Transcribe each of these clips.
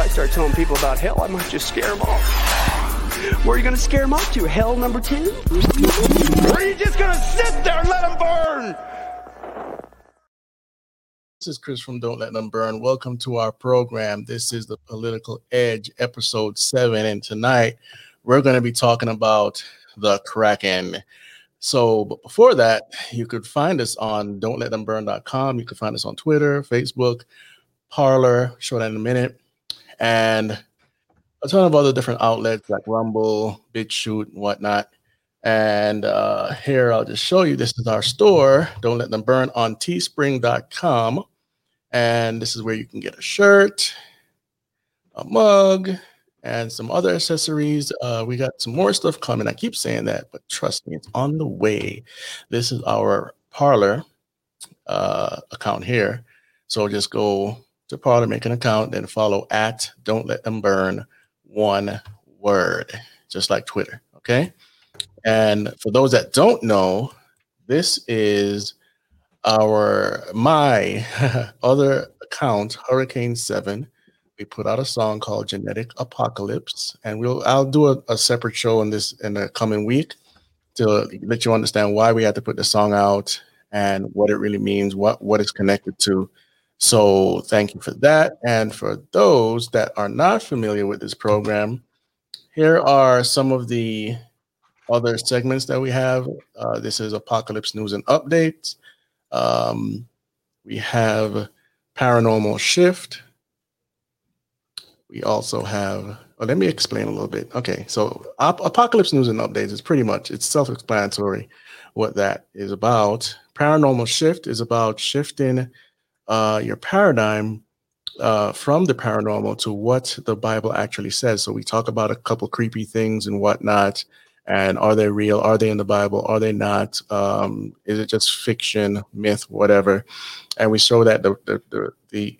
I start telling people about hell, I might just scare them off. Where are you going to scare them off to? Hell number two? Or are you just going to sit there and let them burn? This is Chris from Don't Let Them Burn. Welcome to our program. This is the Political Edge, episode seven. And tonight we're going to be talking about the Kraken. So, but before that, you could find us on don'tletthemburn.com. You can find us on Twitter, Facebook, Parler, show that in a minute, and a ton of other different outlets like Rumble, BitChute, and whatnot. And uh, here I'll just show you this is our store. Don't let them burn on teespring.com. And this is where you can get a shirt, a mug, and some other accessories. Uh, we got some more stuff coming. I keep saying that, but trust me, it's on the way. This is our Parler uh, account here. So just go to Parler, make an account, then follow at Don't Let Them Burn one word, just like Twitter. Okay. And for those that don't know, this is our my other account, Hurricane Seven. We put out a song called Genetic Apocalypse, and we'll I'll do a, a separate show on this in the coming week to let you understand why we had to put the song out and what it really means, what what it's connected to. So thank you for that. And for those that are not familiar with this program, here are some of the other segments that we have. Uh, this is Apocalypse News and Updates. Um, we have Paranormal Shift. We also have. Well, let me explain a little bit. Okay, so Ap- Apocalypse News and Updates is pretty much it's self-explanatory what that is about. Paranormal Shift is about shifting uh, your paradigm uh, from the paranormal to what the Bible actually says. So we talk about a couple creepy things and whatnot, and are they real? Are they in the Bible? Are they not? Um, is it just fiction, myth, whatever? And we show that the the, the, the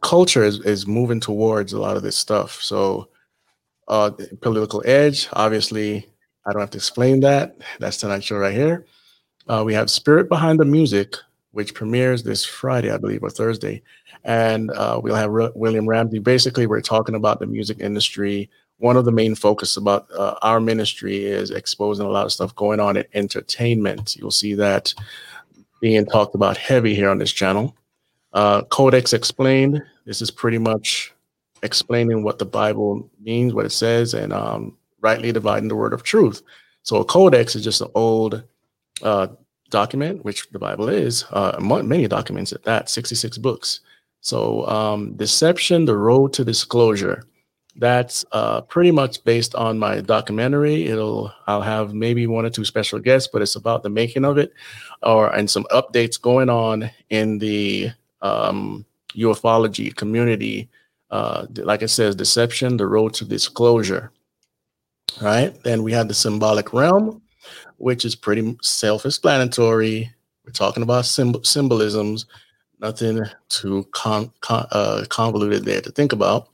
culture is, is moving towards a lot of this stuff. So uh, political edge, obviously, I don't have to explain that. That's tonight's show right here. Uh, we have Spirit Behind the Music, which premieres this Friday, I believe, or Thursday. And uh, we'll have R- William Ramsey. Basically, we're talking about the music industry. One of the main focus about uh, our ministry is exposing a lot of stuff going on in entertainment. You'll see that being talked about heavy here on this channel. Uh, Codex Explained. This is pretty much explaining what the Bible means, what it says, and um, rightly dividing the word of truth. So a codex is just an old uh, document, which the Bible is, uh, many documents at that, 66 books. So, um, Deception, The Road to Disclosure. That's uh, pretty much based on my documentary. It'll I'll have maybe one or two special guests, but it's about the making of it, or and some updates going on in the um, ufology community. Uh, like it says, deception, the road to disclosure. Right. Then we have the symbolic realm, which is pretty self-explanatory. We're talking about symbol- symbolisms, nothing too con- con- uh, convoluted there to think about.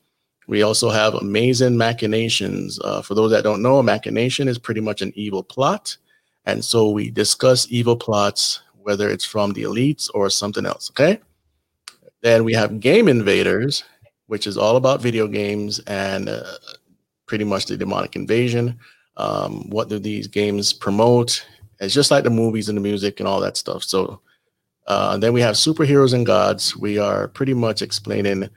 We also have amazing machinations. Uh, for those that don't know, a machination is pretty much an evil plot, and so we discuss evil plots, whether it's from the elites or something else. Okay. Then we have game invaders, which is all about video games and uh, pretty much the demonic invasion. Um, what do these games promote? It's just like the movies and the music and all that stuff. So uh, then we have superheroes and gods. We are pretty much explaining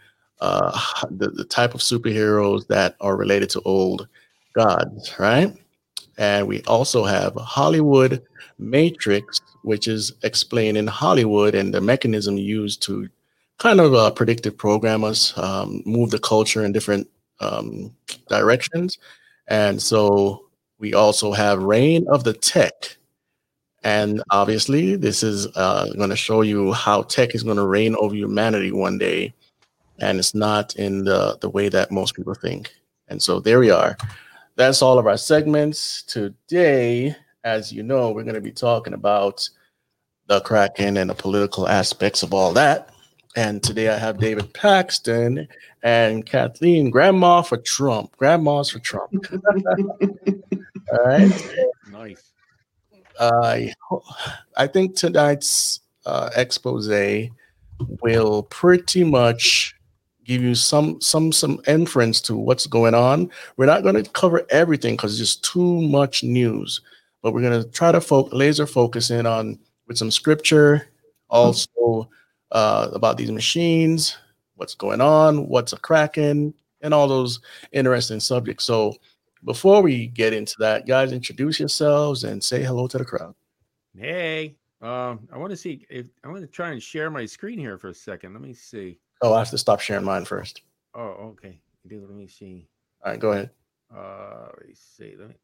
uh, the, the type of superheroes that are related to old gods, right? And we also have Hollywood Matrix, which is explaining Hollywood and the mechanism used to kind of uh, predictive program us, um, move the culture in different um, directions. And so we also have Reign of the Tech. And obviously, this is uh, going to show you how tech is going to reign over humanity one day. And it's not in the, the way that most people think. And so there we are. That's all of our segments. Today, as you know, we're going to be talking about the Kraken and the political aspects of all that. And today I have David Paxton and Kathleen, Grandma for Trump. Grandma's for Trump. All right. Nice. I I think tonight's uh, expose will pretty much give you some some some inference to what's going on. We're not going to cover everything because it's just too much news, but we're going to try to fo- laser focus in on with some scripture, also uh, about these machines, what's going on, what's a kraken, and all those interesting subjects. So before we get into that, guys, introduce yourselves and say hello to the crowd. Hey, um, I want to see if I want to try and share my screen here for a second. Let me see. Oh, I have to stop sharing mine first. Oh, okay. Do let me see. All right, go ahead. Uh, let me see. Let me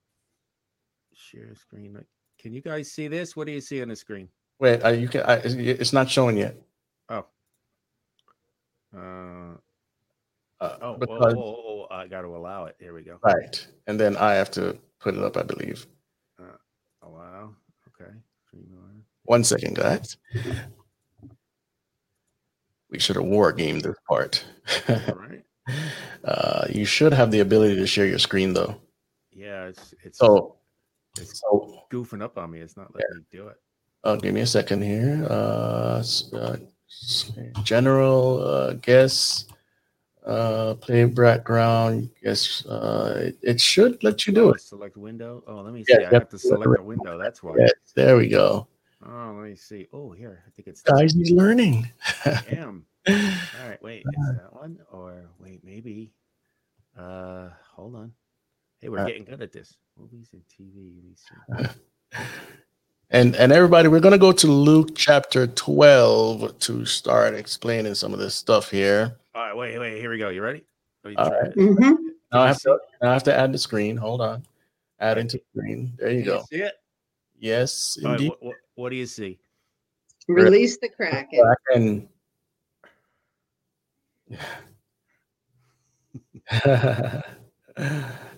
share screen. Can you guys see this? What do you see on the screen? Wait, uh, you can. I, it's not showing yet. Oh. Uh. Uh, oh, because, oh, oh, oh, I got to allow it. Here we go. Right, and then I have to put it up. I believe. Uh, allow. Okay. One second, guys. We should have war game this part. All right. uh, you should have the ability to share your screen, though. Yeah, it's it's so it's so goofing up on me. It's not letting yeah. me do it. Oh, give me a second here. Uh, uh general uh, guess uh play background yes uh it, it, should let you do it. select window? Oh let me see. Yeah, i have to select a window. That's why. Yes, there we go. Oh let me see. Oh here. I think it's guys he's learning. I am all right wait. Is that one? Or wait maybe. Uh hold on. Hey we're uh, getting good at this. Movies and tv and and everybody we're going to go to luke chapter 12 to start explaining some of this stuff here all right, wait, wait. Here we go. You ready? All right. Mm-hmm. Now I have to. Now I have to add the screen. Hold on. Add into the screen. There you Can go. You see it? Yes, indeed. Right, what, what, what, do you see? Release the kraken. Kraken.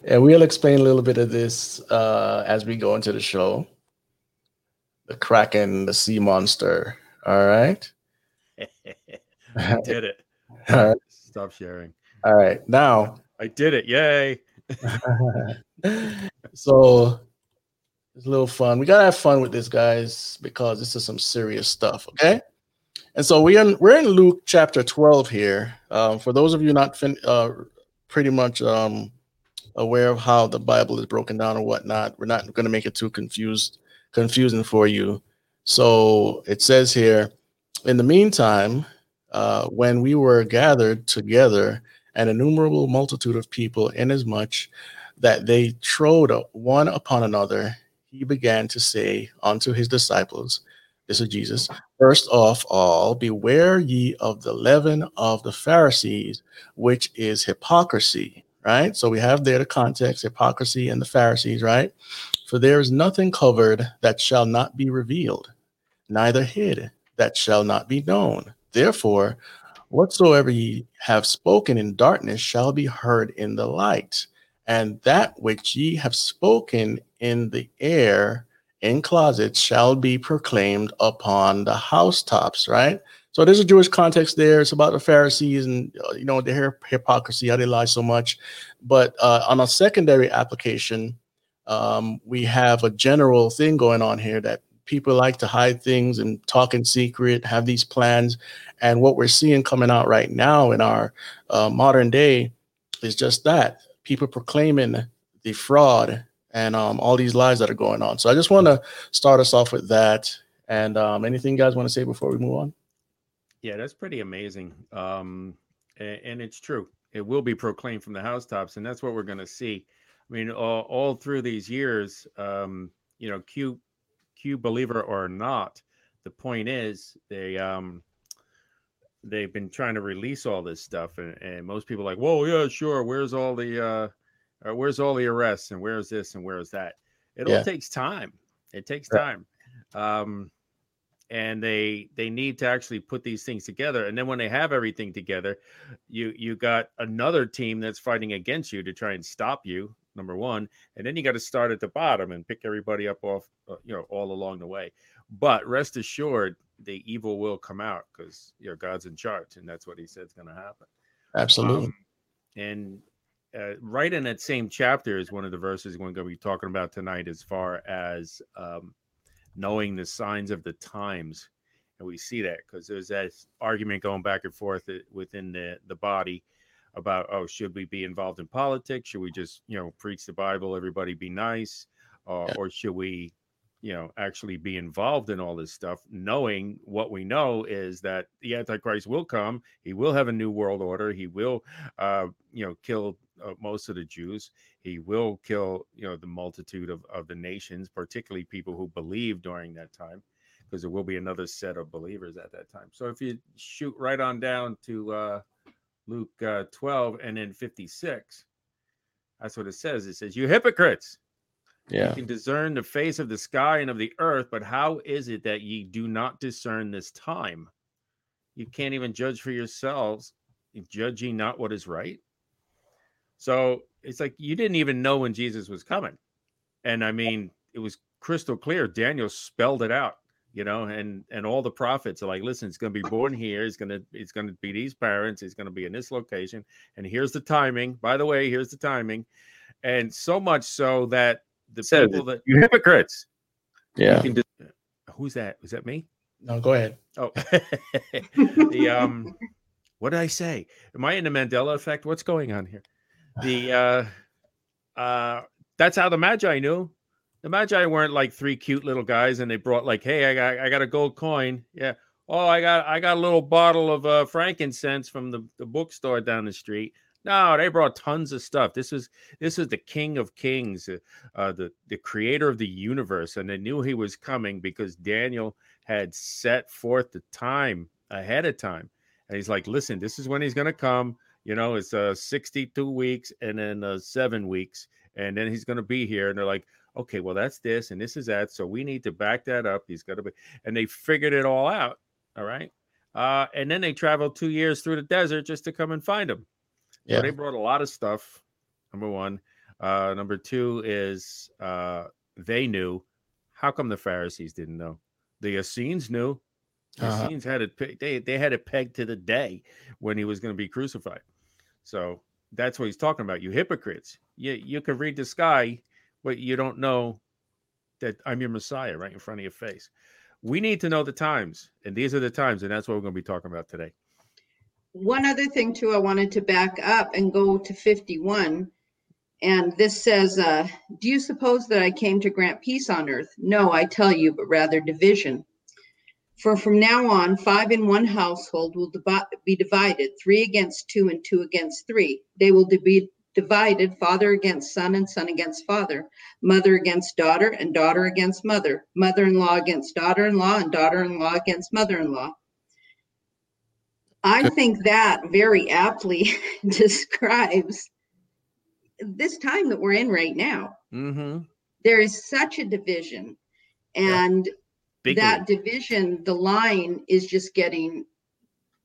yeah, we'll explain a little bit of this uh, as we go into the show. The kraken, the sea monster. All right. I did it. All right. Stop sharing. All right. Now I did it. Yay. so it's a little fun. We gotta have fun with this, guys, because this is some serious stuff. Okay. And so we are we're in Luke chapter 12 here. Um, for those of you not fin- uh, pretty much um, aware of how the Bible is broken down or whatnot, we're not going to make it too confused confusing for you. So it says here, in the meantime, uh, when we were gathered together, an innumerable multitude of people, inasmuch that they trode one upon another, he began to say unto his disciples, This is Jesus, first of all, beware ye of the leaven of the Pharisees, which is hypocrisy. Right? So we have there the context, hypocrisy and the Pharisees, right? For there is nothing covered that shall not be revealed, neither hid that shall not be known. Therefore, whatsoever ye have spoken in darkness shall be heard in the light, and that which ye have spoken in the air in closets shall be proclaimed upon the housetops, right? So there's a Jewish context there. It's about the Pharisees and uh, you know their hypocrisy, how they lie so much. But uh, on a secondary application, um, we have a general thing going on here that people like to hide things and talk in secret, have these plans. And what we're seeing coming out right now in our uh, modern day is just that people proclaiming the fraud and um, all these lies that are going on. So I just want to start us off with that. And um, anything you guys want to say before we move on? Yeah, that's pretty amazing. Um, and, and, it's true. It will be proclaimed from the housetops, and that's what we're going to see. I mean, all, all through these years, um, you know, Q Q believer or not, the point is they um they've been trying to release all this stuff and, and most people like, whoa, yeah, sure. Where's all the uh, uh where's all the arrests and where's this and where's that? It yeah. all takes time. It takes time. Um and they they need to actually put these things together and then when they have everything together you you got another team that's fighting against you to try and stop you number one, and then you got to start at the bottom and pick everybody up off, uh, you know, all along the way. But rest assured, the evil will come out because you know God's in charge, and that's what He said is going to happen. Absolutely. Um, and uh, right in that same chapter is one of the verses we're going to be talking about tonight, as far as um, knowing the signs of the times. and we see that because there's that argument going back and forth uh, within the the body about oh should we be involved in politics? Should we just you know preach the bible everybody be nice? Uh, or should we you know actually be involved in all this stuff knowing what we know is that the antichrist will come he will have a new world order he will uh you know kill uh, most of the jews he will kill you know the multitude of, of the nations particularly people who believe during that time because there will be another set of believers at that time. So if you shoot right on down to uh luke uh, 12 and then 56 that's what it says it says you hypocrites yeah. You can discern the face of the sky and of the earth, but how is it that ye do not discern this time? You can't even judge for yourselves, judging not what is right. So it's like you didn't even know when Jesus was coming. And I mean, it was crystal clear. Daniel spelled it out, you know, and and all the prophets are like, listen, it's gonna be born here, it's gonna it's gonna be these parents, it's gonna be in this location, and here's the timing. By the way, here's the timing. And so much so that the Says people that you hypocrites. Yeah. You just, who's that? Was that me? No, go ahead. Oh, the um, what did I say? Am I in the Mandela effect? What's going on here? The uh, uh, that's how the Magi knew. The Magi weren't like three cute little guys, and they brought like, hey, I got I got a gold coin. Yeah. Oh, I got I got a little bottle of uh, frankincense from the, the bookstore down the street. No, they brought tons of stuff. This is this is the King of Kings, uh, uh, the the Creator of the universe, and they knew he was coming because Daniel had set forth the time ahead of time. And he's like, "Listen, this is when he's going to come. You know, it's uh 62 weeks and then uh, seven weeks, and then he's going to be here." And they're like, "Okay, well, that's this and this is that, so we need to back that up. He's got to be." And they figured it all out. All right. Uh, and then they traveled two years through the desert just to come and find him. Yeah. So they brought a lot of stuff. Number one. Uh, number two is uh, they knew. How come the Pharisees didn't know? The Essenes knew. The uh-huh. Essenes had it. They they had it pegged to the day when he was going to be crucified. So that's what he's talking about. You hypocrites. You you can read the sky, but you don't know that I'm your Messiah right in front of your face. We need to know the times, and these are the times, and that's what we're going to be talking about today one other thing too, I wanted to back up and go to 51. And this says, uh, Do you suppose that I came to grant peace on earth? No, I tell you, but rather division. For from now on, five in one household will be divided, three against two and two against three. They will be divided, father against son and son against father, mother against daughter and daughter against mother, mother in law against daughter in law and daughter in law against mother in law. I think that very aptly describes this time that we're in right now. Mm-hmm. There is such a division, and yeah. That division, the line is just getting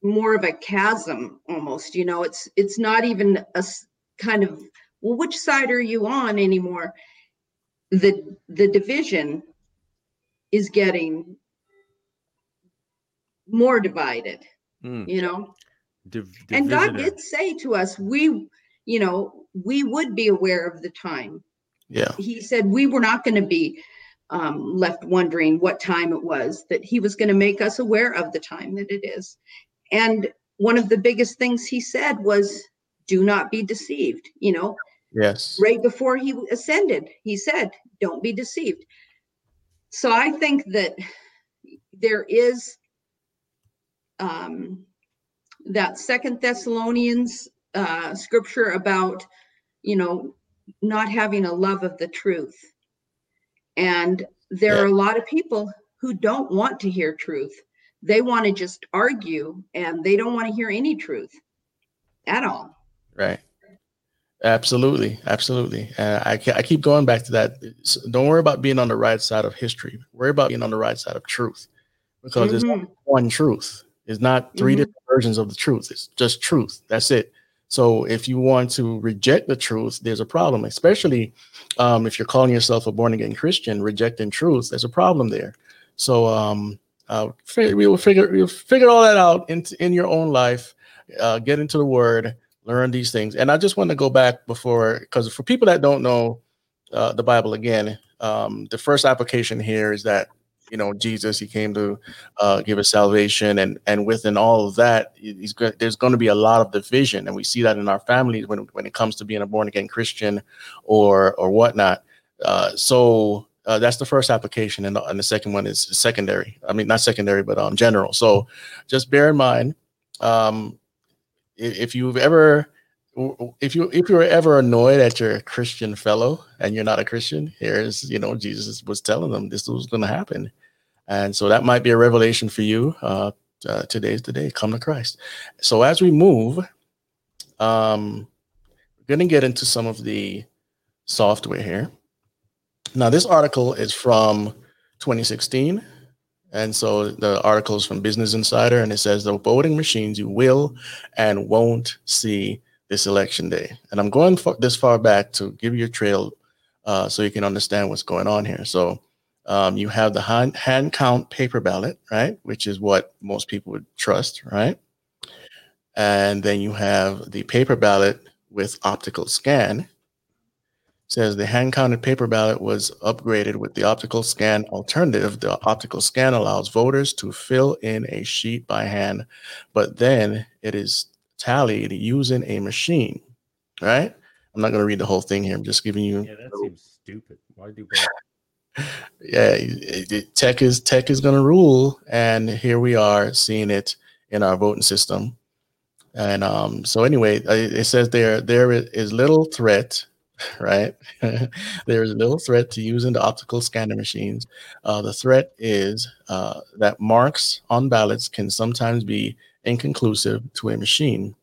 more of a chasm almost. You know, it's it's not even a kind of well, which side are you on anymore? The the division is getting more divided mm. you know Div- and god did say to us we you know we would be aware of the time yeah he said we were not going to be um, left wondering what time it was that he was going to make us aware of the time that it is. And one of the biggest things he said was do not be deceived you know? Yes. Right before he ascended he said don't be deceived. So i think that there is um, that Second Thessalonians uh, scripture about, you know, not having a love of the truth. And there yeah. are a lot of people who don't want to hear truth. They want to just argue and they don't want to hear any truth at all. Right. Absolutely, absolutely. And I, I keep going back to that. Don't worry about being on the right side of history. Worry about being on the right side of truth, because mm-hmm. there's one truth. It's not 3 mm-hmm. different versions of the truth. It's just truth. That's it. So if you want to reject the truth, there's a problem, especially um, if you're calling yourself a born again Christian, rejecting truth, there's a problem there. So um, uh, we will figure we'll figure all that out in, in your own life. Uh, get into the Word, learn these things. And I just want to go back before, because for people that don't know uh, the Bible, again, um, the first application here is that you know Jesus. He came to uh, give us salvation, and and within all of that, there's going to be a lot of division, and we see that in our families when when it comes to being a born again Christian or or whatnot. Uh, so uh, that's the first application, and the, and the second one is secondary. I mean, not secondary, but um, general. So just bear in mind, um, if, you've ever if you if you were ever annoyed at your Christian fellow and you're not a Christian, here's you know Jesus was telling them this was going to happen, and so that might be a revelation for you. Uh, uh, today's the day. Come to Christ. So as we move, um, we're going to get into some of the software here. Now, this article is from 2016. And so the article is from Business Insider, and it says the voting machines you will and won't see this election day. And I'm going this far back to give you a trail uh, so you can understand what's going on here. So um, you have the hand, hand count paper ballot, right? Which is what most people would trust, right? And then you have the paper ballot with optical scan. It says the hand counted paper ballot was upgraded with the optical scan alternative. The optical scan allows voters to fill in a sheet by hand, but then it is tallied using a machine, right? I'm not going to read the whole thing here. I'm just giving you. Yeah, that seems stupid. Why do? Yeah, it, it, tech is tech is going to rule, and here we are seeing it in our voting system. And um, so anyway, it says there there is little threat, right? there is little threat to using the optical scanner machines. Uh, the threat is uh, that marks on ballots can sometimes be inconclusive to a machine.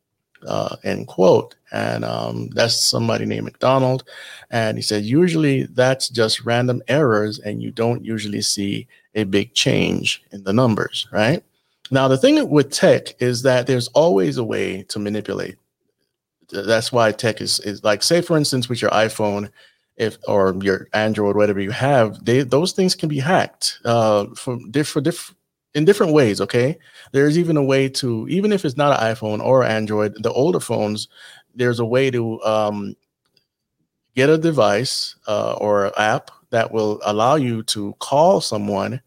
Uh, end quote. And um, that's somebody named McDonald. And he said, usually that's just random errors, and you don't usually see a big change in the numbers, right? Now, the thing with tech is that there's always a way to manipulate. That's why tech is, is like, say, for instance, with your iPhone, if or your Android, whatever you have, they those things can be hacked uh, for different diff- in different ways. Okay, there's even a way to even if it's not an iPhone or Android, the older phones, there's a way to um, get a device uh, or app that will allow you to call someone,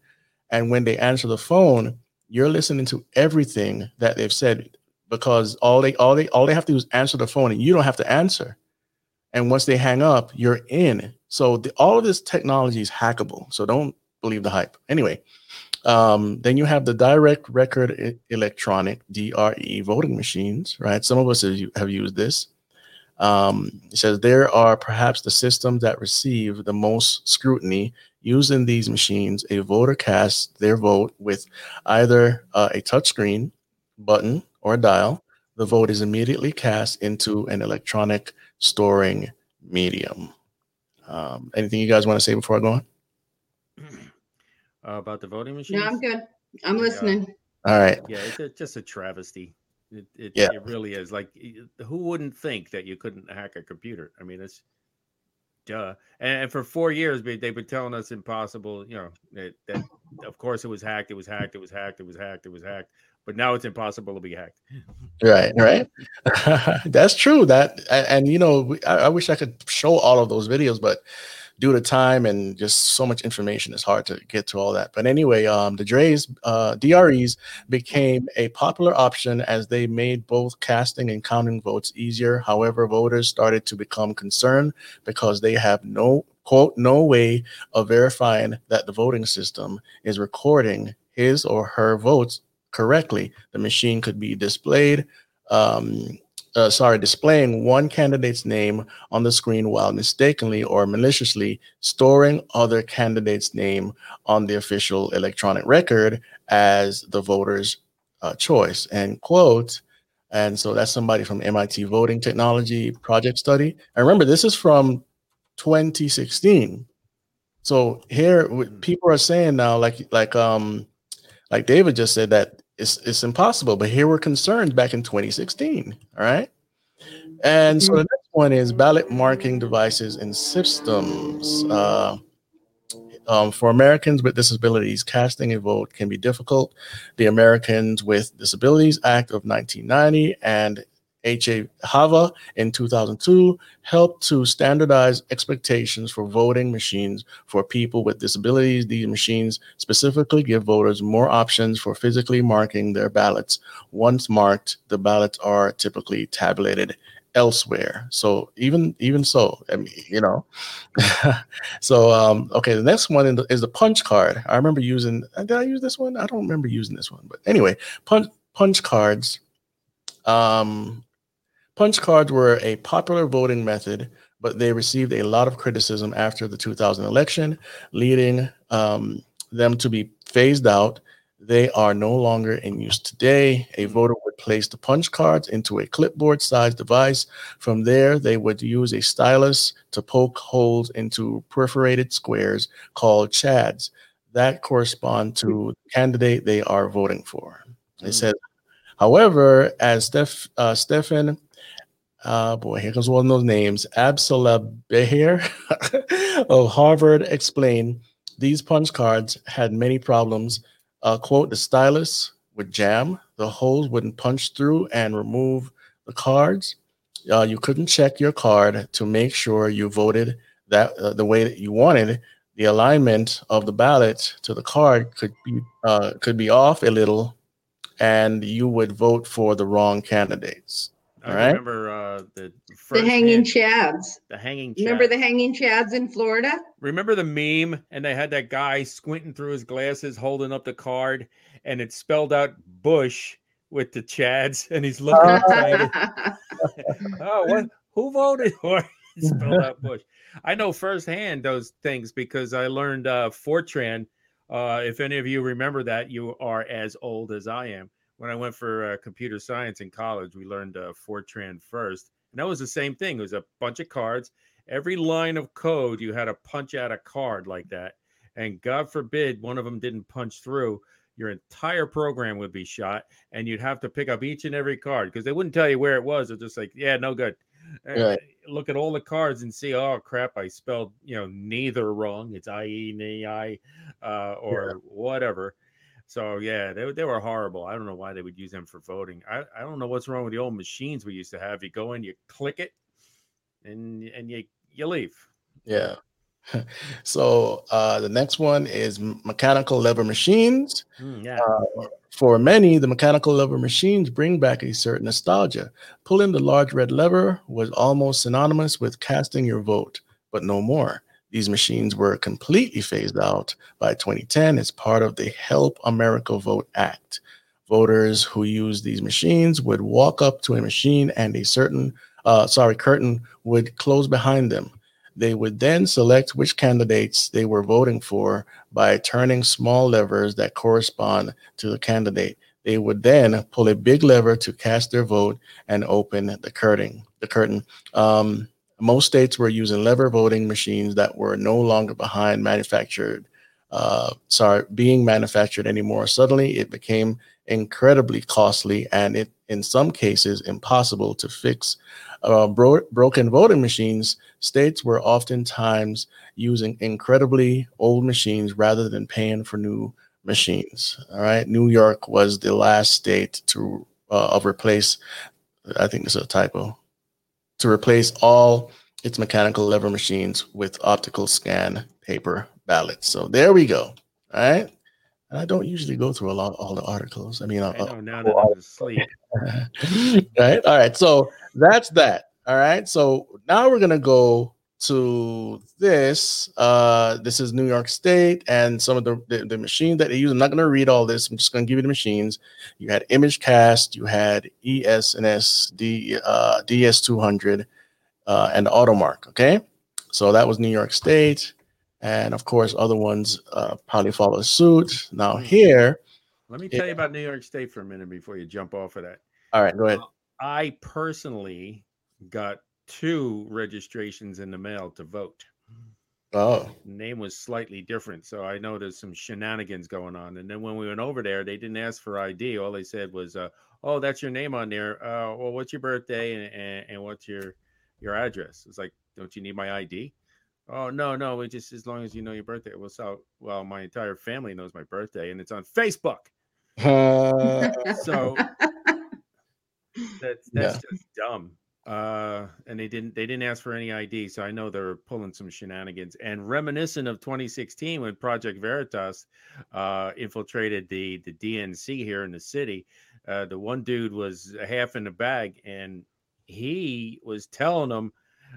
and when they answer the phone, you're listening to everything that they've said because all they all they all they have to do is answer the phone, and you don't have to answer. And once they hang up, you're in. So the, all of this technology is hackable. So don't believe the hype. Anyway, um, then you have the direct record electronic DRE voting machines, right? Some of us have used this. Um, it says there are perhaps the systems that receive the most scrutiny. Using these machines, a voter casts their vote with either uh, a touchscreen button or a dial. The vote is immediately cast into an electronic storing medium. Um, anything you guys want to say before I go on? Uh, about the voting machine? No, I'm good. I'm listening. All right. Yeah, it's a, just a travesty. It, it, Yeah. it really is. Like, who wouldn't think that you couldn't hack a computer? I mean, it's duh. And, and for four years, they- they've been telling us impossible. You know that, that of course it was hacked. It was hacked. It was hacked. It was hacked. It was hacked. But now it's impossible to be hacked. Right, right. That's true. That and, and, you know, we- I, I wish I could show all of those videos, but due to time and just so much information, it's hard to get to all that. But anyway, um, the Dre's uh, DREs became a popular option as they made both casting and counting votes easier. However, voters started to become concerned because they have no quote no way of verifying that the voting system is recording his or her votes correctly. The machine could be displayed, um, uh, sorry, displaying one candidate's name on the screen while mistakenly or maliciously storing other candidates' name on the official electronic record as the voter's uh, choice. End quote. And so that's somebody from MIT Voting Technology Project Study. And remember, this is from 2016. So here, people are saying now, like like um like David just said that it's it's impossible, but here we're concerned back in 2016. All right. And so the next one is ballot marking devices and systems. Uh, um, for Americans with disabilities, casting a vote can be difficult. The Americans with Disabilities Act of 1990 and H.A. Hava in 2002 helped to standardize expectations for voting machines for people with disabilities. These machines specifically give voters more options for physically marking their ballots. Once marked, the ballots are typically tabulated elsewhere. So even even so, I mean, you know. so um, okay, the next one is the punch card. I remember using. Did I use this one? I don't remember using this one, but anyway, punch punch cards. Um, punch cards were a popular voting method, but they received a lot of criticism after the 2000 election, leading um, them to be phased out. They are no longer in use today. A voter would place the punch cards into a clipboard sized device. From there, they would use a stylus to poke holes into perforated squares called chads that correspond to the candidate they are voting for. It mm. says, however, as Steph, uh, Stefan, uh, boy, here comes one of those names, Absalab Behir of Harvard explained, these punch cards had many problems uh, quote, the stylus would jam, the holes wouldn't punch through and remove the cards. Uh, you couldn't check your card to make sure you voted that uh, the way that you wanted. The alignment of the ballot to the card could be uh, could be off a little, and you would vote for the wrong candidates. I right? remember uh, the the hanging chads. The hanging. Chads. Remember the hanging chads in Florida? Remember the meme, and they had that guy squinting through his glasses, holding up the card, and it spelled out Bush with the chads, and he's looking at oh, what? Who voted for? spelled out Bush. I know firsthand those things because I learned uh, Fortran. Uh, if any of you remember that, you are as old as I am when I went for uh, computer science in college, we learned uh, Fortran first. And that was the same thing. It was a bunch of cards. Every line of code, you had to punch out a card like that. And God forbid one of them didn't punch through, your entire program would be shot. And you'd have to pick up each and every card because they wouldn't tell you where it was. They're just like, yeah, no good. Right. Look at all the cards and see, oh crap, I spelled, you know, neither wrong. It's I E N I uh, or yeah. whatever. So yeah, they, they were horrible. I don't know why they would use them for voting. I, I don't know what's wrong with the old machines we used to have. You go in, you click it, and and you you leave. Yeah. so uh, the next one is mechanical lever machines. Mm, yeah. Uh, for many, the mechanical lever machines bring back a certain nostalgia. Pulling the large red lever was almost synonymous with casting your vote, but no more. These machines were completely phased out by 2010 as part of the Help America Vote Act. Voters who used these machines would walk up to a machine and a certain, uh, sorry, curtain would close behind them. They would then select which candidates they were voting for by turning small levers that correspond to the candidate. They would then pull a big lever to cast their vote and open the curtain. The curtain. Um, most states were using lever voting machines that were no longer behind manufactured, uh, sorry, being manufactured anymore. Suddenly, it became incredibly costly and it, in some cases, impossible to fix. Uh, bro- broken voting machines, states were oftentimes using incredibly old machines rather than paying for new machines. All right, New York was the last state to uh, replace. I think it's a typo to replace all its mechanical lever machines with optical scan paper ballots. So there we go. All right. And I don't usually go through a lot all the articles. I mean, I know uh, now that I'm asleep. right. All right. So that's that. All right. So now we're gonna go to this. Uh, this is New York State and some of the, the, the machine that they use. I'm not going to read all this. I'm just going to give you the machines. You had ImageCast, you had ES&S, D, uh, DS200, uh, and Automark. Okay. So that was New York State. And of course, other ones uh, probably follow suit. Now, hmm. here. Let me tell it, you about New York State for a minute before you jump off of that. All right. Go ahead. I personally got two registrations in the mail to vote. Oh. Name was slightly different. So I know there's some shenanigans going on. And then when we went over there, they didn't ask for ID. All they said was, uh, oh, that's your name on there. Uh, well, what's your birthday and, and, and what's your your address? It's like, don't you need my ID? Oh no, no, it just as long as you know your birthday. Well, so well, my entire family knows my birthday and it's on Facebook. Uh... so That's that's just dumb. Uh, and they didn't they didn't ask for any ID, so I know they're pulling some shenanigans. And reminiscent of 2016 when Project Veritas uh, infiltrated the the DNC here in the city, uh, the one dude was half in the bag, and he was telling them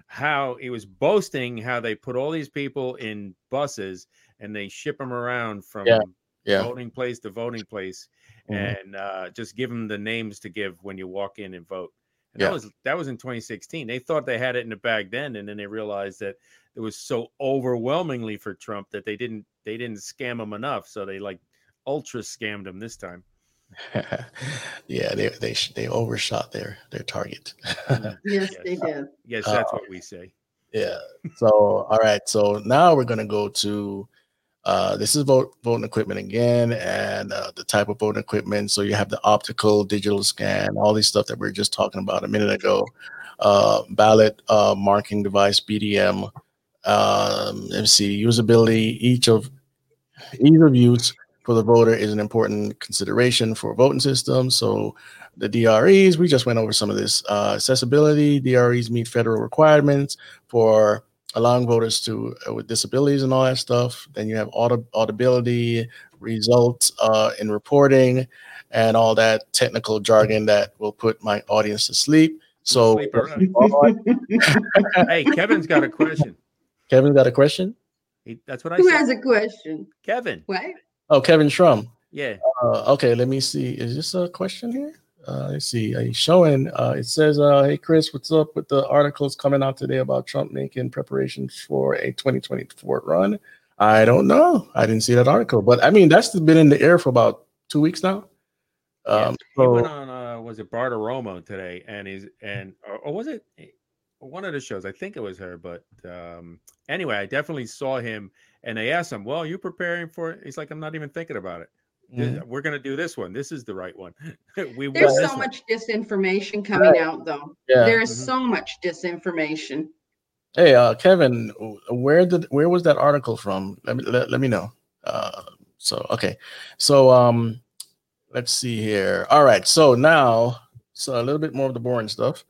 how he was boasting how they put all these people in buses and they ship them around from Yeah, yeah. voting place to voting place Mhm. and uh, just give them the names to give when you walk in and vote. And Yeah. that was that was in 2016. They thought they had it in the bag then, and then they realized that it was so overwhelmingly for Trump that they didn't they didn't scam him enough, so they like ultra scammed him this time. yeah, they they they overshot their their target. Yes, they did. Yes, that's Uh, what we say. yeah. So all right. So now we're gonna go to uh, this is vote voting equipment again, and uh, the type of voting equipment. So you have the optical, digital scan, all these stuff that we were just talking about a minute ago. Uh, ballot uh, marking device, BDM. Um, see, usability. Each of ease of use for the voter is an important consideration for voting system. So the DREs, we just went over some of this. Uh, accessibility, DREs meet federal requirements for allowing voters to uh, with disabilities and all that stuff. Then you have audi- audibility, results uh, in reporting, and all that technical jargon that will put my audience to sleep. So, hey, Kevin's got a question. Kevin's got a question. He, that's what I said. Who said. has a question? Kevin. What? Oh, Kevin Schrum. Yeah. Uh, okay, let me see. Is this a question here? Uh, let's see. Are you showing? Uh, it says, uh, "Hey Chris, what's up with the articles coming out today about Trump making preparations for a 2024 run?" I don't know. I didn't see that article, but I mean that's been in the air for about two weeks now. Yeah, Um, he went on uh was it Bartiromo today and he's and or, or was it eh, one of the shows i think it was her but um anyway i definitely saw him and they asked him well you preparing for it he's like i'm not even thinking about it Th- Mhm. we're gonna do this one this is the right one we There's this so one. much disinformation coming out, though. yeah. There is Mhm. so much disinformation. Hey, uh, Kevin, where did where was that article from? Let me let, let me know. Uh, so okay, so um, let's see here. All right, so now so a little bit more of the boring stuff.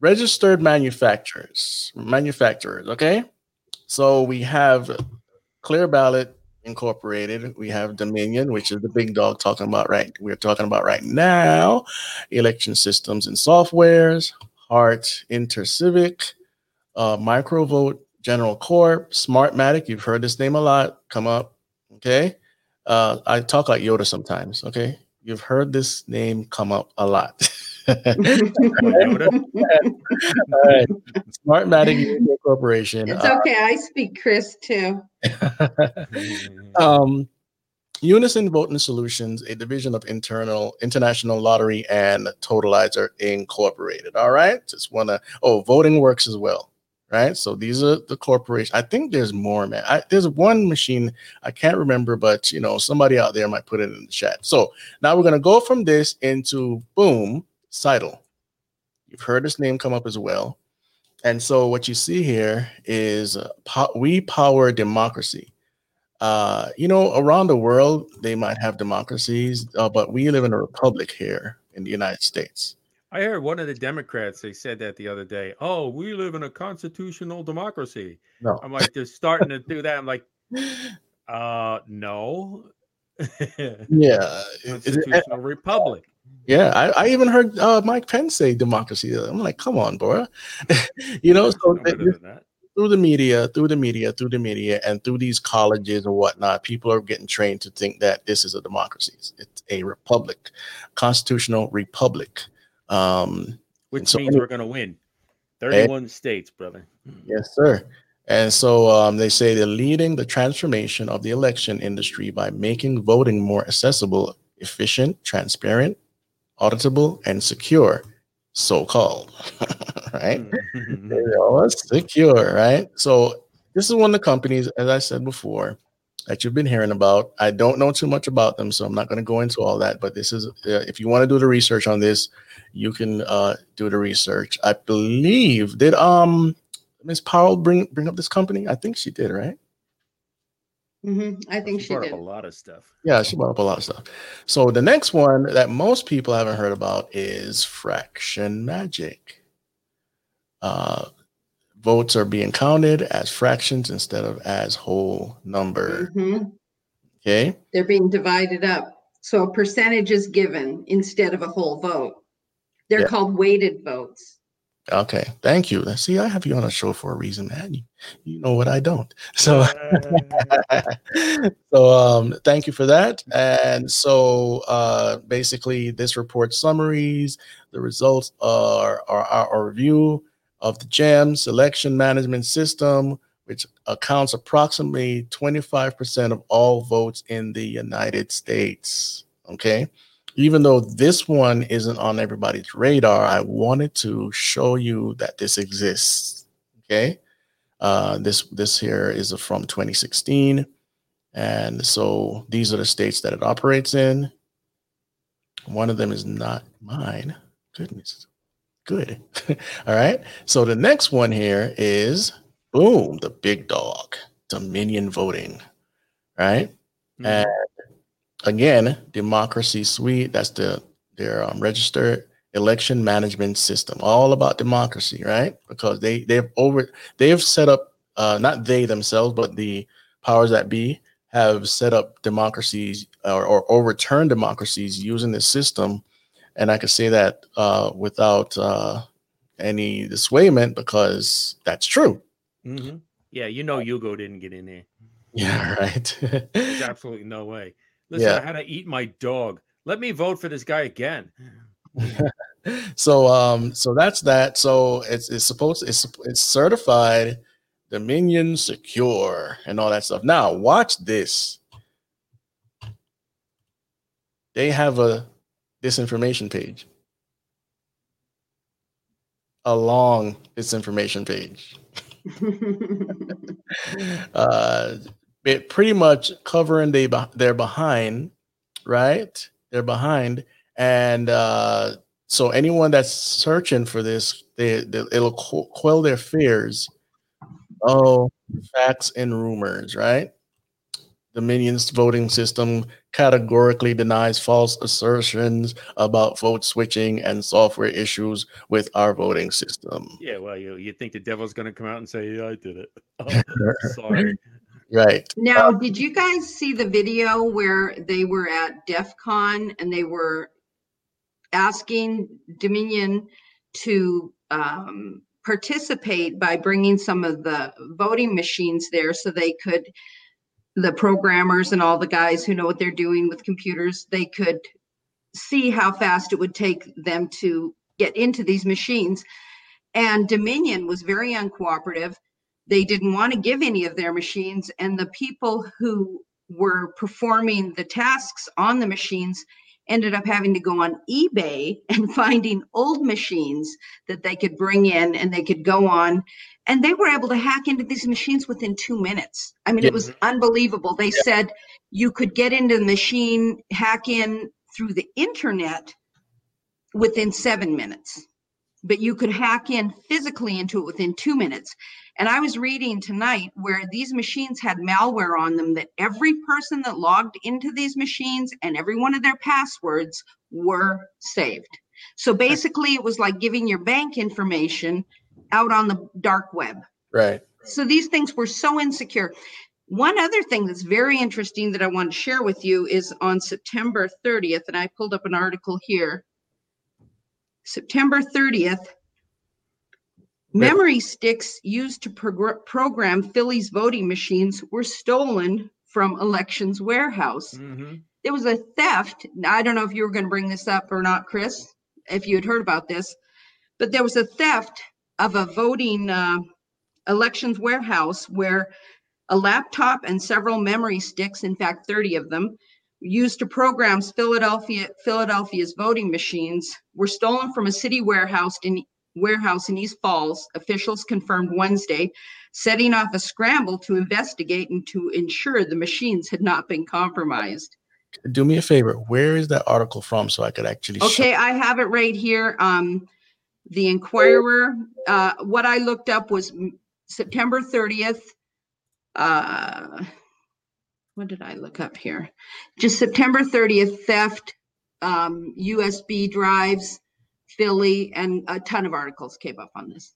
Registered manufacturers, manufacturers. Okay, so we have Clear Ballot Incorporated. We have Dominion, which is the big dog talking about right. We're talking about right now. Election systems and softwares. Hart, Intercivic uh, Microvote General Corp, Smartmatic. You've heard this name a lot come up. Okay. Uh, I talk like Yoda sometimes. Okay. You've heard this name come up a lot. Yoda? All right. Smartmatic Media Corporation. It's uh, okay. I speak Chris too. um, Unisyn Voting Solutions, a division of internal international lottery and totalizer incorporated. All right. Just wanna oh, voting works as well. Right. So these are the corporation. I think there's more, man. I, there's one machine I can't remember, but you know, somebody out there might put it in the chat. So now we're gonna go from this into boom, Scytl. You've heard this name come up as well. And so what you see here is uh, po- we power democracy. Uh, you know, around the world, they might have democracies, uh, but we live in a republic here in the United States. i heard one of the democrats they said that the other day oh we live in a constitutional democracy No. i'm like they're starting to do that i'm like uh no Yeah. Is it- constitutional republic yeah. I, I even heard uh, Mike Pence say democracy. I'm like, come on, bro. you know, so No th- better than that. through the media, through the media, through the media, and through these colleges and whatnot, people are getting trained to think that this is a democracy. It's a republic, constitutional republic. Um, which so means we're going to win 31 states brother Yes, sir. And so um, they say they're leading the transformation of the election industry by making voting more accessible, efficient, transparent, auditable, and secure. So called, right? Mm-hmm. You know, it's secure, right? So this is one of the companies, as I said before, that you've been hearing about. I don't know too much about them, so I'm not going to go into all that. But this is, uh, if you want to do the research on this, you can uh, do the research. I believe did um Miss Powell bring bring up this company? I think she did, right? Mhm, I think she brought did. up a lot of stuff. Yeah, she brought up a lot of stuff. So the next one that most people haven't heard about is fraction magic. Uh, votes are being counted as fractions instead of as whole number. Mhm, Okay. They're being divided up. So a percentage is given instead of a whole vote. They're Yeah. called weighted votes. Okay. Thank you. See, I have you on a show for a reason, man. You, you know what I don't. So so um thank you for that and so uh basically this report summaries the results are our review of the GEMS election management system which accounts approximately 25% of all votes in the united states okay even though this one isn't on everybody's radar i wanted to show you that this exists okay uh, this this here is from 2016, and so these are the states that it operates in. One of them is not mine. Goodness, good. All right. So the next one here is boom, the big dog, Dominion voting. Right. Mhm. And again, Democracy Suite. That's the their um, registered election management system. All about democracy, right? Because they they've over they've set up uh, not they themselves, but the powers that be have set up democracies or, or overturned democracies using this system. And I can say that uh, without uh, any dissuadement because that's true. Mhm. Yeah, you know Hugo didn't get in there. Yeah, right. There's absolutely no way. Listen, Yeah. I had to eat my dog. Let me vote for this guy again. so um so that's that so it's it's supposed it's it's certified dominion secure and all that stuff now watch this they have a disinformation page along disinformation page uh it pretty much covering they they're behind right they're behind and uh so anyone that's searching for this they, they it'll qu- quell their fears oh facts and rumors right dominion's voting system categorically denies false assertions about vote switching and software issues with our voting system Yeah, well, you you think the devil's going to come out and say, "Yeah, I did it." Oh, sorry. Right Now, did you guys see the video where they were at DEF CON and they were asking Dominion to um, participate by bringing some of the voting machines there so they could, the programmers and all the guys who know what they're doing with computers, they could see how fast it would take them to get into these machines. And Dominion was very uncooperative they didn't want to give any of their machines and the people who were performing the tasks on the machines ended up having to go on ebay and finding old machines that they could bring in and they could go on. And they were able to hack into these machines within two minutes. I mean it was unbelievable. They said you could get into the machine hack in through the internet within seven minutes but you could hack in physically into it within two minutes. And I was reading tonight where these machines had malware on them that every person that logged into these machines and every one of their passwords were saved. So basically, it was like giving your bank information out on the dark web. right So these things were so insecure. One other thing that's very interesting that I want to share with you is on September 30th, and I pulled up an article here. September 30th, memory sticks used to progr- program Philly's voting machines were stolen from Elections Warehouse. Mhm. There was a theft. I don't know if you were going to bring this up or not, Chris, if you had heard about this, but there was a theft of a voting uh, elections warehouse where a laptop and several memory sticks, in fact, 30 of them, used to program Philadelphia Philadelphia's voting machines were stolen from a city warehouse in warehouse in East Falls. Officials confirmed Wednesday, setting off a scramble to investigate and to ensure the machines had not been compromised. do me a favor where is that article from so i could actually show- Okay, I have it right here. Um, the Inquirer, uh, what I looked up was September thirtieth. Uh, what did I look up here? Just September 30th, theft, um, USB drives, Philly, and a ton of articles came up on this.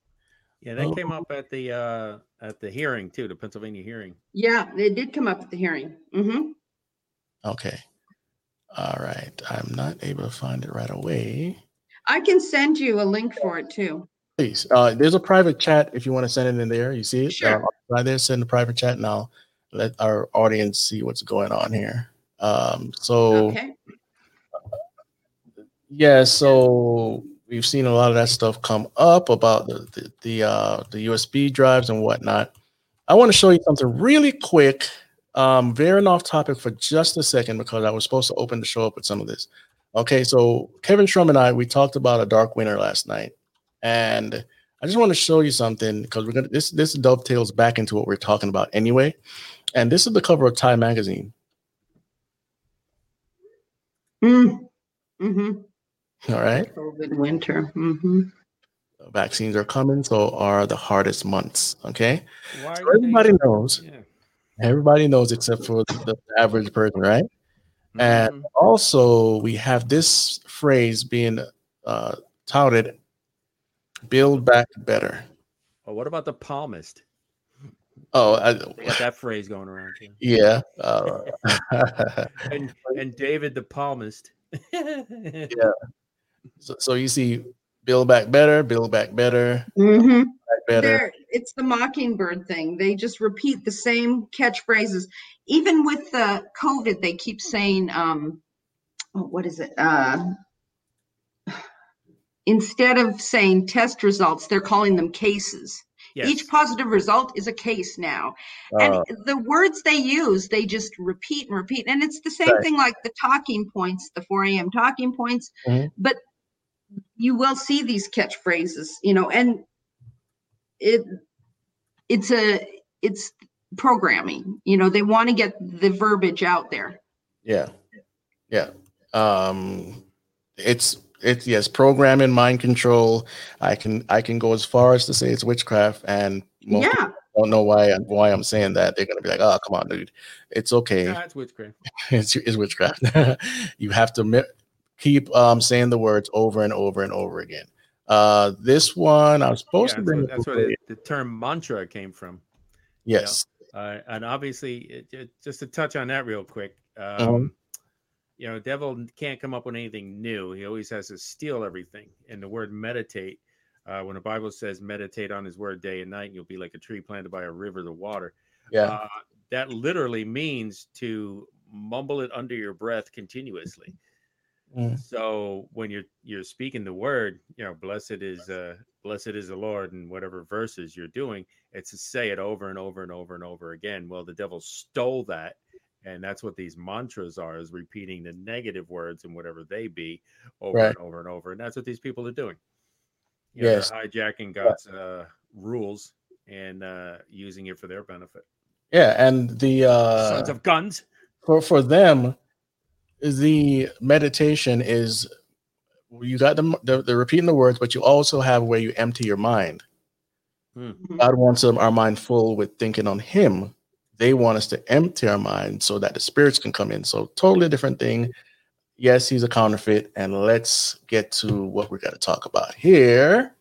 Yeah, that Oh. came up at the uh at the hearing too, the Pennsylvania hearing. Yeah, it did come up at the hearing. Mm-hmm. Okay. All right. I'm not able to find it right away. I can send you a link for it too. Please. Uh, there's a private chat if you want to send it in there. You see it? Sure. Uh, right there, send the private chat and I'll let our audience see what's going on here. Um, so Okay. yeah, so we've seen a lot of that stuff come up about the the the, uh, the USB drives and whatnot. I want to show you something really quick, um, veering off topic for just a second because I was supposed to open the show up with some of this. Okay, so Kevin Strum and I we talked about a dark winter last night, and I just want to show you something because we're gonna this this dovetails back into what we're talking about anyway. And this is the cover of Time magazine. Mm. hmm All right. COVID winter. hmm Vaccines are coming, so are the hardest months. Okay. Why So would they- everybody knows. Yeah. Everybody knows except for the average person, right? And Mhm. also, we have this phrase being uh, touted: "Build back better." Oh, what about the palmist? Oh, I, got that phrase going around too. yeah. Uh, And and David the psalmist. so, so you see, build back better, build back better, hmm back better. They're, it's the mockingbird thing. They just repeat the same catchphrases. Even with the COVID, they keep saying, um, oh, what is it? Uh, instead of saying test results, they're calling them cases. Yes. Each positive result is a case now. and Uh, the words they use, they just repeat and repeat. And it's the same Right. thing like the talking points, the 4 a.m. talking points. Mhm. But you will see these catchphrases, you know, and it it's a it's programming. You know, they want to get the verbiage out there. yeah, yeah. Um, it's it's yes, programming, mind control. I can I can go as far as to say it's witchcraft, and most yeah. don't know why why I'm saying that. They're gonna be like, "Oh, come on, dude, it's okay. Ah, it's witchcraft. it's, it's witchcraft." you have to mi- keep um saying the words over and over and over again. Uh, this one I was Yeah, supposed to bring. it that's where the, the term mantra came from. yes, Uh, and obviously, it, it, just to touch on that real quick, um, Mhm. you know, devil can't come up with anything new. He always has to steal everything. And the word meditate, uh, when the Bible says meditate on His word day and night, and you'll be like a tree planted by a river of water. yeah, Uh, that literally means to mumble it under your breath continuously. Mm. So when you're you're speaking the word, you know, blessed is uh blessed is the Lord and whatever verses you're doing, it's to say it over and over and over and over again. Well, the devil stole that, and that's what these mantras are: is repeating the negative words and whatever they be over Right. and over and over. And that's what these people are doing. You Yes. they're hijacking God's uh, rules and uh, using it for their benefit. yeah, and the uh, Sons of guns. for for them the meditation is you got the, the the repeating the words but you also have where you empty your mind. Mhm. god wants um, our mind full with thinking on him. They want us to empty our mind so that the spirits can come in. So totally different thing. Yes he's a counterfeit and let's get to what we're going to talk about here.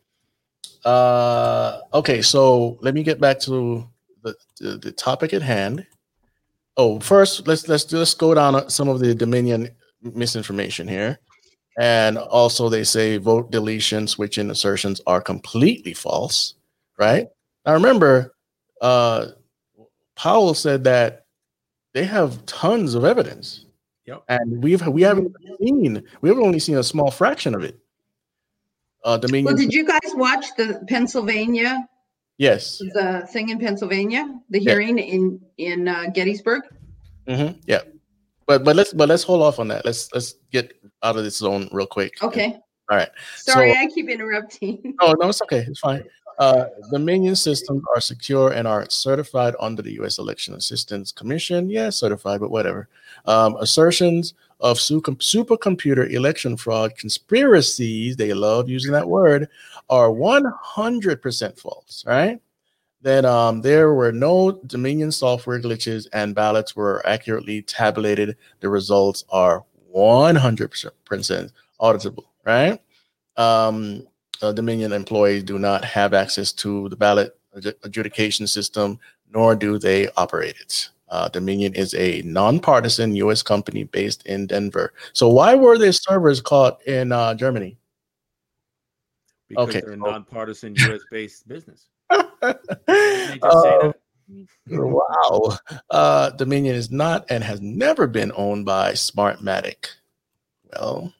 Uh okay so let me get back to the, the the topic at hand oh first let's let's just go down some of the dominion misinformation here. And also they say vote deletion switching assertions are completely false right? Now remember uh powell said that they have tons of evidence. Yep. and we've we haven't seen we've only seen a small fraction of it. Uh dominion Well, did you guys watch the Pennsylvania, yes the thing in Pennsylvania, the Yeah. hearing in in uh, Gettysburg? hmm yeah but but let's but let's hold off on that let's let's get out of this zone real quick Okay. all right Sorry, So- I keep interrupting. No, no, it's okay. It's fine. Uh, Dominion systems are secure and are certified under the U.S. Election Assistance Commission. Yeah, certified, but whatever. Um, assertions of su- supercomputer election fraud conspiracies, they love using that word, are 100% false, right? Then um, there were no Dominion software glitches and ballots were accurately tabulated. The results are 100% auditable, right? Um, uh, Dominion employees do not have access to the ballot adjudication system, nor do they operate it. Uh, Dominion is a nonpartisan U.S. company based in Denver. So why were their servers caught in uh, Germany? Because Okay. they're a nonpartisan U.S. based business. Uh, They just say that. wow. Uh, Dominion is not and has never been owned by Smartmatic. Well,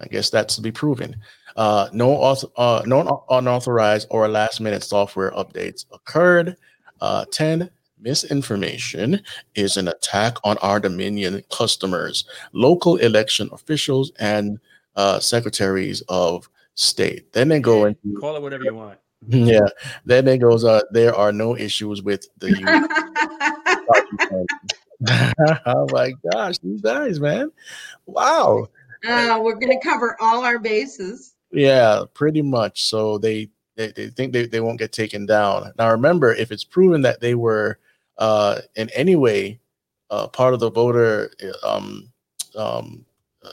I guess that's to be proven. Uh, no, uh, no unauthorized or last minute software updates occurred. Uh, 10. Misinformation is an attack on our Dominion customers, local election officials, and uh, secretaries of state. Then they go into Call it whatever you want. yeah. Then it goes, uh, there are no issues with the oh my gosh, these guys, man. Wow. Uh, we're going to cover all our bases. Yeah, pretty much. So they they, they think they, they won't get taken down. Now remember, if it's proven that they were uh in any way uh part of the voter um um uh,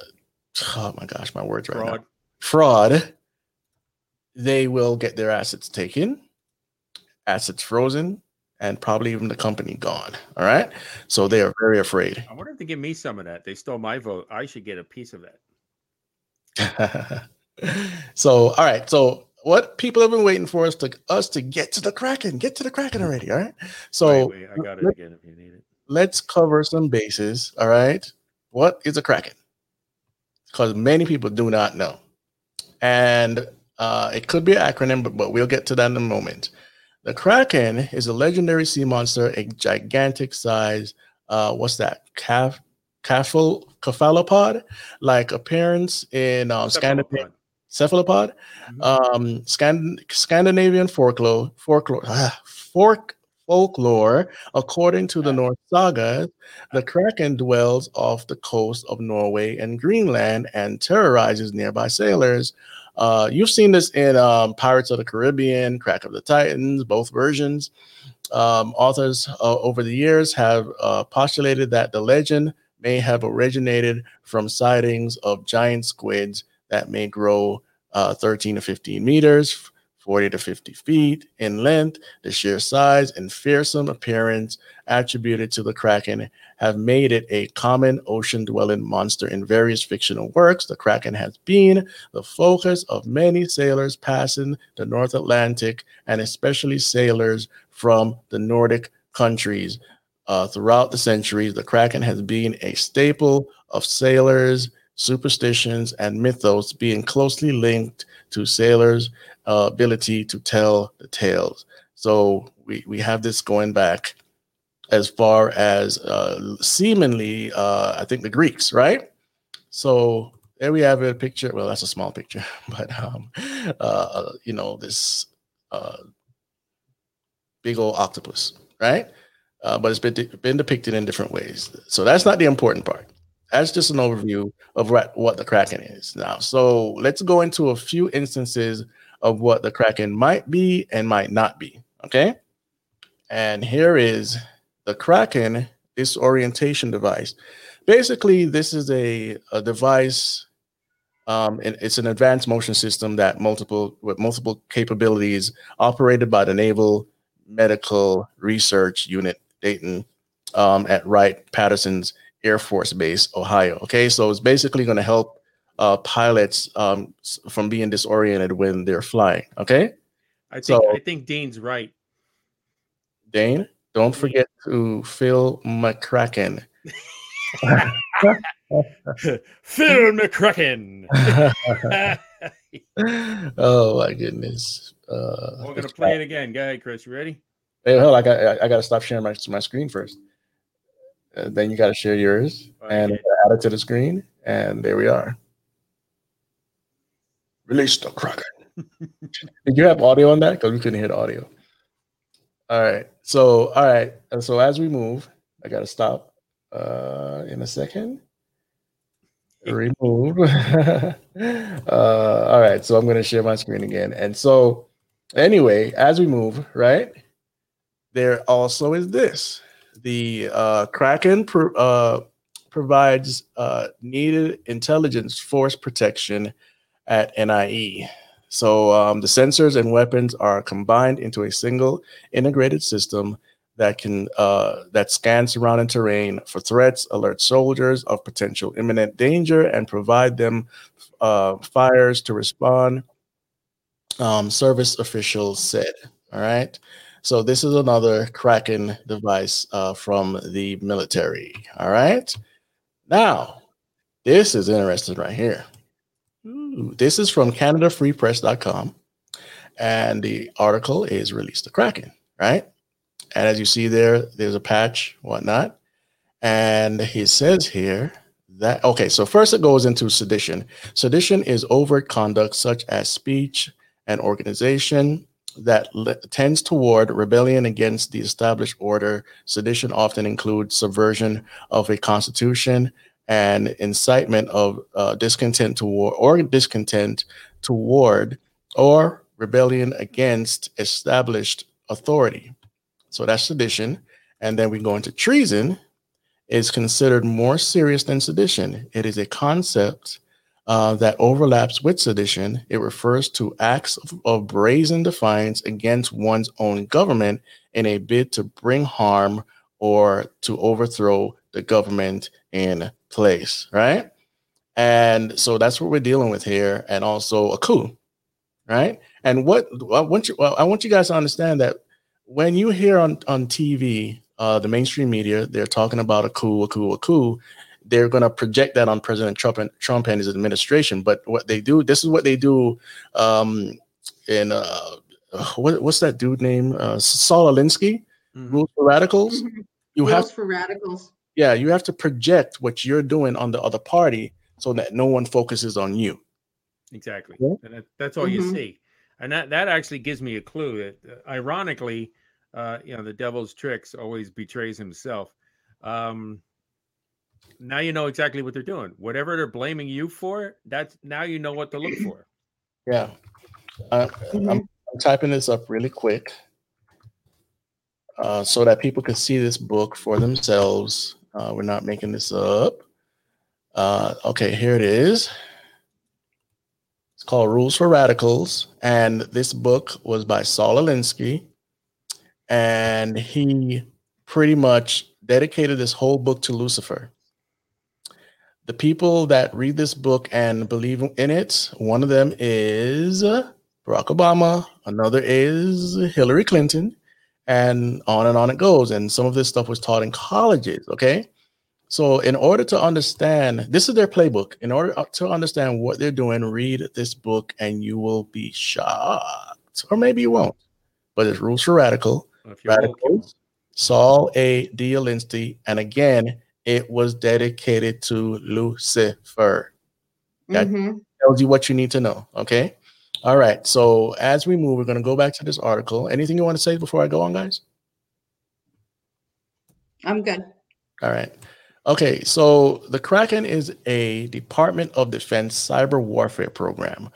oh my gosh, my words right now. Fraud. they will get their assets taken, assets frozen, and probably even the company gone. All right. So they are very afraid. I wonder if they give me some of that. They stole my vote. I should get a piece of that. so all right. So what people have been waiting for us to us to get to the Kraken. Get to the Kraken already. All right. So wait, wait, I got it let- again if you need it. let's cover some bases. All right. What is a Kraken? Because many people do not know. And uh, it could be an acronym, but, but we'll get to that in a moment. The Kraken is a legendary sea monster, a gigantic size. Uh, what's that? Calf, cephal, cephalopod like appearance in um, Scandinavia. Cephalopod. Mhm. um, Scan- Scandinavian folklore, folklore, ah, fork folklore. According to the Norse saga, the Kraken dwells off the coast of Norway and Greenland and terrorizes nearby sailors. Uh, you've seen this in um, Pirates of the Caribbean, Crack of the Titans, both versions. Um, authors uh, over the years have uh, postulated that the legend may have originated from sightings of giant squids that may grow uh, 13 to 15 meters, 40 to 50 feet in length. The sheer size and fearsome appearance attributed to the Kraken have made it a common ocean dwelling monster in various fictional works. The Kraken has been the focus of many sailors passing the North Atlantic and especially sailors from the Nordic countries. Uh, throughout the centuries, the Kraken has been a staple of sailors' superstitions and mythos, being closely linked to sailors' uh, ability to tell the tales. So we, we have this going back as far as uh, seemingly, uh, I think the Greeks, right? So there we have a picture. Well, that's a small picture, but um, uh, you know this uh, big old octopus, right? Uh, but it's been de- been depicted in different ways. So that's not the important part. That's just an overview of what, what the Kraken is now. So let's go into a few instances of what the Kraken might be and might not be. Okay. And here is the Kraken disorientation device. Basically, this is a, a device. Um, it's an advanced motion system that multiple with multiple capabilities operated by the Naval Medical Research Unit Dayton um, at Wright Patterson's Air Force Base, Ohio. Okay, so it's basically going to help uh, pilots um, from being disoriented when they're flying. Okay, I think So- I think Dean's right. Dane, don't forget to Phil McCracken. Phil McCracken. oh my goodness. Uh, We're gonna play it again. Go ahead, Chris. You ready? Hey, hold on, I got I, I got to stop sharing my my screen first. Uh, then you got to share yours and Okay. add it to the screen, and there we are. Release the Kraken. Did you have audio on that? Because we couldn't hear the audio. All right. So all right. And so as we move, I got to stop uh, in a second. Remove. uh, all right. So I'm going to share my screen again. And so anyway, as we move, right? there also is this the uh, Kraken pro- uh, provides uh, needed intelligence force protection at NIE. So um, the sensors and weapons are combined into a single integrated system that can uh, that scans surrounding terrain for threats, alert soldiers of potential imminent danger, and provide them uh, fires to respond. Um, service officials said. All right. So this is another Kraken device uh, from the military. All right. Now, this is interesting right here. Ooh, this is from CanadaFreePress.com, and the article is released to Kraken. Right. And as you see there, there's a patch, whatnot. And he says here that, okay, so first it goes into sedition. Sedition is overt conduct such as speech and organization that le- tends toward rebellion against the established order. Sedition often includes subversion of a constitution and incitement of uh, discontent toward or discontent toward or rebellion against established authority. So that's sedition. And then we go into treason is considered more serious than sedition. It is a concept uh, that overlaps with sedition. It refers to acts of, of brazen defiance against one's own government in a bid to bring harm or to overthrow the government in place, right? And so that's what we're dealing with here, and also a coup, right? And what I want you, well, I want you guys to understand that when you hear on on TV, uh, the mainstream media, they're talking about a coup, a coup, a coup. They're going to project that on President Trump and Trump and his administration. But what they do, this is what they do um, in uh, what, what's that dude name? Uh, Saul Alinsky, Mhm. Rules for Radicals. Mhm. You Rules have for radicals. Yeah, you have to project what you're doing on the other party so that no one focuses on you. Exactly. Yeah. And that, that's all you Mhm. see. And that, that actually gives me a clue that uh, ironically, uh, you know, the devil's tricks always betrays himself. Um, now you know exactly what they're doing. Whatever they're blaming you for, that's now you know what to look for. Yeah. Uh, Mhm. I'm, I'm typing this up really quick uh, so that people can see this book for themselves. Uh, we're not making this up. Uh, okay, here it is. It's called Rules for Radicals. And this book was by Saul Alinsky. And he pretty much dedicated this whole book to Lucifer. The people that read this book and believe in it, one of them is Barack Obama, another is Hillary Clinton, and on and on it goes. And some of this stuff was taught in colleges. Okay. So, in order to understand, this is their playbook. In order to understand what they're doing, read this book and you will be shocked. Or maybe you won't. But it's Rules for Radical, If you're woke, you Radicals, Saul A. D. Alinsky. And again, it was dedicated to Lucifer. That- Mhm. tells you what you need to know. Okay. All right. So as we move, we're going to go back to this article. Anything you want to say before I go on, guys? I'm good. All right. Okay. So the Kraken is a Department of Defense cyber warfare program.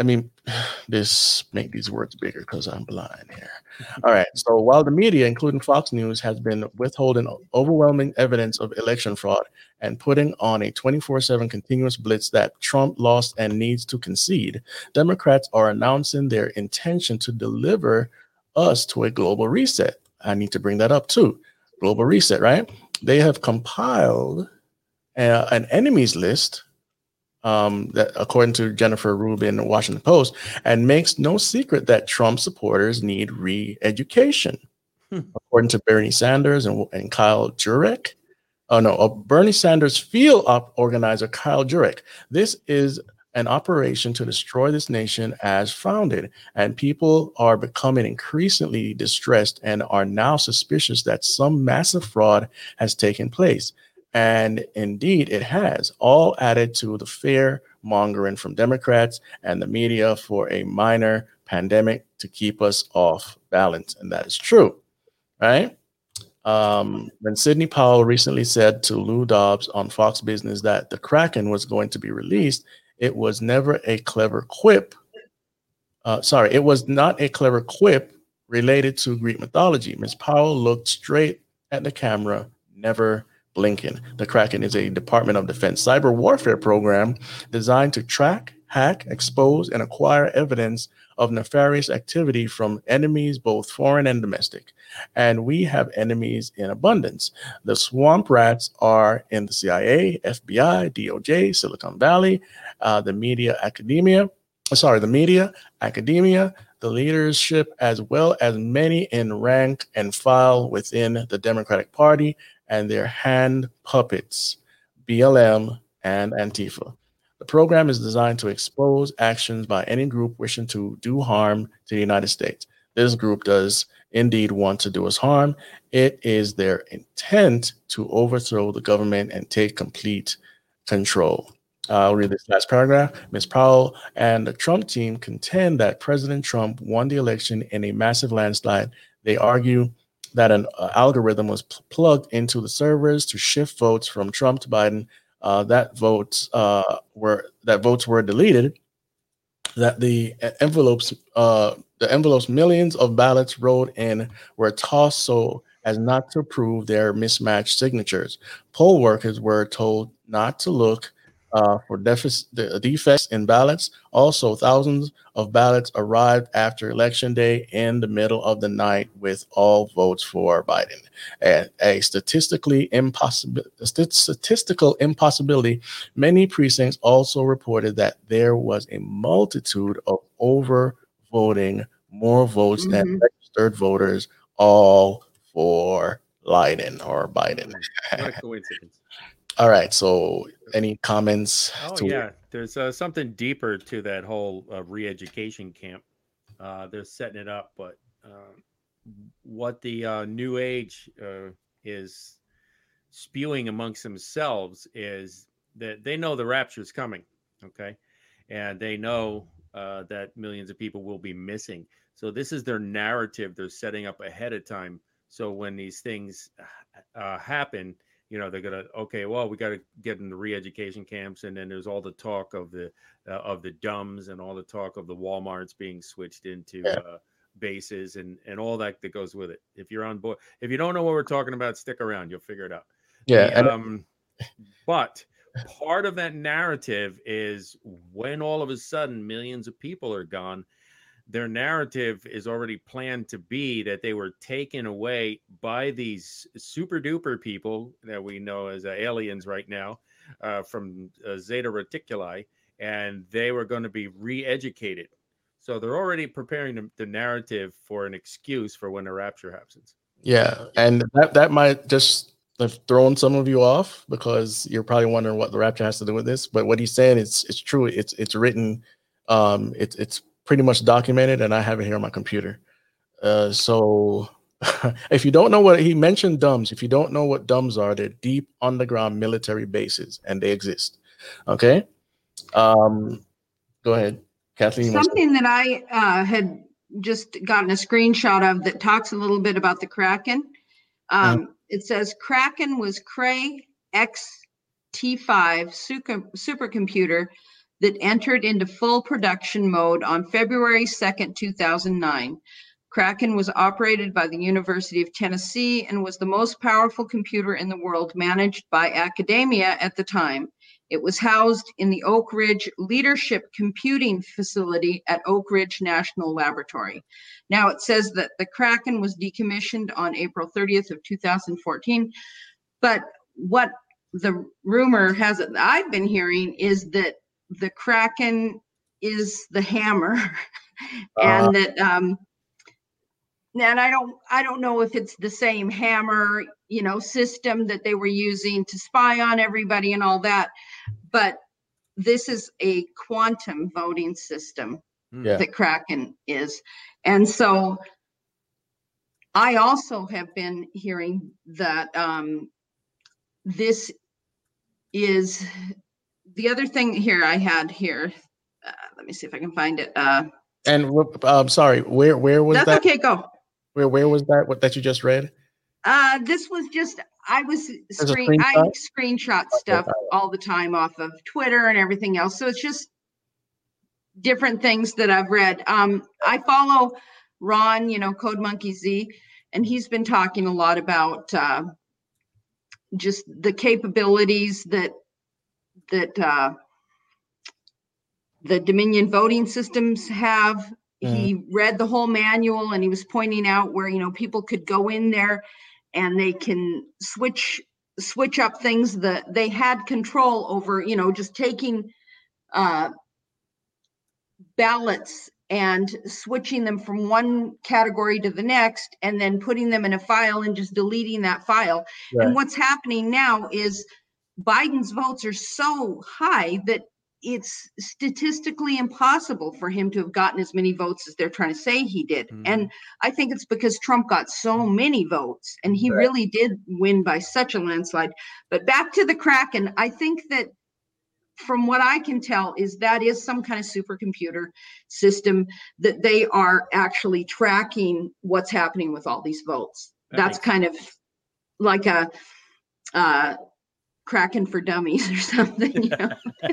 I mean, this make these words bigger because I'm blind here. All right. So while the media, including Fox News, has been withholding overwhelming evidence of election fraud and putting on a 24/7 continuous blitz that Trump lost and needs to concede, Democrats are announcing their intention to deliver us to a global reset. I need to bring that up too. Global reset, right? They have compiled uh, an enemies list um, that according to Jennifer Rubin, the Washington Post, and makes no secret that Trump supporters need re-education. Hmm. According to Bernie Sanders and, and Kyle Jurek, oh no, uh, Bernie Sanders field op- organizer Kyle Jurek. This is an operation to destroy this nation as founded, and people are becoming increasingly distressed and are now suspicious that some massive fraud has taken place. And indeed, it has, all added to the fear mongering from Democrats and the media for a minor pandemic to keep us off balance. And that is true, right? Um, when Sidney Powell recently said to Lou Dobbs on Fox Business that the Kraken was going to be released, it was never a clever quip. Uh, sorry, it was not a clever quip. related to Greek mythology. Ms. Powell looked straight at the camera, never blinking. The Kraken is a Department of Defense cyber warfare program designed to track, hack, expose, and acquire evidence of nefarious activity from enemies, both foreign and domestic. And we have enemies in abundance. The swamp rats are in the CIA, FBI, DOJ, Silicon Valley, uh, the media academia, sorry, the media, academia, the leadership, as well as many in rank and file within the Democratic Party and their hand puppets, BLM and Antifa. The program is designed to expose actions by any group wishing to do harm to the United States. This group does indeed want to do us harm. It is their intent to overthrow the government and take complete control. I'll read this last paragraph. Ms. Powell and the Trump team contend that President Trump won the election in a massive landslide. They argue that an uh, algorithm was pl- plugged into the servers to shift votes from Trump to Biden. Uh, that votes uh, were that votes were deleted. That the envelopes, uh, the envelopes, millions of ballots rolled in were tossed so as not to prove their mismatched signatures. Poll workers were told not to look uh, for deficit, defects in ballots. Also, thousands of ballots arrived after election day in the middle of the night with all votes for Biden. And a statistically impossible statistical impossibility. Many precincts also reported that there was a multitude of over voting, more votes mm-hmm. than registered voters, all for Biden or Biden. What a coincidence. All right. So, any comments? Oh to- yeah, there's uh, something deeper to that whole uh, re-education camp. Uh, they're setting it up, but uh, what the uh, new age uh, is spewing amongst themselves is that they know the rapture is coming. Okay, and they know that millions of people will be missing. So this is their narrative they're setting up ahead of time. So when these things happen you know they're gonna okay well we got to get in the re-education camps and then there's all the talk of the uh, of the dumbs and all the talk of the walmarts being switched into uh, bases and and all that that goes with it. If you're on board if you don't know what we're talking about stick around you'll figure it out. Yeah the, um, but part of that narrative is when all of a sudden millions of people are gone their narrative is already planned to be that they were taken away by these super duper people that we know as uh, aliens right now uh, from uh, Zeta Reticuli, and they were going to be re educated. So they're already preparing the, the, narrative for an excuse for when the rapture happens. Yeah. And that, that might just have thrown some of you off because you're probably wondering what the rapture has to do with this. But what he's saying is it's true. It's it's written. Um, it's it's pretty much documented, and I have it here on my computer. Uh, so if you don't know what he mentioned dumbs, if you don't know what dumbs are, they're deep underground military bases and they exist. Okay. Um, go ahead, Kathleen. Something that I uh, had just gotten a screenshot of that talks a little bit about the Kraken. Um, mm-hmm. It says Kraken was Cray XT5 super, supercomputer that entered into full production mode on February 2nd, 2009. Kraken was operated by the University of Tennessee and was the most powerful computer in the world managed by academia at the time. It was housed in the Oak Ridge Leadership Computing Facility at Oak Ridge National Laboratory. Now it says that the Kraken was decommissioned on April 30th of 2014, but what the rumor has it I've been hearing is that the kraken is the hammer and uh, that um and i don't i don't know if it's the same hammer you know system that they were using to spy on everybody and all that but this is a quantum voting system hmm. yeah. that kraken is and so i also have been hearing that um this is the other thing here I had here, uh, let me see if I can find it. Uh, and I'm um, sorry, where where was that's that? okay. Go. Where where was that? What that you just read? Uh, this was just I was screen I screenshot stuff okay. all the time off of Twitter and everything else. So it's just different things that I've read. Um, I follow Ron, you know, Code Monkey Z, and he's been talking a lot about uh, just the capabilities that that uh, the Dominion voting systems have. Mhm. He read the whole manual and he was pointing out where you know people could go in there and they can switch switch up things that they had control over. You know, just taking uh, ballots and switching them from one category to the next and then putting them in a file and just deleting that file. Right. And what's happening now is Biden's votes are so high that it's statistically impossible for him to have gotten as many votes as they're trying to say he did. Mhm. And I think it's because Trump got so many votes and he Right. really did win by such a landslide. But back to the Kraken, I think that from what I can tell is that is some kind of supercomputer system that they are actually tracking what's happening with all these votes. That That's kind of like a uh Kraken for dummies or something. You know?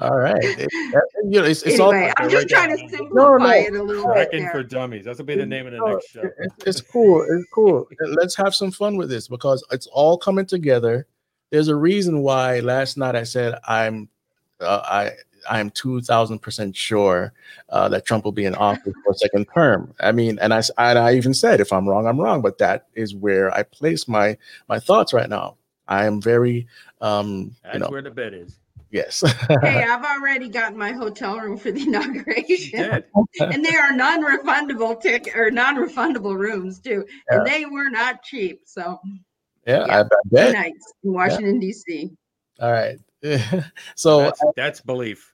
All right. It- that- you know, it's, it's all anyway, I'm right just trying to down. simplify no. it a little bit Kraken for there. dummies. That'll be the name of the No, next show. it- It's cool. It's cool. Let's have some fun with this because it's all coming together. There's a reason why last night I said I'm uh, I I am two thousand percent sure uh, that Trump will be in office for a second term. I mean, and I s- and I even said if I'm wrong, I'm wrong. But that is where I place my my thoughts right now. I am very um That's you know where the bed is. yes. Hey, I've already gotten my hotel room for the inauguration. And they are non-refundable ticket or non-refundable rooms too. And they were not cheap. So yeah, Yeah. I, I bet. nights in Washington, DC. All right. so that's, that's belief.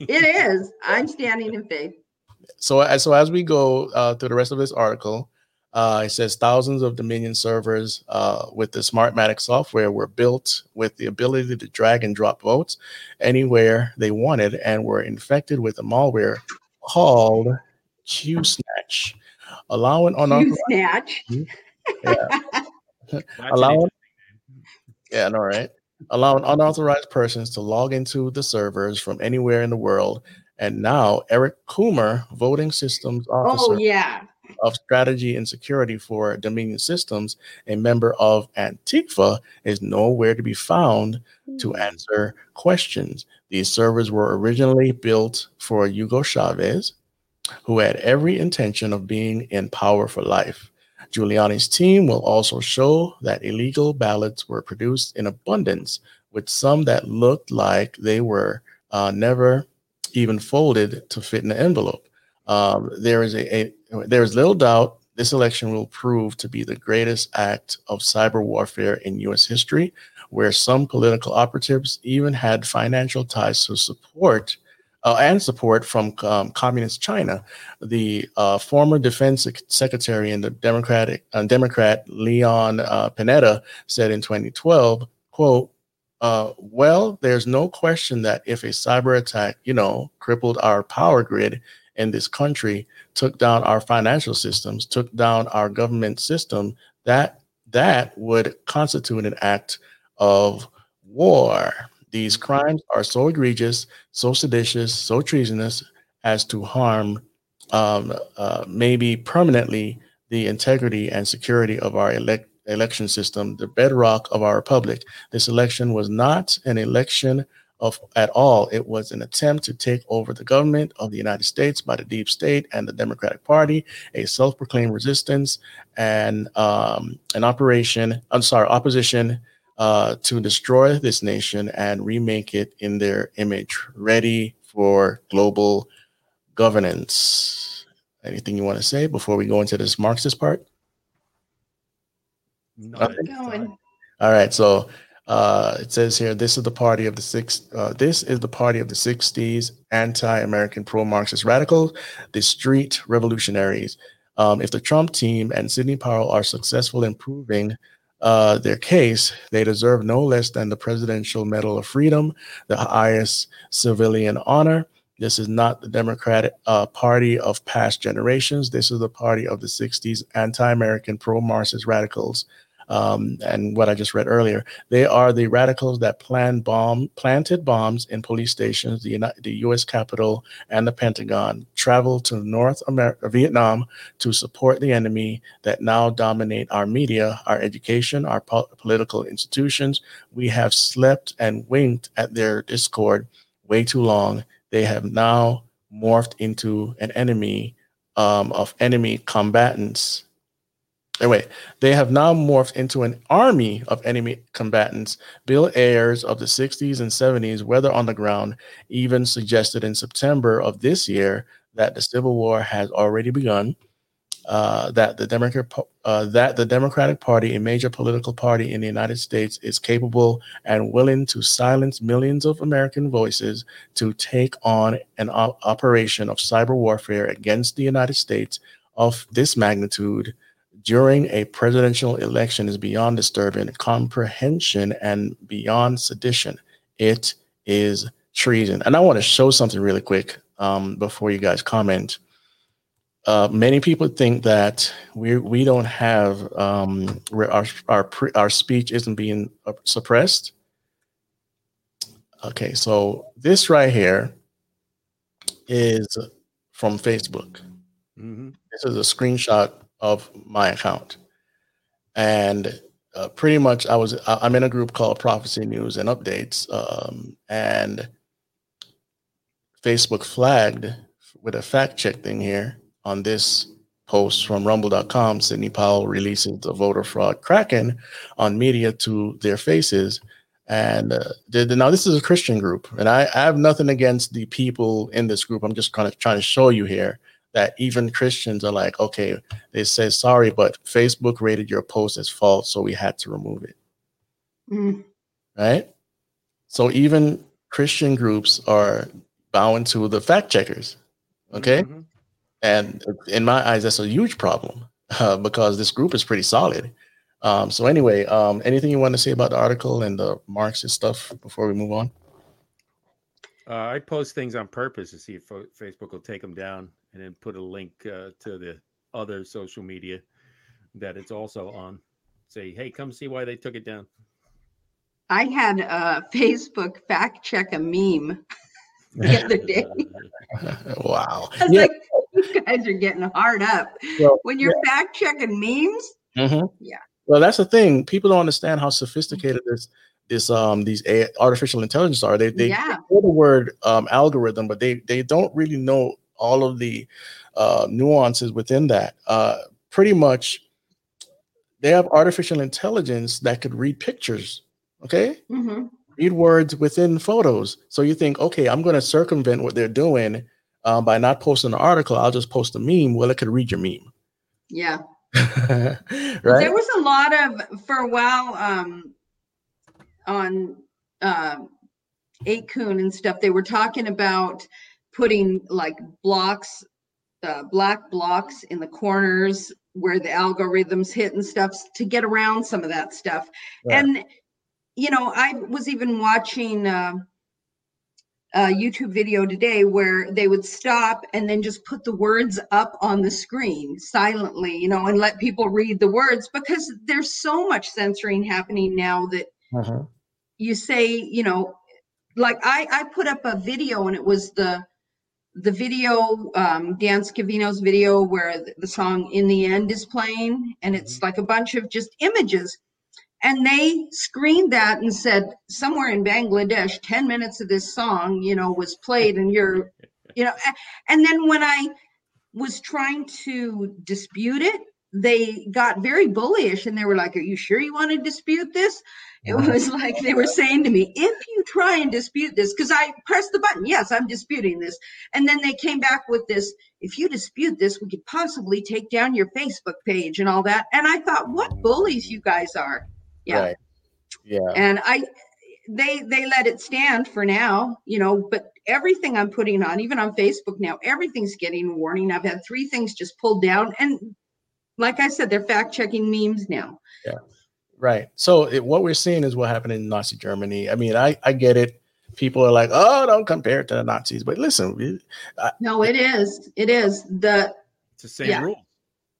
It is. I'm standing in faith. so as so as we go uh, through the rest of this article, uh, it says thousands of Dominion servers uh, with the Smartmatic software were built with the ability to drag and drop votes anywhere they wanted, and were infected with a malware called QSnatch, allowing You unauthorized snatch. That's an Allow- interesting Yeah, I know, right? Allowing unauthorized persons to log into the servers from anywhere in the world. And now Eric Coomer, voting systems officer Oh yeah. Of strategy and security for Dominion Systems, a member of Antifa, is nowhere to be found to answer questions. These servers were originally built for Hugo Chavez, who had every intention of being in power for life. Giuliani's team will also show that illegal ballots were produced in abundance, with some that looked like they were uh, never even folded to fit in the envelope. Um, there is a, a there is little doubt this election will prove to be the greatest act of cyber warfare in U.S. history, where some political operatives even had financial ties to support uh, and support from um, communist China. The uh, former defense secretary and the Democratic uh, Democrat Leon uh, Panetta said in 2012, "quote." Uh, well, there's no question that if a cyber attack, you know, crippled our power grid in this country, took down our financial systems, took down our government system, that that would constitute an act of war. These crimes are so egregious, so seditious, so treasonous as to harm um, uh, maybe permanently the integrity and security of our elect- election system, the bedrock of our republic. This election was not an election of at all. It was an attempt to take over the government of the United States by the deep state and the Democratic Party, a self-proclaimed resistance and um, an operation. I'm sorry, opposition uh, to destroy this nation and remake it in their image, ready for global governance. Anything you want to say before we go into this Marxist part? Not Okay. Going. All right, so uh, it says here, this is the party of the six. Uh, this is the party of the '60s anti-American pro-Marxist radicals, the street revolutionaries. Um, if the Trump team and Sidney Powell are successful in proving uh, their case, they deserve no less than the Presidential Medal of Freedom, the highest civilian honor. This is not the Democratic uh, Party of past generations. This is the party of the '60s anti-American pro-Marxist radicals. Um, and what I just read earlier. They are the radicals that bomb planted bombs in police stations, the, the U.S. Capitol, and the Pentagon. Traveled to North America, Vietnam, to support the enemy that now dominate our media, our education, our po- political institutions. We have slept and winked at their discord way too long. They have now morphed into an enemy um, of enemy combatants Anyway, they have now morphed into an army of enemy combatants. Bill Ayers of the 60s and 70s, whether on the ground, even suggested in September of this year that the Civil War has already begun. Uh, that the Democrat uh, that the Democratic Party, a major political party in the United States, is capable and willing to silence millions of American voices to take on an op- operation of cyber warfare against the United States of this magnitude during a presidential election is beyond disturbing comprehension and beyond sedition. It is treason. And I want to show something really quick um, before you guys comment. Uh, many people think that we we don't have um, our our pre, our speech isn't being uh, suppressed. Okay, so this right here is from Facebook. Mm-hmm. This is a screenshot of my account. And uh, pretty much, I was I'm in a group called Prophecy News and Updates, um, and Facebook flagged with a fact check thing here on this post from Rumble.com. Sidney Powell releases the voter fraud kraken on media to their faces. And uh, now this is a Christian group, and I, I have nothing against the people in this group. I'm just kind of trying to show you here that even Christians are like, okay, they say sorry, but Facebook rated your post as false, so we had to remove it. Mm. Right? So even Christian groups are bowing to the fact checkers. Okay. Mm-hmm. And in my eyes, that's a huge problem uh, because this group is pretty solid. Um, so anyway, um, anything you want to say about the article and the Marxist stuff before we move on? Uh, I post things on purpose to see if Facebook will take them down and then put a link uh, to the other social media that it's also on. Say, hey, come see why they took it down. I had uh, Facebook fact check a meme the other day. wow. yeah. like, you guys are getting hard up. Well, when you're yeah. fact checking memes, mm-hmm. yeah. Well, that's the thing. People don't understand how sophisticated this this um these a- artificial intelligence are. They they yeah. know the word um, algorithm, but they they don't really know all of the uh, nuances within that. Uh, pretty much, they have artificial intelligence that could read pictures. Okay, mm-hmm. read words within photos. So you think, okay, I'm going to circumvent what they're doing um, by not posting an article. I'll just post a meme. Well, it could read your meme. Yeah. right. There was a lot of for a while um, on uh, 8kun and stuff. They were talking about putting like blocks, uh, black blocks in the corners where the algorithms hit and stuff to get around some of that stuff. And, you know, I was even watching uh, a YouTube video today where they would stop and then just put the words up on the screen silently, you know, and let people read the words because there's so much censoring happening now that uh-huh. you say, you know, like I, I put up a video and it was the the video, um, Dan Scavino's video, where the song "In the End" is playing, and it's mm-hmm. like a bunch of just images, and they screened that and said somewhere in Bangladesh, ten minutes of this song, you know, was played, and you're, you know, and then when I was trying to dispute it, they got very bullish, and they were like, "Are you sure you want to dispute this?" It was like they were saying to me, if you try and dispute this, because I pressed the button, yes, I'm disputing this. And then they came back with this, if you dispute this, we could possibly take down your Facebook page and all that. And I thought, what bullies you guys are. Yeah. Right. Yeah. And I they they let it stand for now, you know, but everything I'm putting on, even on Facebook now, everything's getting a warning. I've had three things just pulled down. And like I said, they're fact checking memes now. Yeah. Right. So it, what we're seeing is what happened in Nazi Germany. I mean, I, I get it. People are like, oh, don't compare it to the Nazis. But listen, I, no, it is. It is the it's the same yeah. rule.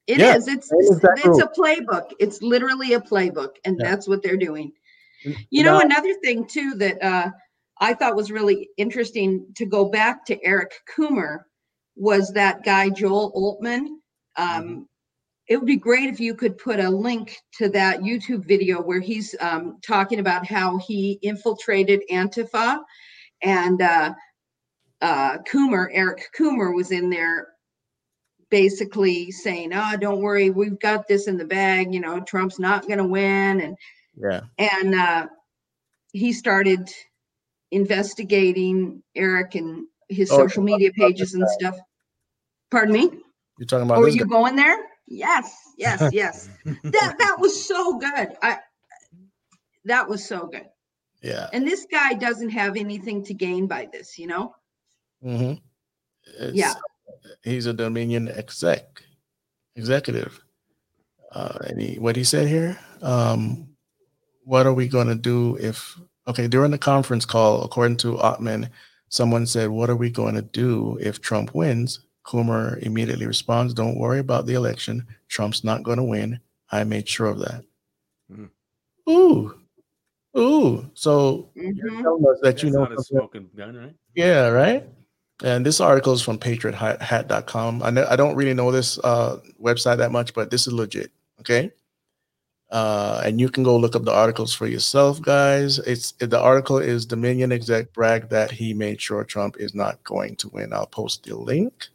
It Yeah, is. It's same exact it's a playbook. It's literally a playbook, and Yeah. that's what they're doing. You know, now- another thing too that uh, I thought was really interesting to go back to Eric Coomer was that guy Joel Oltmann. Um, It would be great if you could put a link to that YouTube video where he's um, talking about how he infiltrated Antifa, and uh, uh, Coomer, Eric Coomer, was in there basically saying, "Oh, don't worry, we've got this in the bag. You know, Trump's not going to win," and Yeah. and uh, he started investigating Eric and his Oh, social media pages and stuff. Pardon me? You're talking about Oh, are you guy. going there? Yes, yes, yes. that that was so good. I that was so good. Yeah. And this guy doesn't have anything to gain by this, you know? Mm-hmm. Yeah. He's a Dominion exec, executive. Uh, and he, what he said here, um, what are we going to do if, okay, during the conference call, according to Oltmann, someone said, what are we going to do if Trump wins? Coomer immediately responds, don't worry about the election. Trump's not going to win. I made sure of that. Mhm. Ooh. Ooh. So you're Mhm. telling us that That's you know not a smoking gun, right? yeah, right. And this article is from patriothat.com. I know I don't really know this uh, website that much, but this is legit. Okay. Uh, and you can go look up the articles for yourself, guys. It's the article is Dominion exec brag that he made sure Trump is not going to win. I'll post the link.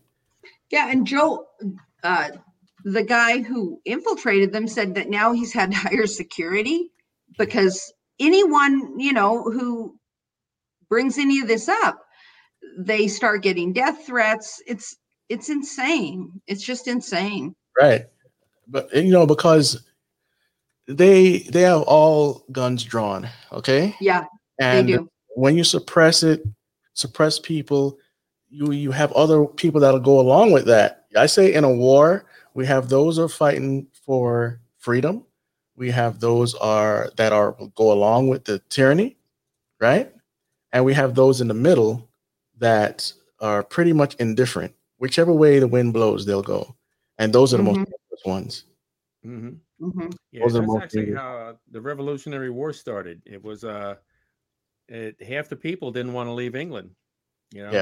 Yeah, and Joe, uh, the guy who infiltrated them, said that now he's had higher security because anyone, you know, who brings any of this up, they start getting death threats. It's it's insane. It's just insane. Right. But you know, because they they have all guns drawn, okay? Yeah, And they do. when you suppress it, suppress people, you you have other people that'll go along with that. I say in a war, we have those are fighting for freedom. We have those are that are go along with the tyranny, right? And we have those in the middle that are pretty much indifferent. Whichever way the wind blows, they'll go. And those are the most Mhm. dangerous ones. hmm hmm Yeah, Those are that's most actually dangerous. how uh, the Revolutionary War started. It was uh, it, half the people didn't want to leave England, you know, Yeah.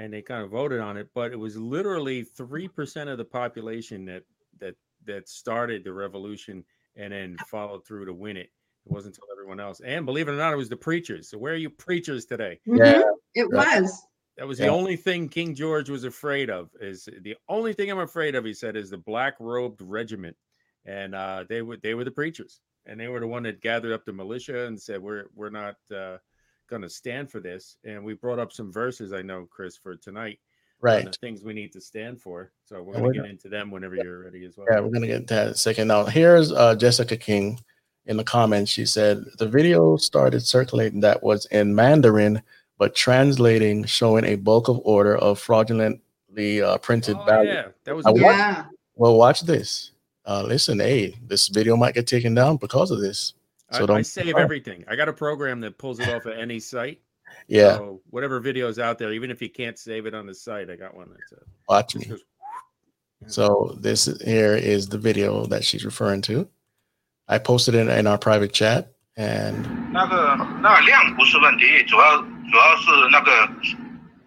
And they kind of voted on it. But it was literally three percent of the population that that that started the revolution and then followed through to win it. It wasn't until everyone else. And believe it or not, it was the preachers. So where are you preachers today? Yeah, It right. was. That was the only thing King George was afraid of. Is the only thing I'm afraid of, he said, is the black robed regiment, and uh, they were they were the preachers, and they were the one that gathered up the militia and said, "We're we're not uh, going to stand for this." And we brought up some verses, I know, Chris, for tonight, right. the things we need to stand for. So we're And going we're to get into them whenever you're ready as well. Yeah, we're gonna get to that second. Now, here's uh, Jessica King in the comments. She said the video started circulating that was in Mandarin, but translating showing a bulk of order of fraudulently uh, printed Oh, ballot. yeah, that was I good. Yeah. Well, watch this. Uh, listen, hey, this video might get taken down because of this. So I, I don't save everything. I got a program that pulls it off of any site. Yeah, So whatever video's out there, even if you can't save it on the site, I got one that's uh, watch just me. goes So this is- here is the video that she's referring to. I posted it in our private chat, and 那个那个量不是问题，主要主要是那个，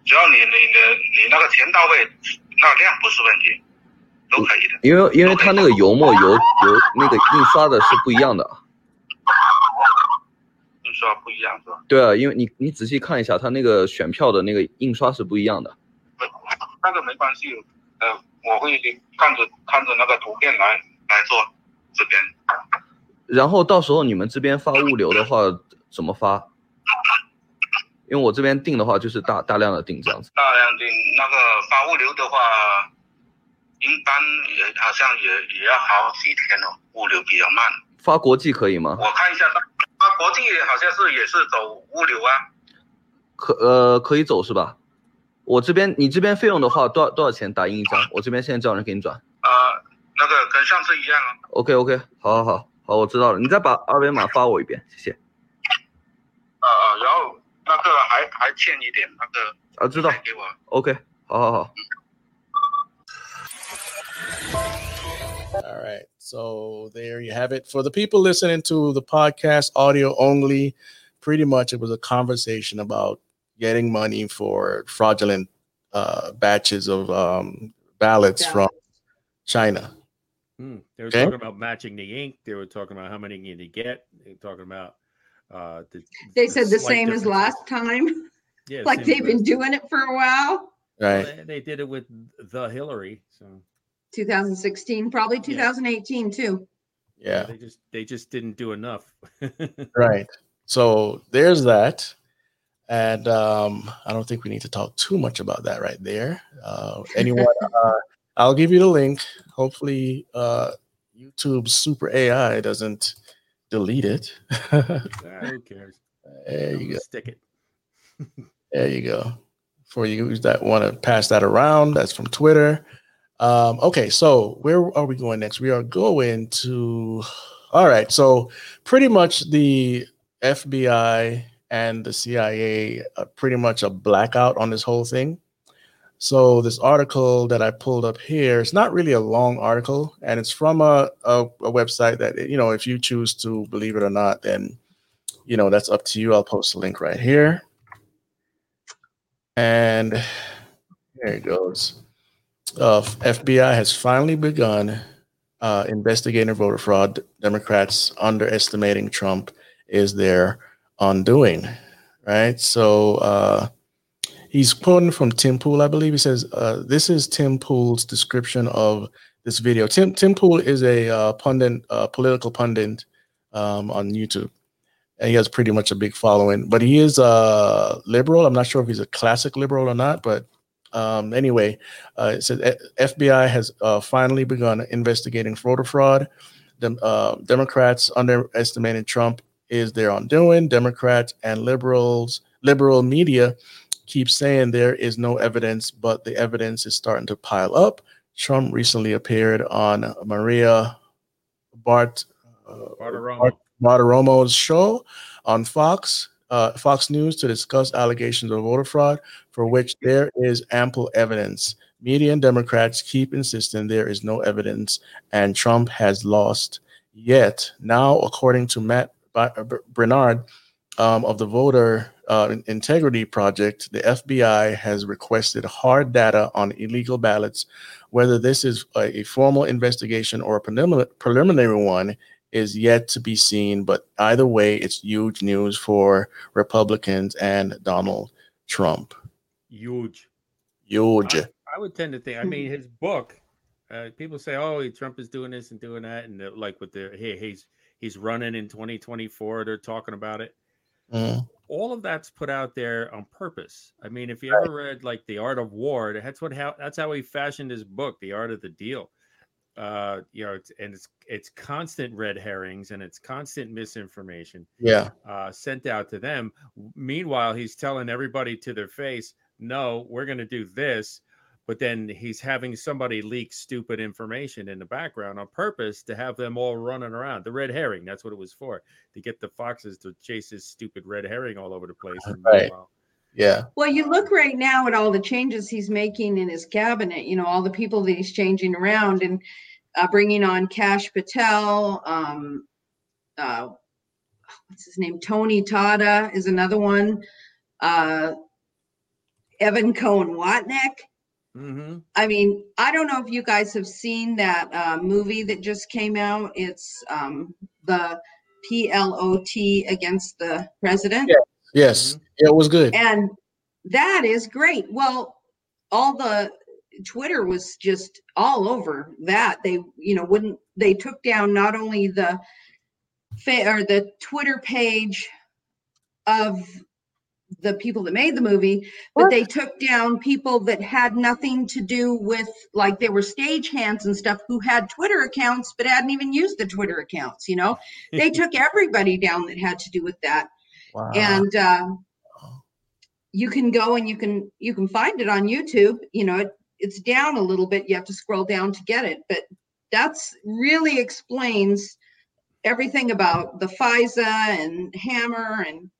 只要你你的你那个钱到位，那个量不是问题，都可以的。因为因为它那个油墨油油那个印刷的是不一样的，印 刷不一样是吧？对啊，因为你你仔细看一下，它那个选票的那个印刷是不一样的。那个没关系，呃，我会看着看着那个图片来来做这边。然后到时候你们这边发物流的话怎么发？因为我这边订的话就是大大量的订这样子。大量的那个发物流的话，一般也好像也也要好几天哦，物流比较慢。发国际可以吗？我看一下，它国际好像是也是走物流啊。可呃可以走是吧？我这边你这边费用的话多少多少钱打印一张？我这边现在叫人给你转。呃，那个跟上次一样啊。OK OK，好好好好，我知道了。你再把二维码发我一遍，谢谢。啊啊，然后那个还还欠一点那个啊，知道。给我。OK，好好好。All right. So there you have it. For the people listening to the podcast audio only, pretty much it was a conversation about getting money for fraudulent uh, batches of um, ballots from China. Hmm, They were Okay. talking about matching the ink. They were talking about how many you need to get. They were talking about uh, the, They said the same as last time, Yeah, like they've been doing it for a while. Well, Right. they, they did it with the Hillary, so 2016, probably 2018 too. Yeah. they just they just didn't do enough. Right. So there's that. And um, I don't think we need to talk too much about that right there. Uh, anyone, uh, I'll give you the link. Hopefully, uh, YouTube Super AI doesn't delete it. Ah, who cares? there I'm you go. Stick it. There you go. For you that want to pass that around, that's from Twitter. Um, okay, so where are we going next? We are going to. All right, so pretty much the FBI and the CIA are pretty much a blackout on this whole thing. So this article that I pulled up here, it's not really a long article, and it's from a, a, a website that you know, if you choose to believe it or not, then you know that's up to you. I'll post a link right here. And there it goes. Uh, FBI has finally begun uh, investigating voter fraud. Democrats underestimating Trump is their undoing, right? So uh, he's quoting from Tim Pool, I believe. He says, uh, "This is Tim Pool's description of this video." Tim Tim Pool is a uh, pundit, uh, political pundit um, on YouTube and he has pretty much a big following. But he is a liberal. I'm not sure if he's a classic liberal or not, but um, anyway, uh, it says FBI has uh, finally begun investigating voter fraud. The uh, Democrats underestimated Trump is their undoing. Democrats and liberals, liberal media, keep saying there is no evidence, but the evidence is starting to pile up. Trump recently appeared on Maria Bart. Uh, Bartiromo. Martiromo's show on Fox, uh, Fox News to discuss allegations of voter fraud for which there is ample evidence. Media and Democrats keep insisting there is no evidence and Trump has lost. Yet, now, according to Matt Ba- Braynard um, of the Voter uh, Integrity Project, the FBI has requested hard data on illegal ballots. Whether this is a, a formal investigation or a preliminary one is yet to be seen, but either way, it's huge news for Republicans and Donald Trump. Huge. Huge. I, I would tend to think. I mean, his book. Uh, people say, "Oh, Trump is doing this and doing that," and like with the hey, he's he's running in 2024. They're talking about it. Mhm. All of that's put out there on purpose. I mean, if you ever read like The Art of War, that's what how that's how he fashioned his book, The Art of the Deal. Uh, you know, it's, and it's it's constant red herrings and it's constant misinformation Yeah. uh, sent out to them. Meanwhile, he's telling everybody to their face, "No, we're going to do this," but then he's having somebody leak stupid information in the background on purpose to have them all running around. The red herring, that's what it was for, to get the foxes to chase this stupid red herring all over the place. And Right. Meanwhile- Yeah. Well, you look right now at all the changes he's making in his cabinet, you know, all the people that he's changing around and uh, bringing on Kash Patel. Um, uh, what's his name? Tony Tata is another one. Uh, Evan Cohen Watnick. Mhm. I mean, I don't know if you guys have seen that uh, movie that just came out. It's um, the PLOT against the president. Yes. Mm-hmm. Yeah, it was good. And that is great. Well, all the Twitter was just all over that. They, you know, wouldn't they took down not only the fa- or the Twitter page of the people that made the movie, but they took down people that had nothing to do with like they were stagehands and stuff who had Twitter accounts but hadn't even used the Twitter accounts, you know. they took everybody down that had to do with that Wow. and um, you can go and you can you can find it on youtube you know it, it's down a little bit you have to scroll down to get it but that's really explains everything about the FISA and hammer and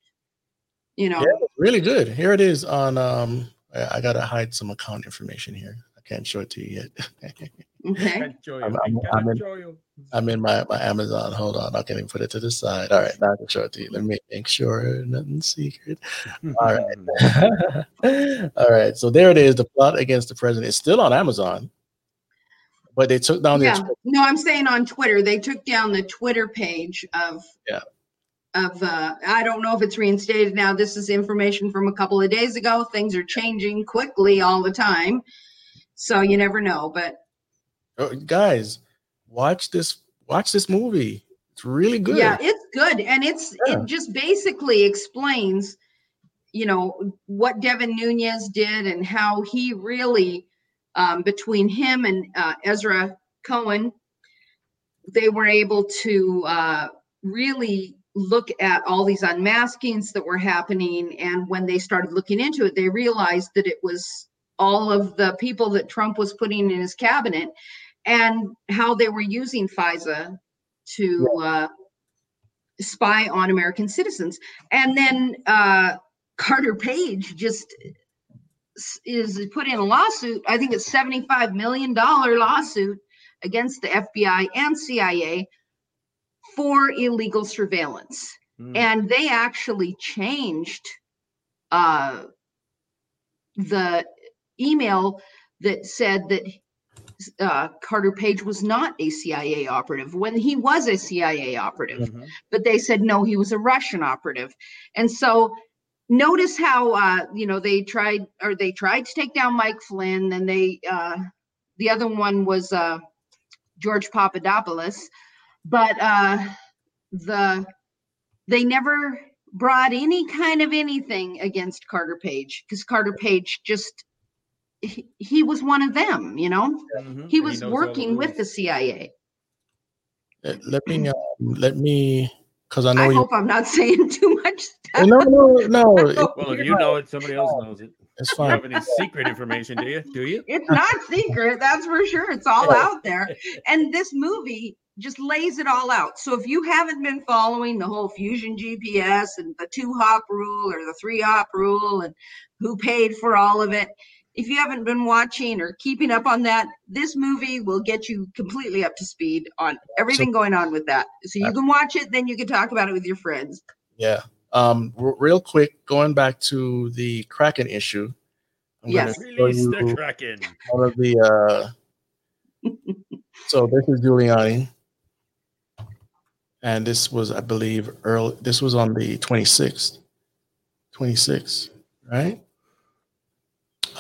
you know Yeah, really good. Here it is on um I I gotta hide some account information here. I can't show it to you yet. Okay. I'm- I'm- I'm in- I'm in my, my Amazon. Hold on. I can't even put it to the side. All right. Now I can show it to you. Let me make sure nothing's secret. All right. All right. So there it is. The plot against the president is still on Amazon, but they took down the. Yeah. the. No, I'm saying on Twitter. They took down the Twitter page of Yeah. of uh I don't know if it's reinstated now. This is information from a couple of days ago. Things are changing quickly all the time. So you never know, but Oh, guys, watch this. Watch this movie. It's really good. yeah, it's good and it's Yeah. it just basically explains you know what Devin Nunes did and how he really um between him and uh, Ezra Cohen they were able to uh really look at all these unmaskings that were happening and when they started looking into it they realized that it was all of the people that Trump was putting in his cabinet and how they were using FISA to uh, spy on American citizens. And then uh, Carter Page just is put in a lawsuit. I think it's $75 million lawsuit against the FBI and CIA for illegal surveillance Mm. and they actually changed uh, the email that said that uh, Carter Page was not a CIA operative when he was a CIA operative, Mhm. but they said no, he was a Russian operative. And so notice how uh, you know they tried or they tried to take down Mike Flynn, and they uh, the other one was uh, George Papadopoulos, but uh, the they never brought any kind of anything against Carter Page because Carter Page just he, he was one of them, you know. Mhm. He was knows all the working with the CIA. Uh, Let me. Um, let me. Because I know I you. hope I'm not saying too much stuff. No, no, no. Well, if you know it, somebody else knows it. it's You fine. have any secret information, do you? Do you? It's not secret, that's for sure. It's all out there. And this movie just lays it all out. So if you haven't been following the whole fusion GPS and the two hop rule or the three hop rule and who paid for all of it, if you haven't been watching or keeping up on that, this movie will get you completely up to speed on everything going on with that. So you can watch it, then you can talk about it with your friends. Yeah. Um. r- real quick, going back to the Kraken issue. I'm Yes. Release the Kraken. one of the. Uh, so this is Giuliani, and this was, I believe, early. This was on the 26th. 26th, right?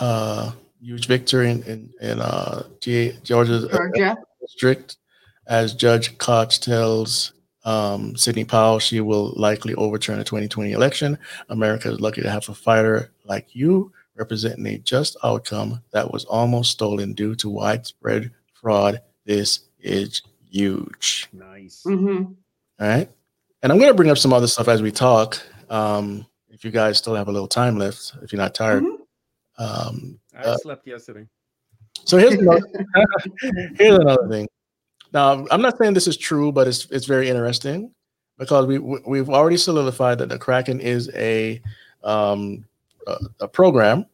Uh, huge victory in in, in uh, G- Georgia's Georgia. district as Judge Koch tells um, Sidney Powell she will likely overturn the 2020 election. America is lucky to have a fighter like you representing a just outcome that was almost stolen due to widespread fraud. This is huge. Nice. hmm All right. And I'm going to bring up some other stuff as we talk. Um, if you guys still have a little time left, if you're not tired. Mhm. Um, I Uh, slept yesterday. so here's another, here's another thing. Now, I'm not saying this is true, but it's it's very interesting because we we- we've already solidified that the Kraken is a um, a, a program,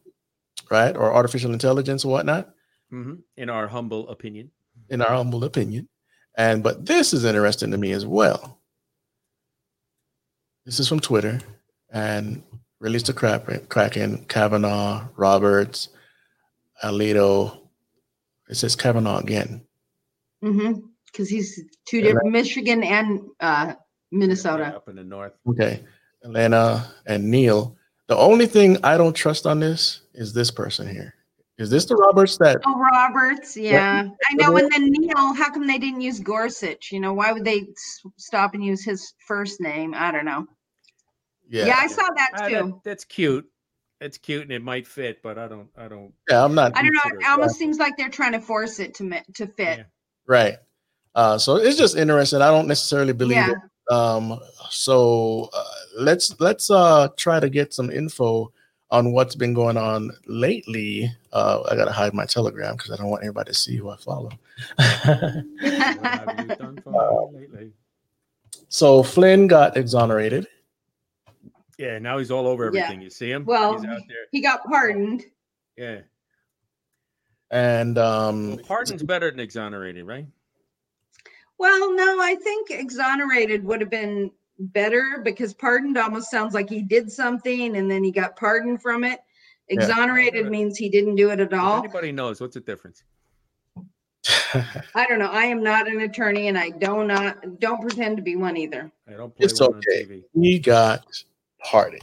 right, or artificial intelligence or whatnot, hmm In our humble opinion. in our humble opinion. And but this is interesting to me as well. This is from Twitter, and released the Kraken, Kraken, Kavanaugh, Roberts, Alito. It says Kavanaugh again. Mm-hmm. Because he's two Yeah, different Michigan and uh, Yeah, Minnesota. up in the north. Okay. Atlanta and Neil. The only thing I don't trust on this is this person here. Is this the Roberts that Oh, Roberts, yeah, I know. And then Neil, how come they didn't use Gorsuch? You know, why would they s- stop and use his first name? I don't know. Yeah, yeah. I saw that Ah, too. that- that's cute. It's cute and it might fit, but I don't. I don't. Yeah, I'm not I don't know. It it almost seems like they're trying to force it to to fit. Yeah. right. Uh, so it's just interesting. I don't necessarily believe Yeah. it. Um, so uh, let's let's uh try to get some info on what's been going on lately. Uh, I gotta hide my Telegram because I don't want anybody to see who I follow. What have you done for me lately? so Flynn got exonerated. Yeah, now he's all over Yeah. everything. You see him? Well, he's out there. He got pardoned. Yeah. And um, Pardon's better than exonerated, right? Well, no, I think exonerated would have been better because pardoned almost sounds like he did something and then he got pardoned from it. Exonerated means he didn't do it at If all. anybody knows what's the difference? I don't know. I am not an attorney and I do not don't pretend to be one either. I don't play It's one okay. on TV. he got pardoned.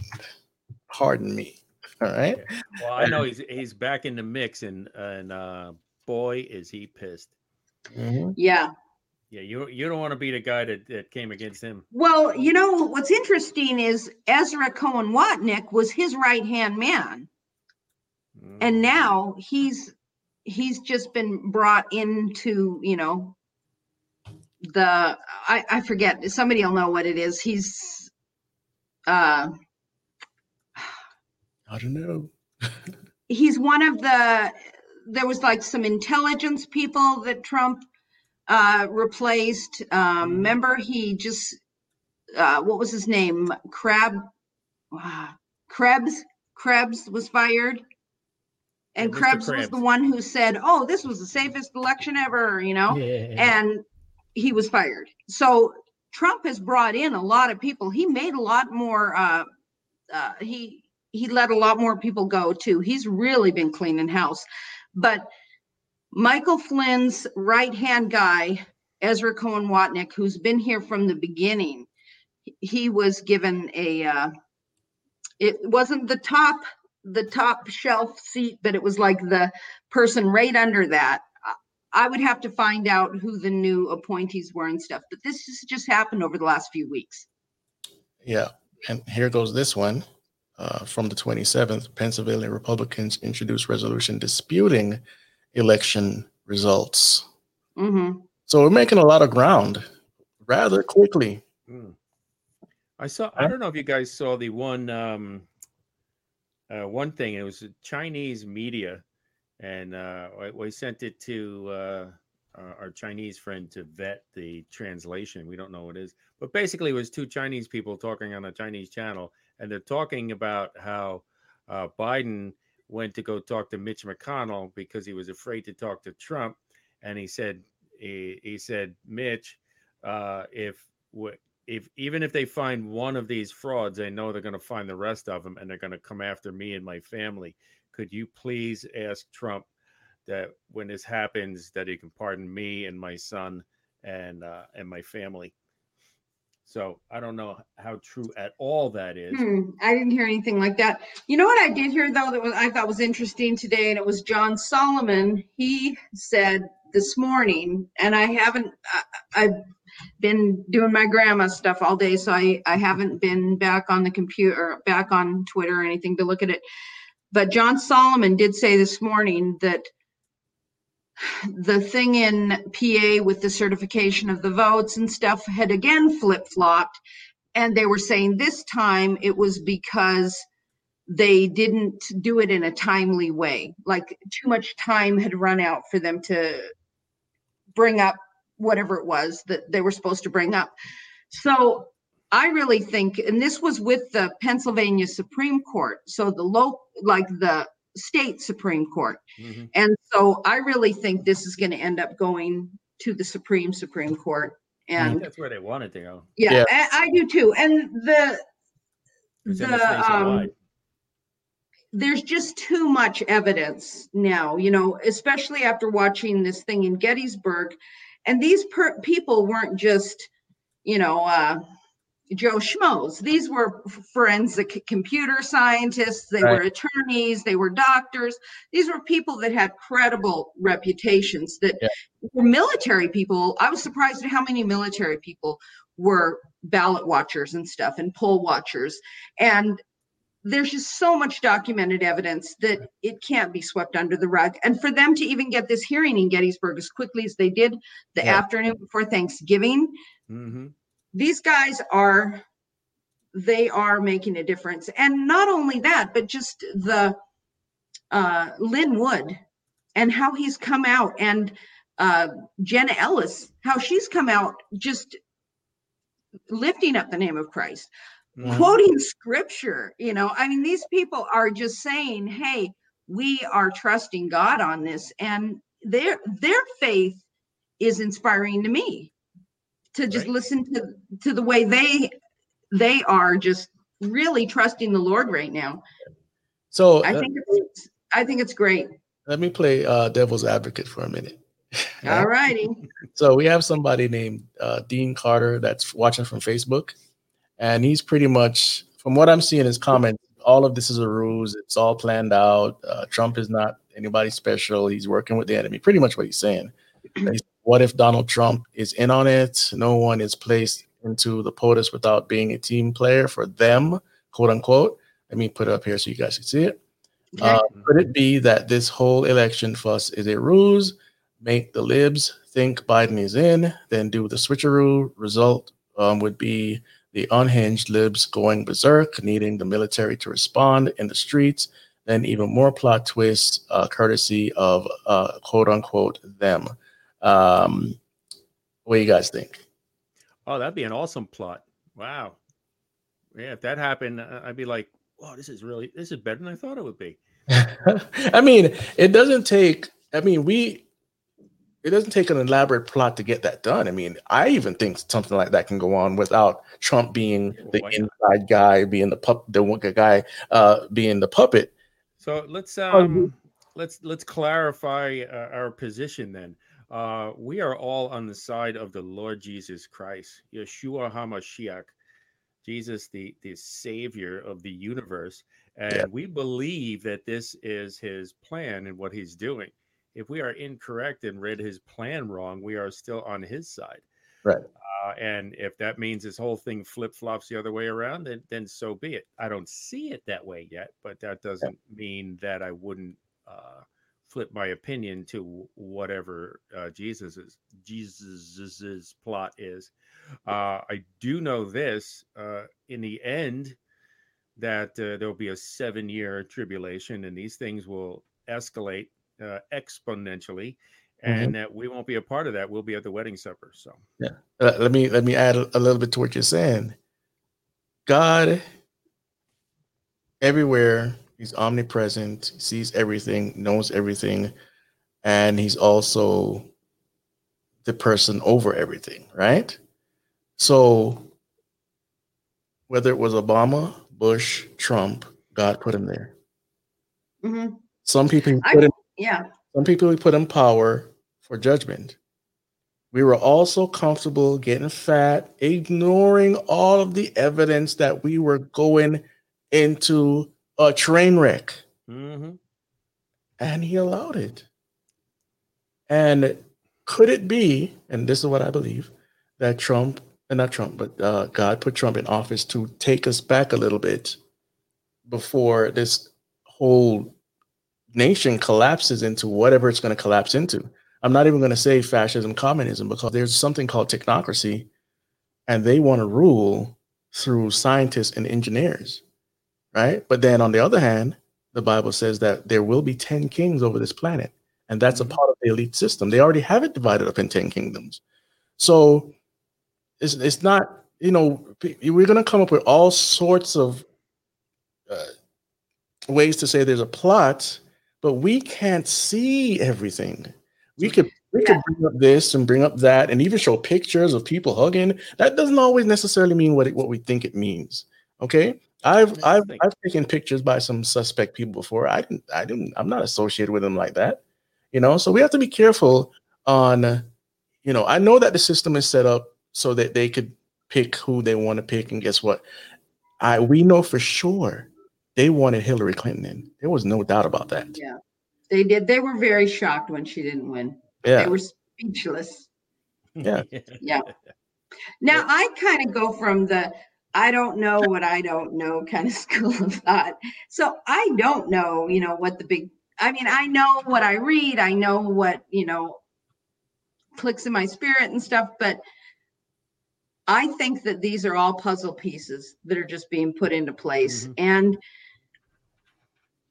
Pardon me. All right. Well, I know he's he's back in the mix, and and uh, boy, is he pissed. Mhm. Yeah. Yeah, you you don't want to be the guy that, that came against him. Well, you know what's interesting is Ezra Cohen Watnick was his right hand man, Mm. and now he's he's just been brought into you know the I I forget somebody will know what it is. He's uh I don't know. he's one of the there was like some intelligence people that Trump uh replaced. Um remember he just uh what was his name? Crab uh, Krebs Krebs was fired. And Yeah, Mr. Krebs was the one who said, "Oh, this was the safest election ever," you know? and he was fired. So Trump has brought in a lot of people. He made a lot more. Uh, uh, he he let a lot more people go too. He's really been cleaning house. But Michael Flynn's right hand guy, Ezra Cohen Watnick, who's been here from the beginning, he was given a. Uh, it wasn't the top the top shelf seat, but it was like the person right under that. I would have to find out who the new appointees were and stuff, but this has just happened over the last few weeks. Yeah. And here goes this one uh, from the 27th. Pennsylvania Republicans introduced resolution disputing election results. hmm So we're making a lot of ground rather quickly. Mm. I saw. I don't know if you guys saw the one. Um, uh, one thing. It was Chinese media, and uh, we sent it to uh, our Chinese friend to vet the translation. We don't know what it is, but basically, it was two Chinese people talking on a Chinese channel, and they're talking about how uh, Biden went to go talk to Mitch McConnell because he was afraid to talk to Trump, and he said, he, he said, Mitch, uh, if if even if they find one of these frauds, they know they're going to find the rest of them, and they're going to come after me and my family. Could you please ask Trump that when this happens, that he can pardon me and my son and uh, and my family? So I don't know how true at all that is. Hmm, I didn't hear anything like that. You know what I did hear though that was I thought was interesting today, and it was John Solomon. He said this morning, and I haven't. I, I've been doing my grandma stuff all day, so I I haven't been back on the computer, back on Twitter or anything to look at it. But John Solomon did say this morning that the thing in PA with the certification of the votes and stuff had again flip flopped. And they were saying this time it was because they didn't do it in a timely way. Like too much time had run out for them to bring up whatever it was that they were supposed to bring up. So I really think, and this was with the Pennsylvania Supreme Court. So the low, like the state Supreme Court. Mhm. And so I really think this is going to end up going to the Supreme Supreme Court. I And think that's where they wanted to go. yeah, Yeah. I, I do too. And the It's in the um, there's just too much evidence now, you know, especially after watching this thing in Gettysburg. And these per- people weren't just, you know, uh, Joe Schmoes. These were forensic computer scientists. They were attorneys. They were doctors. These were people that had credible reputations. That Yeah. were military people. I was surprised at how many military people were ballot watchers and stuff and poll watchers. And there's just so much documented evidence that it can't be swept under the rug. And for them to even get this hearing in Gettysburg as quickly as they did the Yeah. afternoon before Thanksgiving, hmm these guys are they are making a difference. And not only that, but just the uh Lin Wood and how he's come out and uh Jenna Ellis, how she's come out just lifting up the name of Christ Mhm. quoting scripture you know i mean these people are just saying hey we are trusting God on this, and their their faith is inspiring to me to just Right. listen to to the way they they are just really trusting the Lord right now. So I uh, think it's I think it's great. let me play uh, devil's advocate for a minute. All righty. So we have somebody named uh, Dean Carter that's watching from Facebook, and he's pretty much, from what I'm seeing in his comments, all of this is a ruse. It's all planned out. Uh, Trump is not anybody special. He's working with the enemy. Pretty much what he's saying. He's- what if Donald Trump is in on it? No one is placed into the POTUS without being a team player for them, quote unquote. Let me put it up here so you guys can see it. Okay. Uh, could it be that this whole election fuss is a ruse? Make the libs think Biden is in, then do the switcheroo. Result um, would be the unhinged libs going berserk, needing the military to respond in the streets. Then even more plot twists, uh, courtesy of uh, quote unquote them. Um, what do you guys think? Oh, that'd be an awesome plot. Wow. Yeah, if that happened, uh, I'd be like, "Wow, this is really this is better than I thought it would be." I mean, it doesn't take. I mean, we. It doesn't take an elaborate plot to get that done. I mean, I even think something like that can go on without Trump being the Why not? inside guy, being the pup, the one guy, uh, being the puppet. So let's Oh, um let's let's clarify uh, our position then. Uh, we are all on the side of the Lord Jesus Christ, Yeshua Hamashiach, Jesus, the the Savior of the universe, and Yeah. we believe that this is His plan and what He's doing. If we are incorrect and read His plan wrong, we are still on His side. Right. Uh, and if that means this whole thing flip flops the other way around, then then so be it. I don't see it that way yet, but that doesn't mean that I wouldn't uh, flip my opinion to whatever uh, Jesus's Jesus's plot is. Uh, I do know this: uh, in the end, that uh, there will be a seven-year tribulation, and these things will escalate uh, exponentially, and that we won't be a part of that. We'll be at the wedding supper. So. Uh, let me let me add a little bit to what you're saying. God, everywhere, He's omnipresent. He sees everything, knows everything, and He's also the person over everything, right? So, whether it was Obama, Bush, Trump, God put him there. Mhm. Some people I- put in Yeah. some people put in power for judgment. We were also comfortable getting fat, ignoring all of the evidence that we were going into a train wreck. hmm And he allowed it. And could it be, and this is what I believe, that Trump, and not Trump, but uh, God put Trump in office to take us back a little bit before this whole nation collapses into whatever it's going to collapse into. I'm not even going to say fascism, communism, because there's something called technocracy, and they want to rule through scientists and engineers, right? But then on the other hand, the Bible says that there will be 10 kings over this planet, and that's a part of the elite system. They already have it divided up in 10 kingdoms. So it's, it's not, you know, we're going to come up with all sorts of uh, ways to say there's a plot, but we can't see everything. We could we could bring up this and bring up that, and even show pictures of people hugging. That doesn't always necessarily mean what it, what we think it means. Okay, I've I've. I've taken pictures by some suspect people before. I didn't I didn't I'm not associated with them like that. You know, so we have to be careful on. You know, I know that the system is set up so that they could pick who they want to pick, and guess what? I we know for sure they wanted Hillary Clinton in. There was no doubt about that. Yeah. They did. They were very shocked when she didn't win. Yeah. They were speechless. Yeah. Yeah. Now I kind of go from the I don't know what I don't know kind of school of thought. So I don't know, you know, what the big I mean, I know what I read, I know what, you know, clicks in my spirit and stuff, but I think that these are all puzzle pieces that are just being put into place. Mhm. And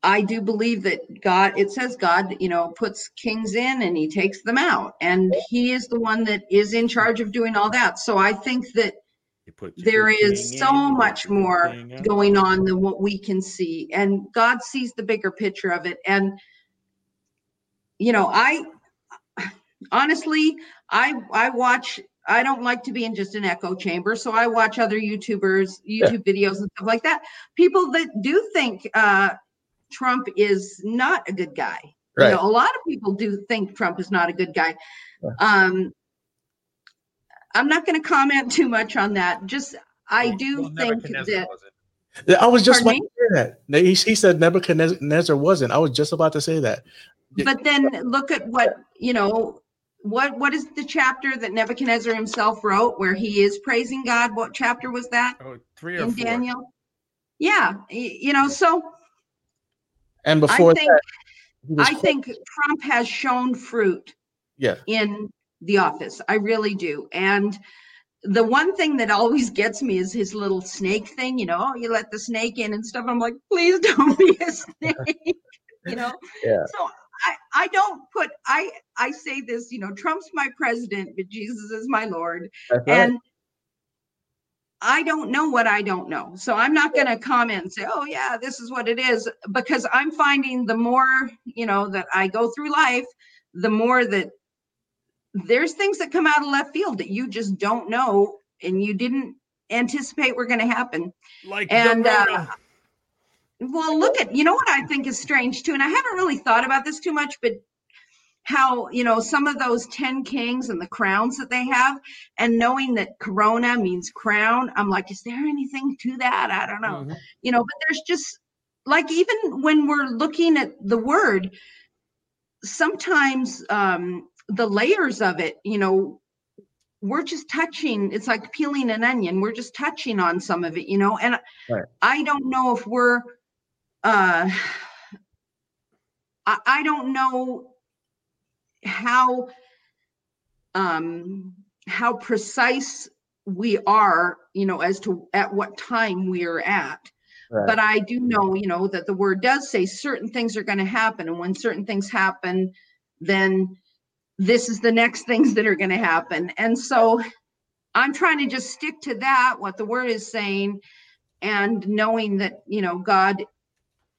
I do believe that God, it says God, you know, puts kings in and he takes them out. And he is the one that is in charge of doing all that. So I think that put the there is so in, much more going on than what we can see and god sees the bigger picture of it and you know i honestly i i watch i don't like to be in just an echo chamber so i watch other youtubers youtube videos and stuff like that. People that do think uh trump is not a good guy. Right. you know a lot of people do think trump is not a good guy. Yeah. um i'm not going to comment too much on that just i do Well, think that wasn't. I was just about Pardon to say that. He, he said Nebuchadnezzar wasn't. I was just about to say that. But then look at what you know what what is the chapter that nebuchadnezzar himself wrote where he is praising god what chapter was that Oh, three or in four. daniel yeah you know so And i before think that, i think trump has shown fruit yeah, in the office i really do and the one thing that always gets me is his little snake thing you know you let the snake in and stuff i'm like please don't be a snake you know Yeah. so i i don't put i i say this you know trump's my president but jesus is my lord right. and I don't know what I don't know. So I'm not going to comment and say, oh, yeah, this is what it is, because I'm finding the more, you know, that I go through life, the more that there's things that come out of left field that you just don't know and you didn't anticipate were going to happen. Like And, uh, Well, look at, you know what I think is strange too, and I haven't really thought about this too much, but how, you know, some of those 10 kings and the crowns that they have, and knowing that corona means crown, I'm like, is there anything to that? I don't know. Mhm. You know, but there's just like, even when we're looking at the word, sometimes um, the layers of it, you know, we're just touching, it's like peeling an onion. We're just touching on some of it, you know, and Right. I don't know if we're, uh, I, I don't know how, um, how precise we are, you know, as to at what time we are at. Right. But I do know, you know, that the word does say certain things are going to happen. And when certain things happen, then this is the next things that are going to happen. And so I'm trying to just stick to that, what the word is saying, and knowing that, you know, God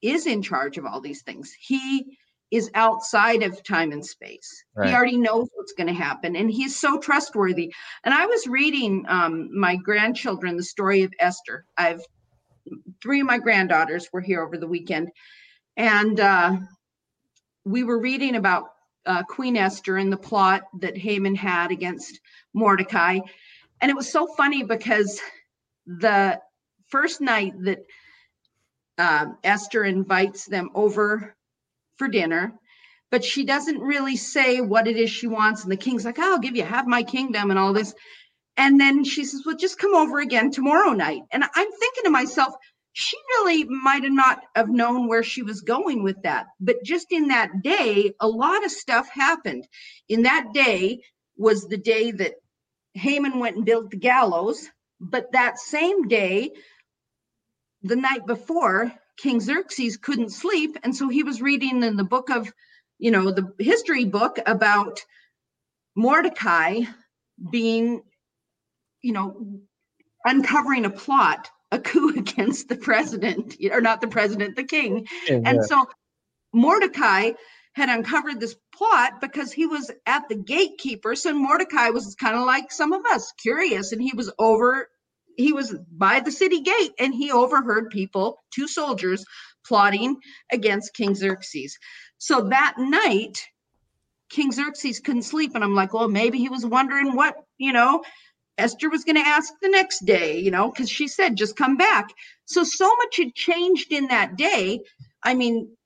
is in charge of all these things. He is outside of time and space. Right. He already knows what's going to happen and he's so trustworthy. And I was reading um, my grandchildren the story of Esther. I've three of my granddaughters were here over the weekend and uh, we were reading about uh, Queen Esther and the plot that Haman had against Mordecai. And it was so funny because the first night that um, Esther invites them over for dinner, but she doesn't really say what it is she wants. And the king's like, I'll give you half my kingdom and all this. And then she says, Well, just come over again tomorrow night. And I'm thinking to myself, she really might have not have known where she was going with that. But just in that day, a lot of stuff happened. In that day was the day that Haman went and built the gallows. But that same day, the night before, King Xerxes couldn't sleep. And so he was reading in the book of, you know, the history book about Mordecai being, you know, uncovering a plot, a coup against the president, or not the president, the king. Yeah, And so Mordecai had uncovered this plot because he was at the gatekeeper. So Mordecai was kind of like some of us, curious, and he was over, he was by the city gate and he overheard people, two soldiers, plotting against King Xerxes. So that night, King Xerxes couldn't sleep. And I'm like, well, maybe he was wondering what, you know, Esther was going to ask the next day, you know, because she said, just come back. So, so much had changed in that day. I mean,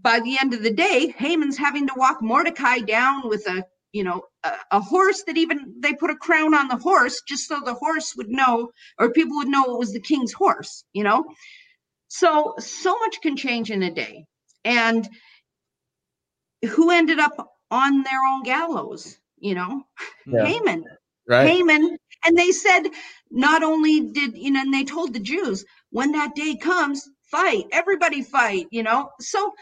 by the end of the day, Haman's having to walk Mordecai down with a, you know, a, a horse that even they put a crown on the horse just so the horse would know, or people would know it was the king's horse, you know. So, so much can change in a day. And who ended up on their own gallows, you know? Yeah. Haman. Right. Haman. And they said, not only did, you know, and they told the Jews, when that day comes, fight, everybody fight, you know? So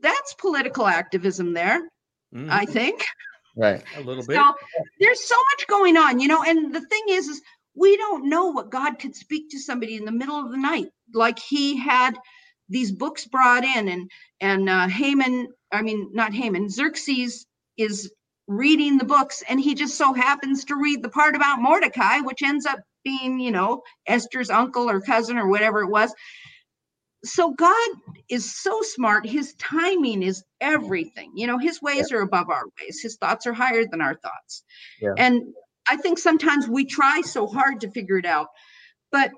that's political activism there, Mhm. I think. Right. a little bit. So there's so much going on, you know, and the thing is, is we don't know what God could speak to somebody in the middle of the night, like he had these books brought in and and uh, Haman, I mean not Haman, Xerxes is reading the books and he just so happens to read the part about Mordecai, which ends up being, you know, Esther's uncle or cousin or whatever it was. So God is so smart. His timing is everything. You know, his ways yeah. are above our ways. His thoughts are higher than our thoughts. Yeah. And I think sometimes we try so hard to figure it out. But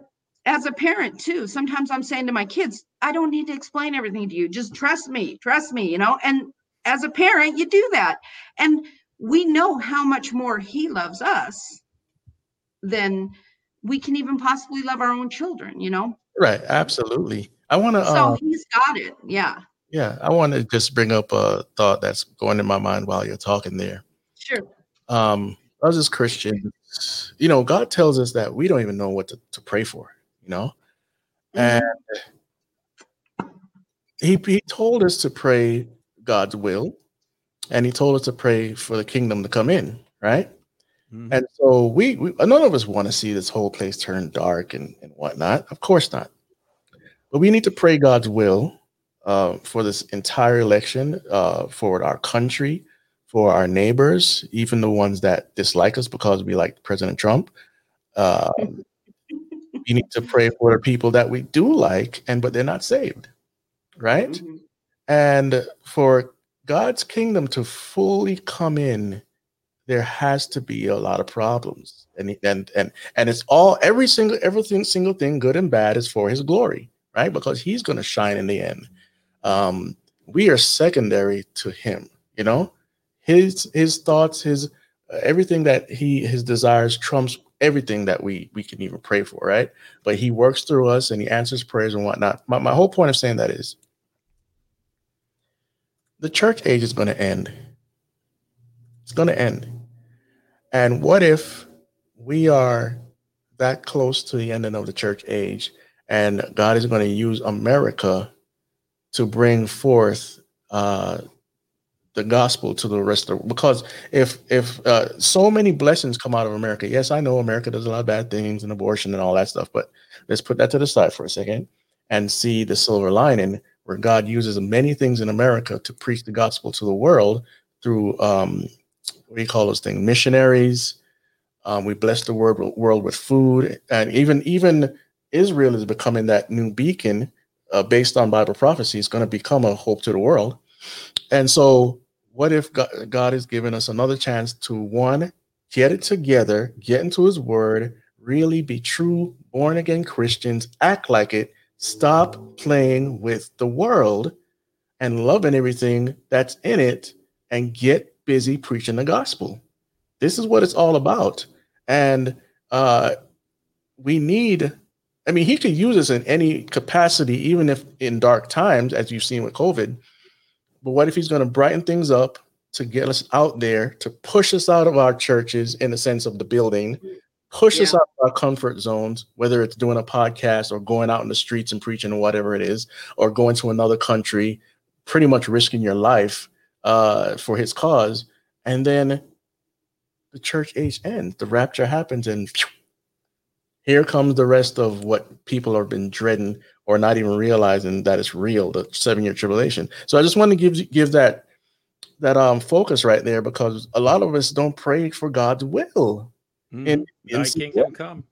as a parent too, sometimes I'm saying to my kids, I don't need to explain everything to you. Just trust me, trust me, you know. And as a parent, you do that. And we know how much more he loves us than we can even possibly love our own children, you know? Right, absolutely. I want to. So uh, he's got it. Yeah. Yeah, I want to just bring up a thought that's going in my mind while you're talking there. Sure. Um, us as Christians, you know, God tells us that we don't even know what to, to pray for, you know? Mm-hmm. And he, he told us to pray God's will, and he told us to pray for the kingdom to come in, right? Mm-hmm. And so we, we, none of us want to see this whole place turn dark and, and whatnot. Of course not. But we need to pray God's will uh, for this entire election, uh, for our country, for our neighbors, even the ones that dislike us because we like President Trump. Uh, we need to pray for the people that we do like, and but they're not saved, right? Mm-hmm. And for God's kingdom to fully come in, there has to be a lot of problems, and and and and it's all every single everything single thing, good and bad, is for His glory, right? Because He's to shine in the end. Um, we are secondary to Him, you know his his thoughts, his uh, everything that he his desires trumps everything that we we can even pray for, right? But he works through us and he answers prayers and whatnot. My my whole point of saying that is the church age is going to end. It's going to end. And what if we are that close to the ending of the church age and God is going to use America to bring forth uh, the gospel to the rest of the because if if uh, so many blessings come out of America, yes, I know America does a lot of bad things and abortion and all that stuff, but let's put that to the side for a second and see the silver lining where God uses many things in America to preach the gospel to the world through um, what do you call those things? Missionaries. Um, we bless the world world with food, and even even Israel is becoming that new beacon uh, based on Bible prophecy. It's going to become a hope to the world. And so what if God, God is giving us another chance to one, get it together, get into his word, really be true born again Christians, act like it, stop playing with the world and loving everything that's in it, and get busy preaching the gospel. This is what it's all about. And uh, we need, I mean, he could use us in any capacity, even if in dark times, as you've seen with COVID but what if he's going to brighten things up to get us out there, to push us out of our churches in the sense of the building, push yeah. us out of our comfort zones, whether it's doing a podcast or going out in the streets and preaching or whatever it is, or going to another country, pretty much risking your life uh, for his cause. And then the church age ends, the rapture happens, and here comes the rest of what people have been dreading or not even realizing that it's real, the seven year tribulation. So I just want to give give that that um focus right there because a lot of us don't pray for God's will. Mm, in, in kingdom come.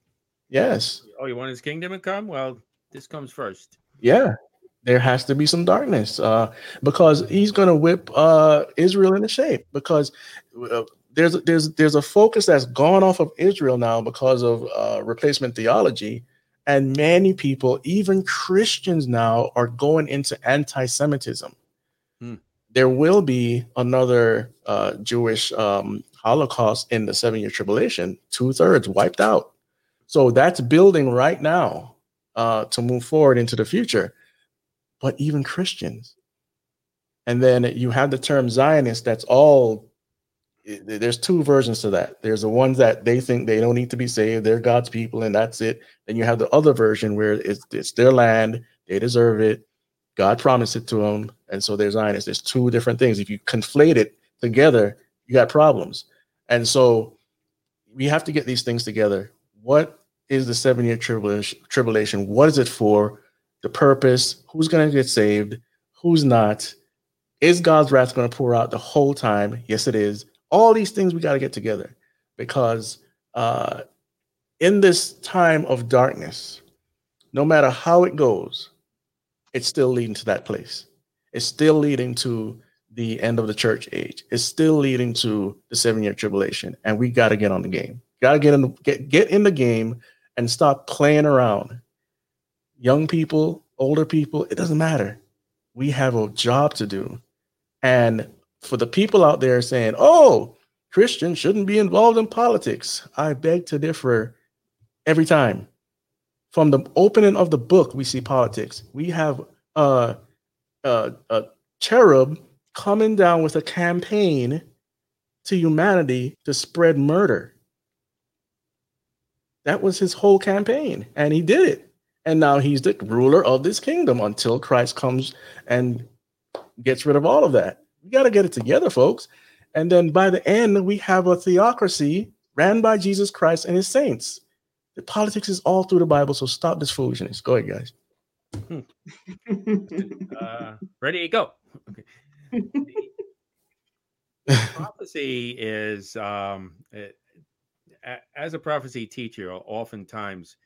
Yes. Oh, you want his kingdom to come? Well, this comes first. Yeah. There has to be some darkness uh, because he's going to whip uh, Israel into shape because uh, there's there's there's a focus that's gone off of Israel now because of uh, replacement theology, and many people, even Christians now, are going into anti-Semitism. Hmm. There will be another uh, Jewish um, Holocaust in the seven-year tribulation, two thirds wiped out. So that's building right now uh, to move forward into the future. But even Christians, and then you have the term Zionist. That's all there's two versions to that. There's the ones that they think they don't need to be saved, they're God's people, and that's it. Then you have the other version where it's it's their land, they deserve it, God promised it to them, and so there's Zionists. There's two different things. If you conflate it together, you got problems. And so we have to get these things together. what is the seven year tribulation? Tribulation. What is it for? The purpose? Who's going to get saved? Who's not? Is God's wrath going to pour out the whole time? Yes, it is. All these things we got to get together because uh, in this time of darkness, no matter how it goes, it's still leading to that place. It's still leading to the end of the church age. It's still leading to the seven year tribulation, and we got to get on the game. Got to get in the, get get in the game and stop playing around. Young people, older people, it doesn't matter. We have a job to do, and for the people out there saying, "Oh, Christians shouldn't be involved in politics," I beg to differ. Every time, from the opening of the book, we see politics. We have uh, uh, a cherub coming down with a campaign to humanity to spread murder. That was his whole campaign, and he did it. And now he's the ruler of this kingdom until Christ comes and gets rid of all of that. We got to get it together, folks. And then by the end, we have a theocracy ran by Jesus Christ and his saints. The politics is all through the Bible, so stop this foolishness. Go ahead, guys. uh, ready to go. Okay. Prophecy is um, it, as a prophecy teacher, oftentimes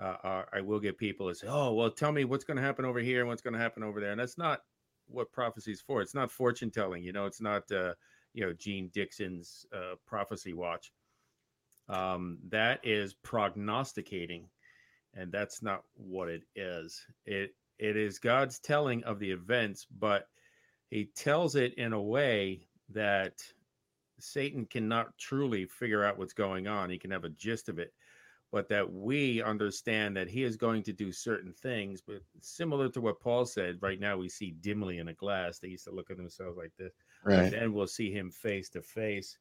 uh, I will get people to say, "Oh, well, tell me what's going to happen over here and what's going to happen over there," and that's not what prophecy is for. It's not fortune telling. You know, it's not uh, you know Jeane Dixon's uh, prophecy watch. Um, that is prognosticating, and that's not what it is. It it is God's telling of the events, but He tells it in a way that Satan cannot truly figure out what's going on. He can have a gist of it, but that we understand that he is going to do certain things. But similar to what Paul said, right now we see dimly in a glass. They used to look at themselves like this. Right. And then we'll see him face to face.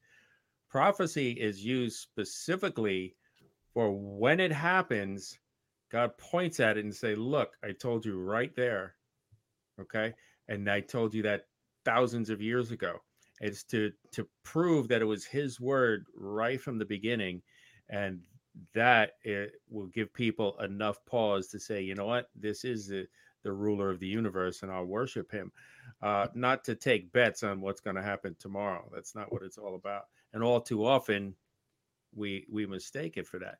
Prophecy is used specifically for when it happens, God points at it and say, "Look, I told you right there." Okay? And I told you that thousands of years ago. It's to to prove that it was his word right from the beginning, and that it will give people enough pause to say, you know what, this is the the ruler of the universe, and I'll worship him. Uh, not to take bets on what's going to happen tomorrow. That's not what it's all about. And all too often, we we mistake it for that.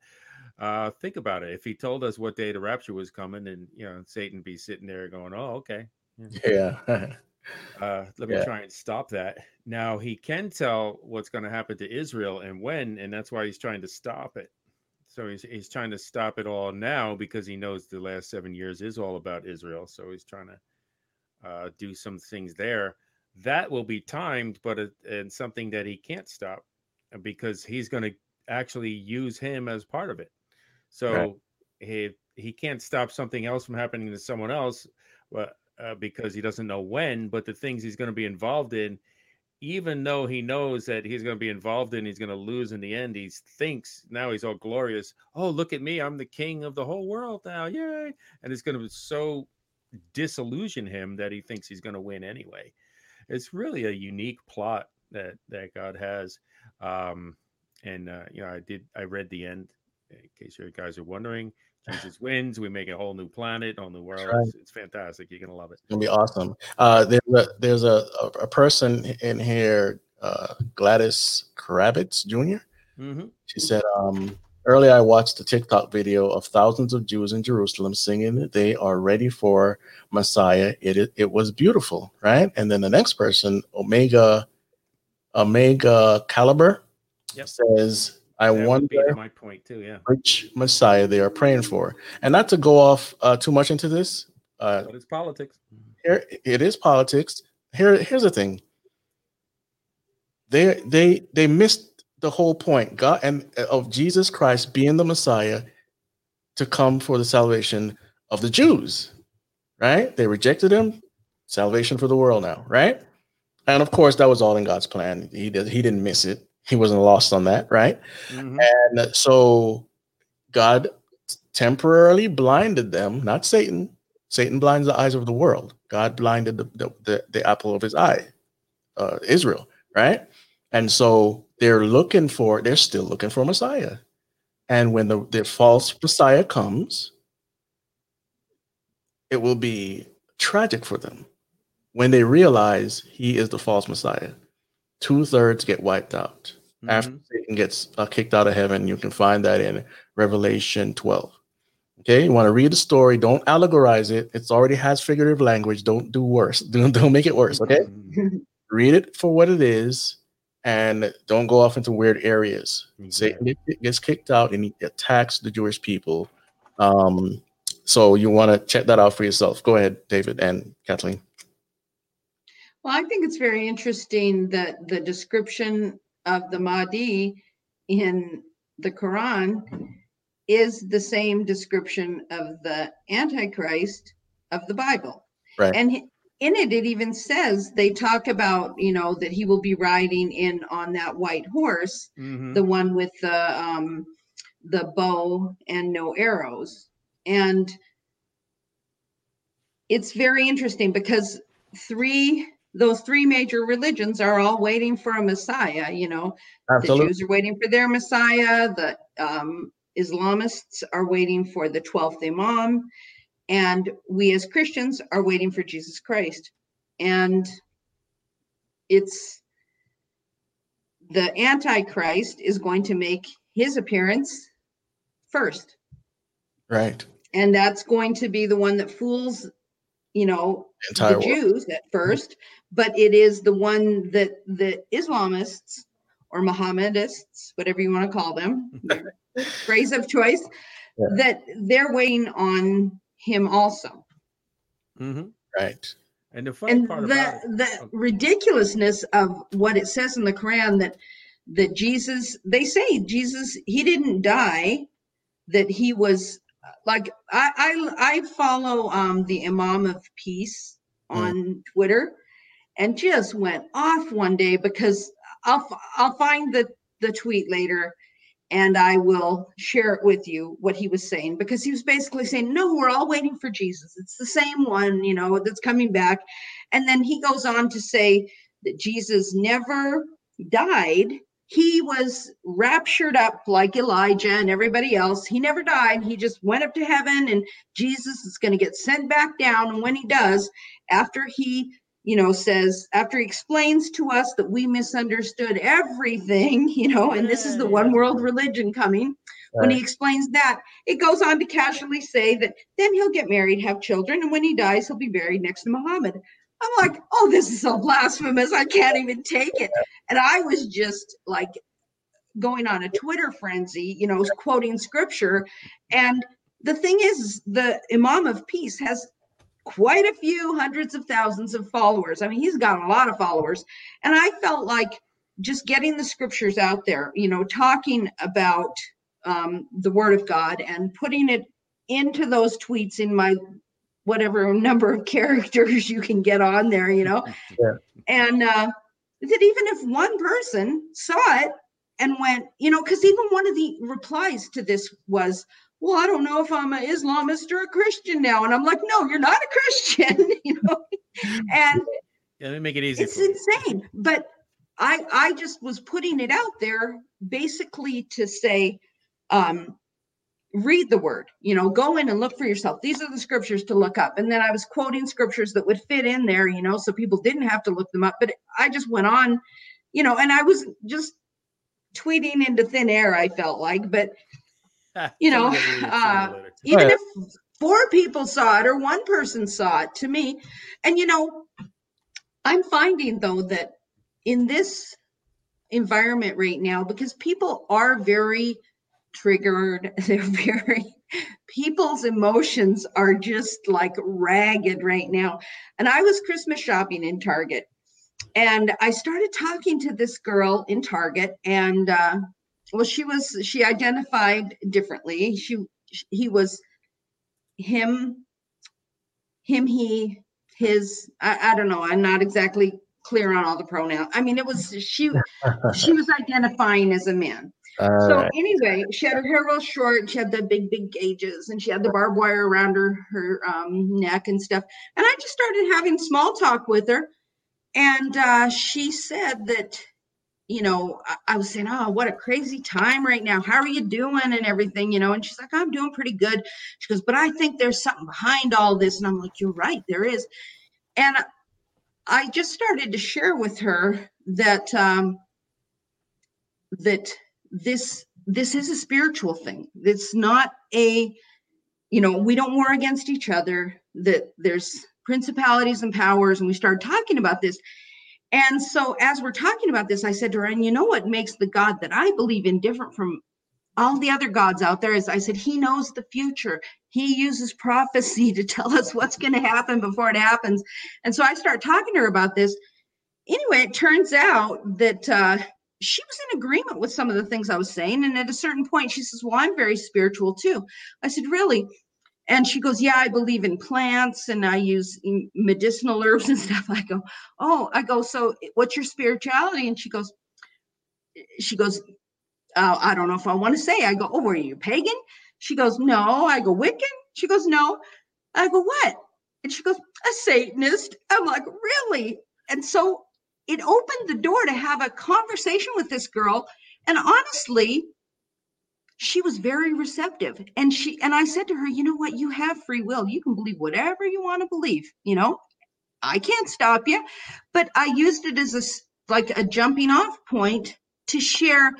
Uh, think about it. If he told us what day the rapture was coming, and you know Satan be sitting there going, "Oh, okay, Yeah. uh, let me Yeah. try and stop that. Now he can tell what's going to happen to Israel and when, and that's why he's trying to stop it. So he's he's trying to stop it all now because he knows the last seven years is all about Israel. So he's trying to uh, do some things there. That will be timed, but it, and something that he can't stop uh, because he's going to actually use him as part of it. So he he can't stop something else from happening to someone else, but uh, because he doesn't know when. But the things he's going to be involved in, even though he knows that he's going to be involved in, he's going to lose in the end. He thinks now he's all glorious. Oh, look at me! I'm the king of the whole world now! Yay! And it's going to so disillusion him that he thinks he's going to win anyway. It's really a unique plot that that God has. Um, and uh, you know, I did I read the end in case you guys are wondering. Jesus wins. We make a whole new planet, whole new world. right. It's, it's fantastic. You're gonna love it. It's gonna be awesome. Uh, there's a there's a, a, person in here, uh, Gladys Kravitz Jr. hmm She said, um, earlier I watched a TikTok video of thousands of Jews in Jerusalem singing that they are ready for Messiah. It, it it was beautiful, right? And then the next person, Omega Omega Caliber, Yep. says, I That wonder be my point too. Yeah, which Messiah they are praying for. And not to go off uh, too much into this, uh, but it's politics. here it is politics. Here, here's the thing. They they they missed the whole point. God and uh, of Jesus Christ being the Messiah to come for the salvation of the Jews. Right? They rejected him. Salvation for the world now, right? And of course, that was all in God's plan. He did he didn't miss it. He wasn't lost on that, right? Mhm. And so God temporarily blinded them, not Satan. Satan blinds the eyes of the world. God blinded the, the, the, the apple of his eye, uh, Israel, right? And so they're looking for, they're still looking for Messiah. And when the, the false Messiah comes, it will be tragic for them when they realize he is the false Messiah. Two thirds get wiped out. Mm-hmm. After Satan gets uh, kicked out of heaven, you can find that in Revelation 12. Okay, you want to read the story, don't allegorize it. It already has figurative language. Don't do worse. Don't, don't make it worse. Okay, mm-hmm. read it for what it is and don't go off into weird areas. Satan gets kicked out and he attacks the Jewish people. Um, so you want to check that out for yourself. Go ahead, David and Kathleen. Well, I think it's very interesting that the description of the Mahdi in the Quran is the same description of the Antichrist of the Bible. Right. And in it, it even says they talk about, you know, that he will be riding in on that white horse, mm-hmm. the one with the um, the bow and no arrows. And it's very interesting because three those three major religions are all waiting for a messiah you know? Absolutely. the jews are waiting for their messiah the um, islamists are waiting for the 12th imam and we as christians are waiting for jesus christ. And it's the antichrist is going to make his appearance first. Right. And that's going to be the one that fools you know the, the jews at first but it is the one that the islamists or mohammedists whatever you want to call them phrase of choice yeah. that they're waiting on him also mm-hmm. right and the funny and part the, about it, the oh. ridiculousness of what it says in the quran that that jesus they say jesus he didn't die that he was like I, I I follow um the Imam of Peace mm. on mm. Twitter and just went off one day because I'll I'll find the the tweet later and I will share it with you what he was saying because he was basically saying no we're all waiting for Jesus it's the same one you know that's coming back and then he goes on to say that Jesus never died he was raptured up like Elijah and everybody else. He never died. He just went up to heaven, and Jesus is going to get sent back down. And when he does, after he, you know, says, after he explains to us that we misunderstood everything, you know, and this is the one mm. world religion coming. When he explains that, it goes on to casually say that then he'll get married, have children, and when he dies, he'll be buried next to Muhammad. I'm like, oh, this is so blasphemous. I can't even take it. And I was just like going on a Twitter frenzy, you know, quoting scripture. And the thing is, the Imam of Peace has quite a few hundreds of thousands of followers. I mean, he's got a lot of followers. And I felt like just getting the scriptures out there, you know, talking about um, the word of God and putting it into those tweets in my whatever number of characters you can get on there, you know. Yeah. And uh, that even if one person saw it and went, you know, because even one of the replies to this was, well, I don't know if I'm an Islamist or a Christian now. And I'm like, no, you're not a Christian, you know. and yeah, let me make it easy. It's insane. But I I just was putting it out there basically to say, um, read the word you know go in and look for yourself these are the scriptures to look up and then i was quoting scriptures that would fit in there you know so people didn't have to look them up but i just went on you know and i was just tweeting into thin air i felt like but you know uh, even if four people saw it or one person saw it to me and you know i'm finding though that in this environment right now because people are very triggered. They're very, people's emotions are just like ragged right now. And I was Christmas shopping in Target and I started talking to this girl in Target and, uh, well, she was, she identified differently. She, he was him, him, he, his, I, I don't know. I'm not exactly clear on all the pronouns. I mean, it was, she, she was identifying as a man so right. anyway, she had her hair real short. She had the big, big gauges, and she had the barbed wire around her her um, neck and stuff. And I just started having small talk with her, and uh, she said that you know, I, was saying, oh, what a crazy time right now. How are you doing and everything, you know? And she's like, I'm doing pretty good. She goes, but I think there's something behind all this. And I'm like, you're right, there is. And I just started to share with her that um, that this this is a spiritual thing. It's not a, you know, we don't war against each other. That there's principalities and powers, and we started talking about this. And so, as we're talking about this, I said to her, and you know what makes the God that I believe in different from all the other gods out there is I said, He knows the future. He uses prophecy to tell us what's going to happen before it happens. And so I start talking to her about this. Anyway, it turns out that uh, she was in agreement with some of the things I was saying. And at a certain point, she says, Well, I'm very spiritual too. I said, Really? And she goes, Yeah, I believe in plants and I use medicinal herbs and stuff. I go, Oh, I go, So what's your spirituality? And she goes, She goes, uh, I don't know if I want to say. I go, Oh, were you pagan? She goes, No. I go, Wiccan? She goes, No. I go, What? And she goes, A Satanist. I'm like, Really? And so it opened the door to have a conversation with this girl. And honestly, she was very receptive. And she and i said to her you know what? You have free will. You can believe whatever you want to believe you know? I can't stop you. But i used it as a like a jumping off point to share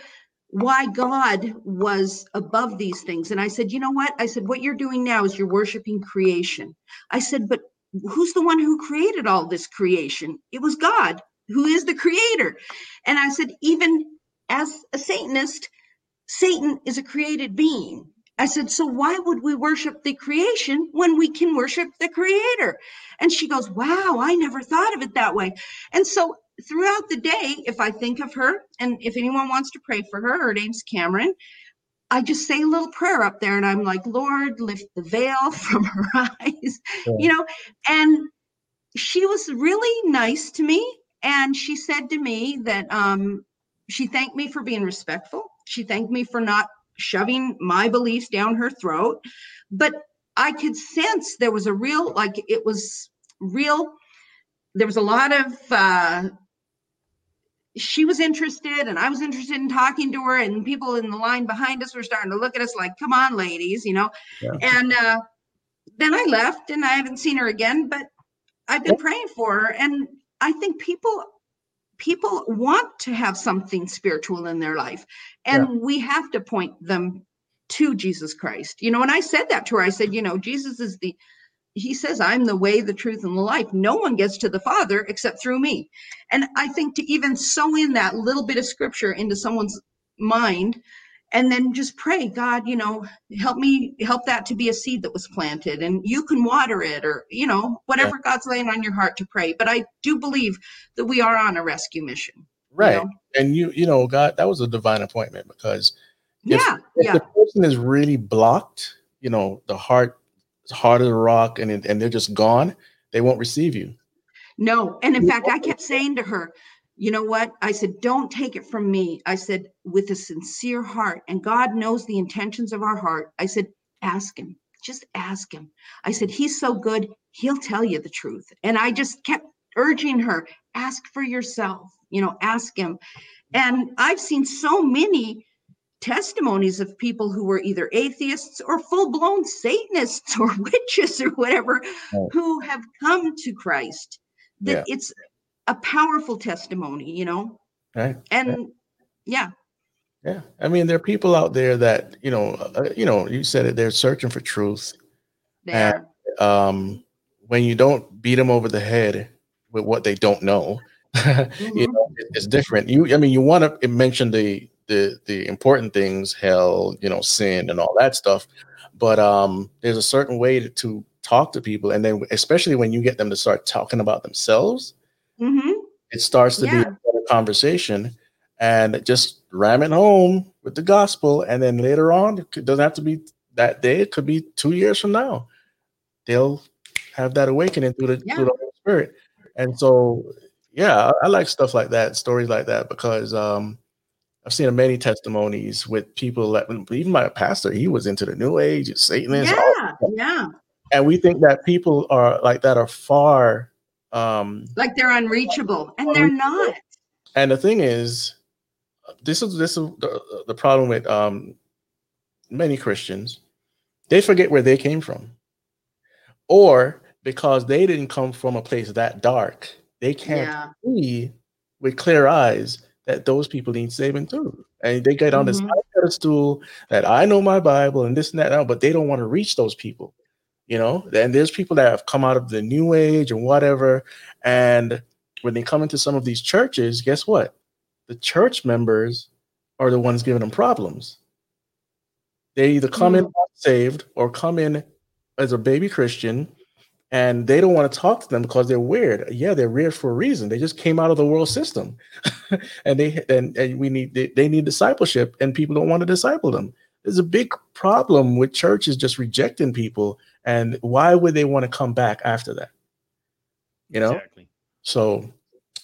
why god was above these things. And i said you know what? I said what you're doing now is you're worshiping creation. I said but who's the one who created all this creation? It was god who is the creator. And i said even as a satanist Satan is a created being. I said, so why would we worship the creation when we can worship the creator? And she goes, wow, I never thought of it that way. And so throughout the day, if I think of her, and if anyone wants to pray for her, her name's Cameron, I just say a little prayer up there and I'm like, Lord, lift the veil from her eyes, yeah. you know, and she was really nice to me. And she said to me that um, she thanked me for being respectful she thanked me for not shoving my beliefs down her throat. But I could sense there was a real, like, it was real. There was a lot of, uh, she was interested and I was interested in talking to her, and people in the line behind us were starting to look at us like, come on, ladies, you know. Yeah. And uh, then I left and I haven't seen her again, but I've been praying for her. And I think people people want to have something spiritual in their life and yeah. we have to point them to jesus christ. You know and i said that to her. I said you know jesus is the he says i'm the way the truth and the life. No one gets to the father except through me and i think to even sew in that little bit of scripture into someone's mind and then just pray god you know help me help that to be a seed that was planted and you can water it or you know whatever yeah. god's laying on your heart to pray but i do believe that we are on a rescue mission right you know? and you you know god that was a divine appointment because if, yeah if yeah. the person is really blocked you know the heart heart of the rock and and they're just gone they won't receive you no and in fact i kept saying to her you know what? I said, don't take it from me. I said, with a sincere heart, and God knows the intentions of our heart. I said, ask Him, just ask Him. I said, He's so good, He'll tell you the truth. And I just kept urging her, ask for yourself, you know, ask Him. And I've seen so many testimonies of people who were either atheists or full blown Satanists or witches or whatever oh. who have come to Christ. That yeah. it's a powerful testimony, you know? Right. And yeah. Yeah. I mean, there are people out there that, you know, uh, you know, you said it, they're searching for truth. There. And, um, when you don't beat them over the head with what they don't know, mm-hmm. you know, it, it's different. You, I mean, you want to mention the, the, the important things, hell, you know, sin and all that stuff. But um, there's a certain way to, to talk to people. And then, especially when you get them to start talking about themselves, Mm-hmm. It starts to yeah. be a conversation and just ram it home with the gospel. And then later on, it doesn't have to be that day, it could be two years from now. They'll have that awakening through the, yeah. through the Holy Spirit. And so, yeah, I, I, like stuff like that, stories like that, because um, I've seen many testimonies with people that even my pastor, he was into the new age, Satanist. Yeah, yeah. And we think that people are like that are far um, like they're unreachable, and they're not. And the thing is, this is this is the, the problem with um many Christians. They forget where they came from. Or because they didn't come from a place that dark, they can't Yeah. see with clear eyes that those people need saving too. And they get on this Mhm. high pedestal that I know my Bible and this and that, now, but they don't want to reach those people. You know, and there's people that have come out of the new age and whatever. And when they come into some of these churches, guess what? The church members are the ones giving them problems. They either come in hmm. saved or come in as a baby Christian and they don't want to talk to them because they're weird. Yeah, they're weird for a reason. They just came out of the world system, and they and, and we need they, they need discipleship, and people don't want to disciple them. There's a big problem with churches just rejecting people, and why would they want to come back after that? You know. Exactly. So,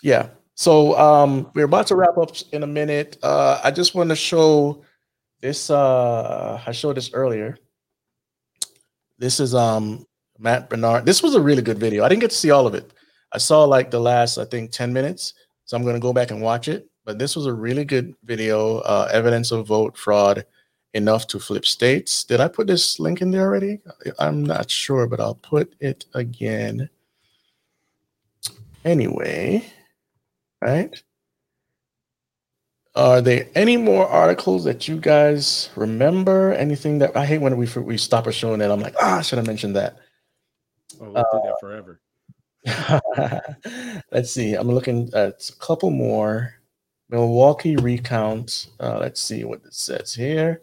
yeah. So um, we're about to wrap up in a minute. Uh, I just want to show this. Uh, I showed this earlier. This is um Matt Braynard. This was a really good video. I didn't get to see all of it. I saw like the last, I think, 10 minutes. So I'm going to go back and watch it. But this was a really good video. Uh, evidence of vote fraud enough to flip states. Did I put this link in there already? I'm not sure, but I'll put it again. Anyway, right? Are there any more articles that you guys remember? Anything that I hate when we we stop a show and then I'm like, ah, I should have mentioned that. Oh, we'll do that forever. let's see. I'm looking at a couple more. Milwaukee recount. Uh, let's see what it says here.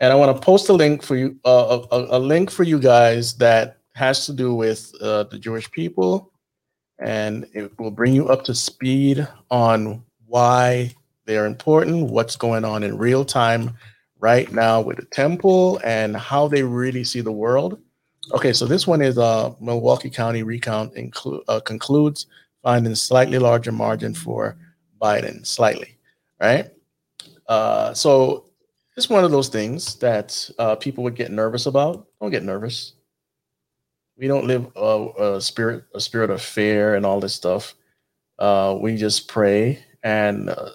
And I want to post a link for you, uh, a, a link for you guys that has to do with uh, the Jewish people, and it will bring you up to speed on why they are important, what's going on in real time right now with the temple, and how they really see the world. Okay, so this one is uh, Milwaukee County recount include uh, concludes finding slightly larger margin for Biden, slightly, right? Uh, so it's one of those things that uh, people would get nervous about. Don't get nervous. We don't live uh, a spirit, a spirit of fear and all this stuff. Uh, we just pray and uh,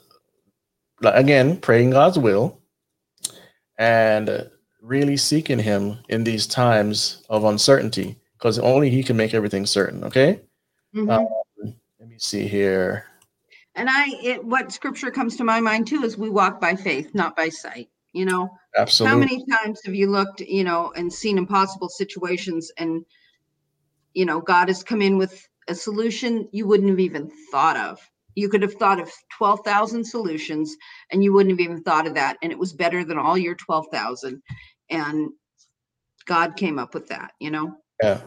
again, praying God's will and really seeking Him in these times of uncertainty, because only He can make everything certain. Okay. Mhm. Um, let me see here. And I, it, what scripture comes to my mind too is we walk by faith, not by sight. You know, Absolutely. how many times have you looked, you know, and seen impossible situations and, you know, God has come in with a solution you wouldn't have even thought of. You could have thought of 12,000 solutions and you wouldn't have even thought of that. And it was better than all your 12,000. And God came up with that, you know? Yeah.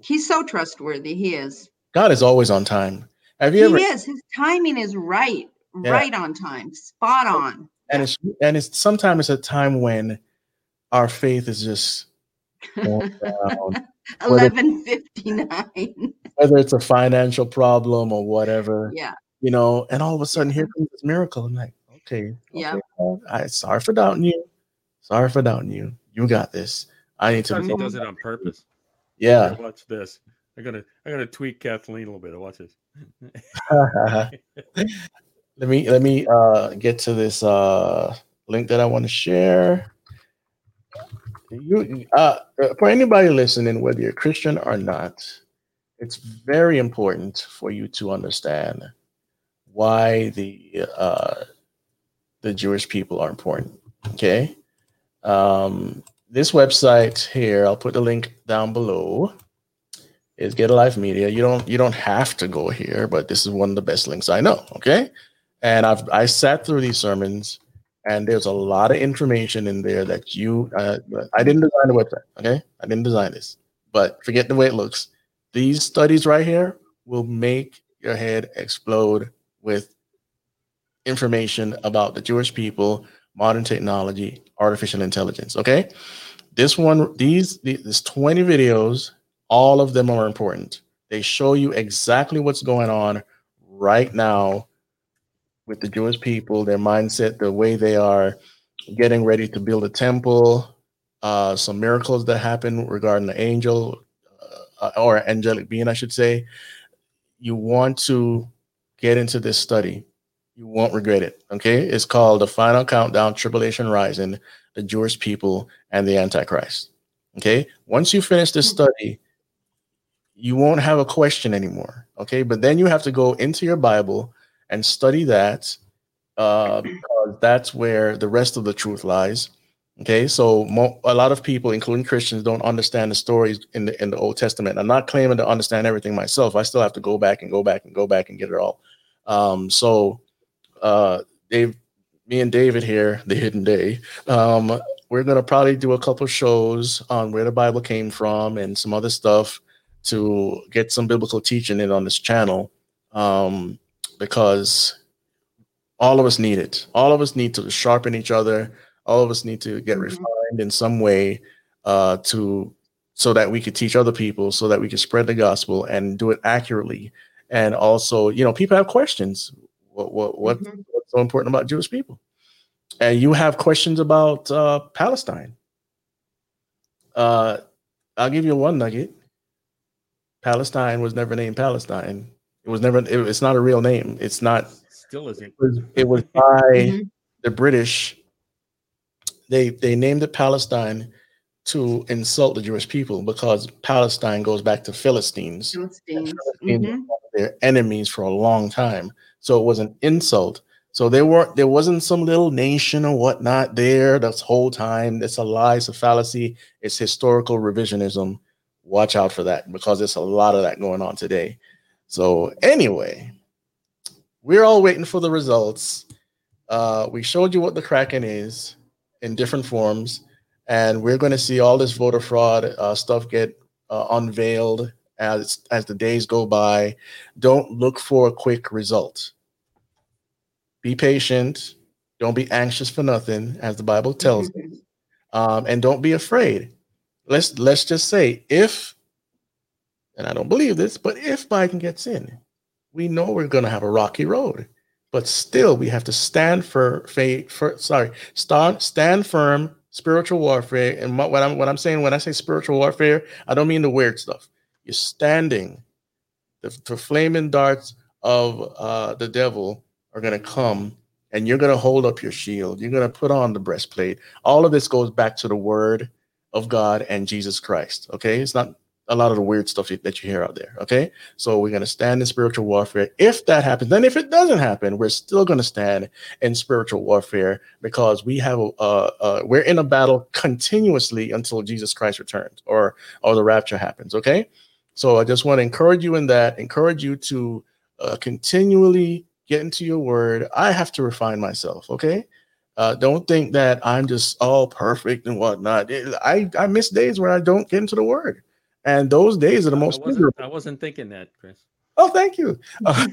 He's so trustworthy. He is. God is always on time. Have you He ever? is. His timing is right, Yeah. right on time, spot on. And it's and it's sometimes it's a time when our faith is just down. 1159. whether it's a financial problem or whatever, Yeah. you know, and all of a sudden here comes this miracle. I'm like, okay, Yeah. okay, God, I sorry for doubting you. Sorry for doubting you. You got this. I need to Sometimes he does it on purpose. yeah. Watch this. I'm gonna I'm gonna tweak Kathleen a little bit. Watch this. let me let me uh get to this uh link that I want to share. You uh for anybody listening, whether you're Christian or not, it's very important for you to understand why the uh the Jewish people are important. Okay. Um this website here, I'll put the link down below is Get a Life Media. You don't you don't have to go here, but this is one of the best links I know. Okay, and I've I sat through these sermons, and there's a lot of information in there that you uh, I didn't design the website. Okay, I didn't design this, but forget the way it looks. These studies right here will make your head explode with information about the Jewish people, modern technology, artificial intelligence. Okay, this one, these, these 20 videos all of them are important. They show you exactly what's going on right now with the Jewish people, their mindset, the way they are getting ready to build a temple, uh, some miracles that happen regarding the angel uh, or angelic being, I should say. You want to get into this study. You won't regret it. Okay. It's called The Final Countdown Tribulation Rising, the Jewish People, and the Antichrist. Okay. Once you finish this study, you won't have a question anymore. Okay. But then you have to go into your Bible and study that uh, because that's where the rest of the truth lies. Okay, so mo- a lot of people, including Christians, don't understand the stories in the in the Old Testament. I'm not claiming to understand everything myself. I still have to go back and go back and go back and get it all. Um, so, uh, Dave, me and David here, the Hidden Day, um, we're gonna probably do a couple shows on where the Bible came from and some other stuff to get some biblical teaching in on this channel, um, because all of us need it. All of us need to sharpen each other. All of us need to get Mhm. refined in some way uh, to so that we could teach other people so that we can spread the gospel and do it accurately. And also you know people have questions. What what, what Mhm. what's so important about jewish people? And you have questions about uh, palestine. Uh, i'll give you one nugget. Palestine was never named palestine it was never it, it's not a real name it's not Still isn't. it was, it was by Mhm. the British. They they named it Palestine to insult the Jewish people because Palestine goes back to Philistines. Philistines. Philistines Mhm. their enemies for a long time, so it was an insult. So there weren't. There wasn't some little nation or whatnot there this whole time. It's a lie. It's a fallacy. It's historical revisionism. Watch out for that because there's a lot of that going on today. So anyway, we're all waiting for the results. Uh, we showed you what the Kraken is in different forms, and we're going to see all this voter fraud uh, stuff get uh, unveiled as as the days go by. Don't look for a quick result. Be patient. Don't be anxious for nothing, as the Bible tells us, um, and don't be afraid. Let's let's just say if, and I don't believe this, but if Biden gets in, we know we're going to have a rocky road. But still we have to stand for faith for sorry stand stand firm spiritual warfare. And what what i'm what i'm saying when i say spiritual warfare i don't mean the weird stuff. You're standing. The, the flaming darts of uh, the devil are going to come and you're going to hold up your shield. You're going to put on the breastplate. All of this goes back to the word of god and jesus christ okay? It's not a lot of the weird stuff that you hear out there okay so we're going to stand in spiritual warfare. If that happens, then if it doesn't happen, we're still going to stand in spiritual warfare because we have a, uh, uh, we're in a battle continuously until Jesus Christ returns or or the rapture happens. Okay, so I just want to encourage you in that. Encourage you to uh, continually get into your word. I have to refine myself. Okay. Uh, don't think that I'm just all perfect and whatnot. It- I, I miss days where I don't get into the word. And those days are the I most wasn't, miserable. I wasn't thinking that, Chris. Oh, thank you. I,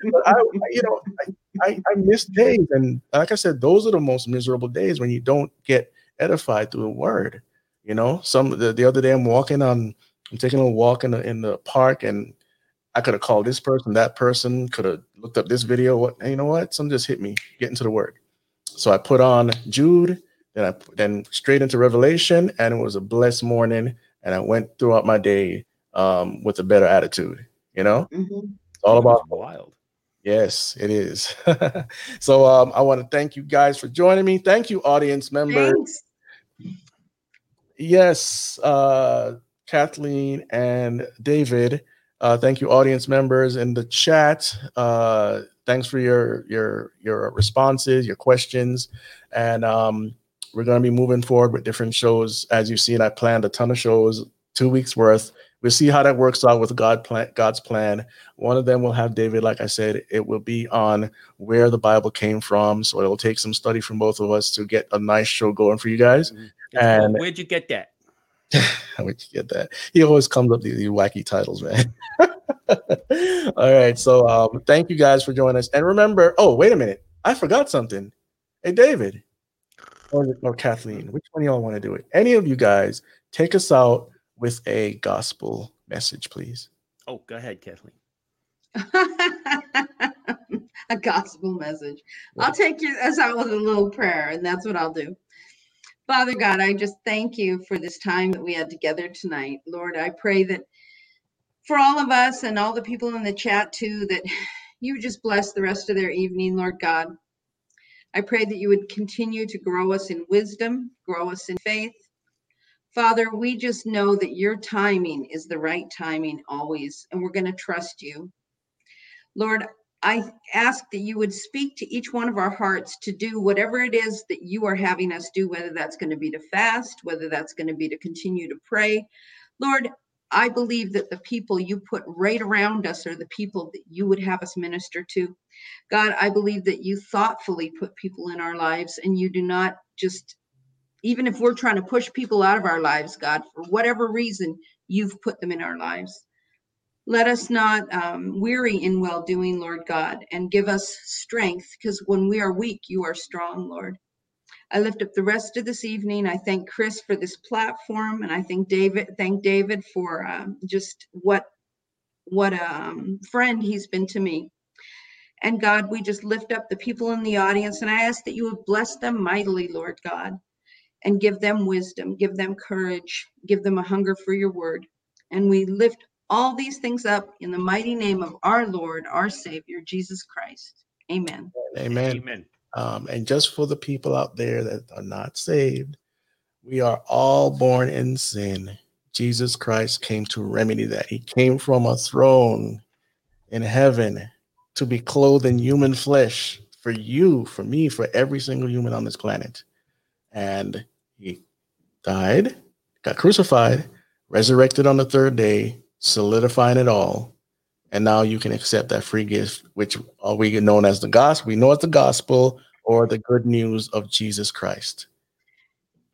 you know, I, I, I miss days, and like I said, those are the most miserable days when you don't get edified through the word. You know, some the, the other day I'm walking on, I'm taking a walk in the in the park, and I could have called this person, that person, could have looked up this video. What you know what? Some just hit me, get into the word. So I put on Jude, then I then straight into Revelation, and it was a blessed morning, and I went throughout my day um, with a better attitude. You know, Mhm. it's all It was about wild. Yes, it is. so um, I want to thank you guys for joining me. Thank you, audience members. Thanks. Yes, uh, Kathleen and David. Uh, thank you, audience members in the chat. Uh, thanks for your your your responses, your questions, and um, we're going to be moving forward with different shows. As you've seen, I planned a ton of shows, two weeks worth. We'll see how that works out with God plan, God's plan. One of them will have David, like I said, it will be on where the Bible came from. So it'll take some study from both of us to get a nice show going for you guys. It's called, And- Where'd you get that? How would you get that? He always comes up with these wacky titles, man. All right. So um, thank you guys for joining us. And remember, oh, wait a minute. I forgot something. Hey, David Oh, or, or Kathleen, which one of y'all want to do it? Any of you guys take us out with a gospel message, please. Oh, go ahead, Kathleen. a gospel message. I'll take you as out with a little prayer, and that's what I'll do. Father God, I just thank you for this time that we had together tonight. Lord, I pray that for all of us and all the people in the chat too, that you just bless the rest of their evening, Lord God. I pray that you would continue to grow us in wisdom, grow us in faith. Father, we just know that your timing is the right timing always, and we're going to trust you. Lord, I ask that you would speak to each one of our hearts to do whatever it is that you are having us do, whether that's going to be to fast, whether that's going to be to continue to pray. Lord, I believe that the people you put right around us are the people that you would have us minister to. God, I believe that you thoughtfully put people in our lives and you do not just, even if we're trying to push people out of our lives, God, for whatever reason, you've put them in our lives. Let us not um, weary in well doing, Lord God, and give us strength because when we are weak, you are strong, Lord. I lift up the rest of this evening. I thank Chris for this platform, and I thank David. Thank David for um, just what what a um, friend he's been to me. And God, we just lift up the people in the audience, and I ask that you would bless them mightily, Lord God, and give them wisdom, give them courage, give them a hunger for your word. And we lift all these things up in the mighty name of our Lord, our Savior, Jesus Christ. Amen. Amen. Amen. Um, and just for the people out there that are not saved, we are all born in sin. Jesus Christ came to remedy that. He came from a throne in heaven to be clothed in human flesh for you, for me, for every single human on this planet. And he died, got crucified, resurrected on the third day, solidifying it all. And now you can accept that free gift, which are we known as the gospel. We know it's the gospel or the good news of Jesus Christ.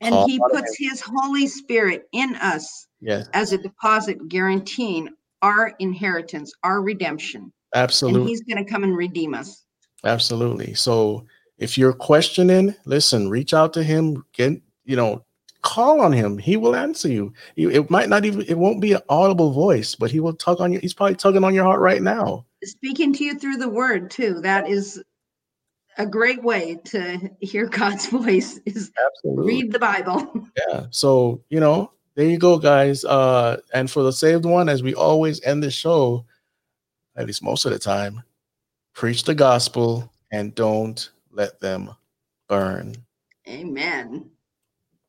And Call he puts his Holy Spirit in us Yes, as a deposit guaranteeing our inheritance, our redemption. Absolutely. And absolutely. he's going to come and redeem us. Absolutely. So if you're questioning, listen, reach out to him, get, you know, call on him. He will answer you. You- It might not even, it won't be an audible voice, but he will tug on you. He's probably tugging on your heart right now. Speaking to you through the word, too. That is a great way to hear God's voice is Absolutely. read the Bible. Yeah. So, you know, there you go, guys. Uh, and for the saved one, as we always end the show, at least most of the time, preach the gospel and don't let them burn. Amen.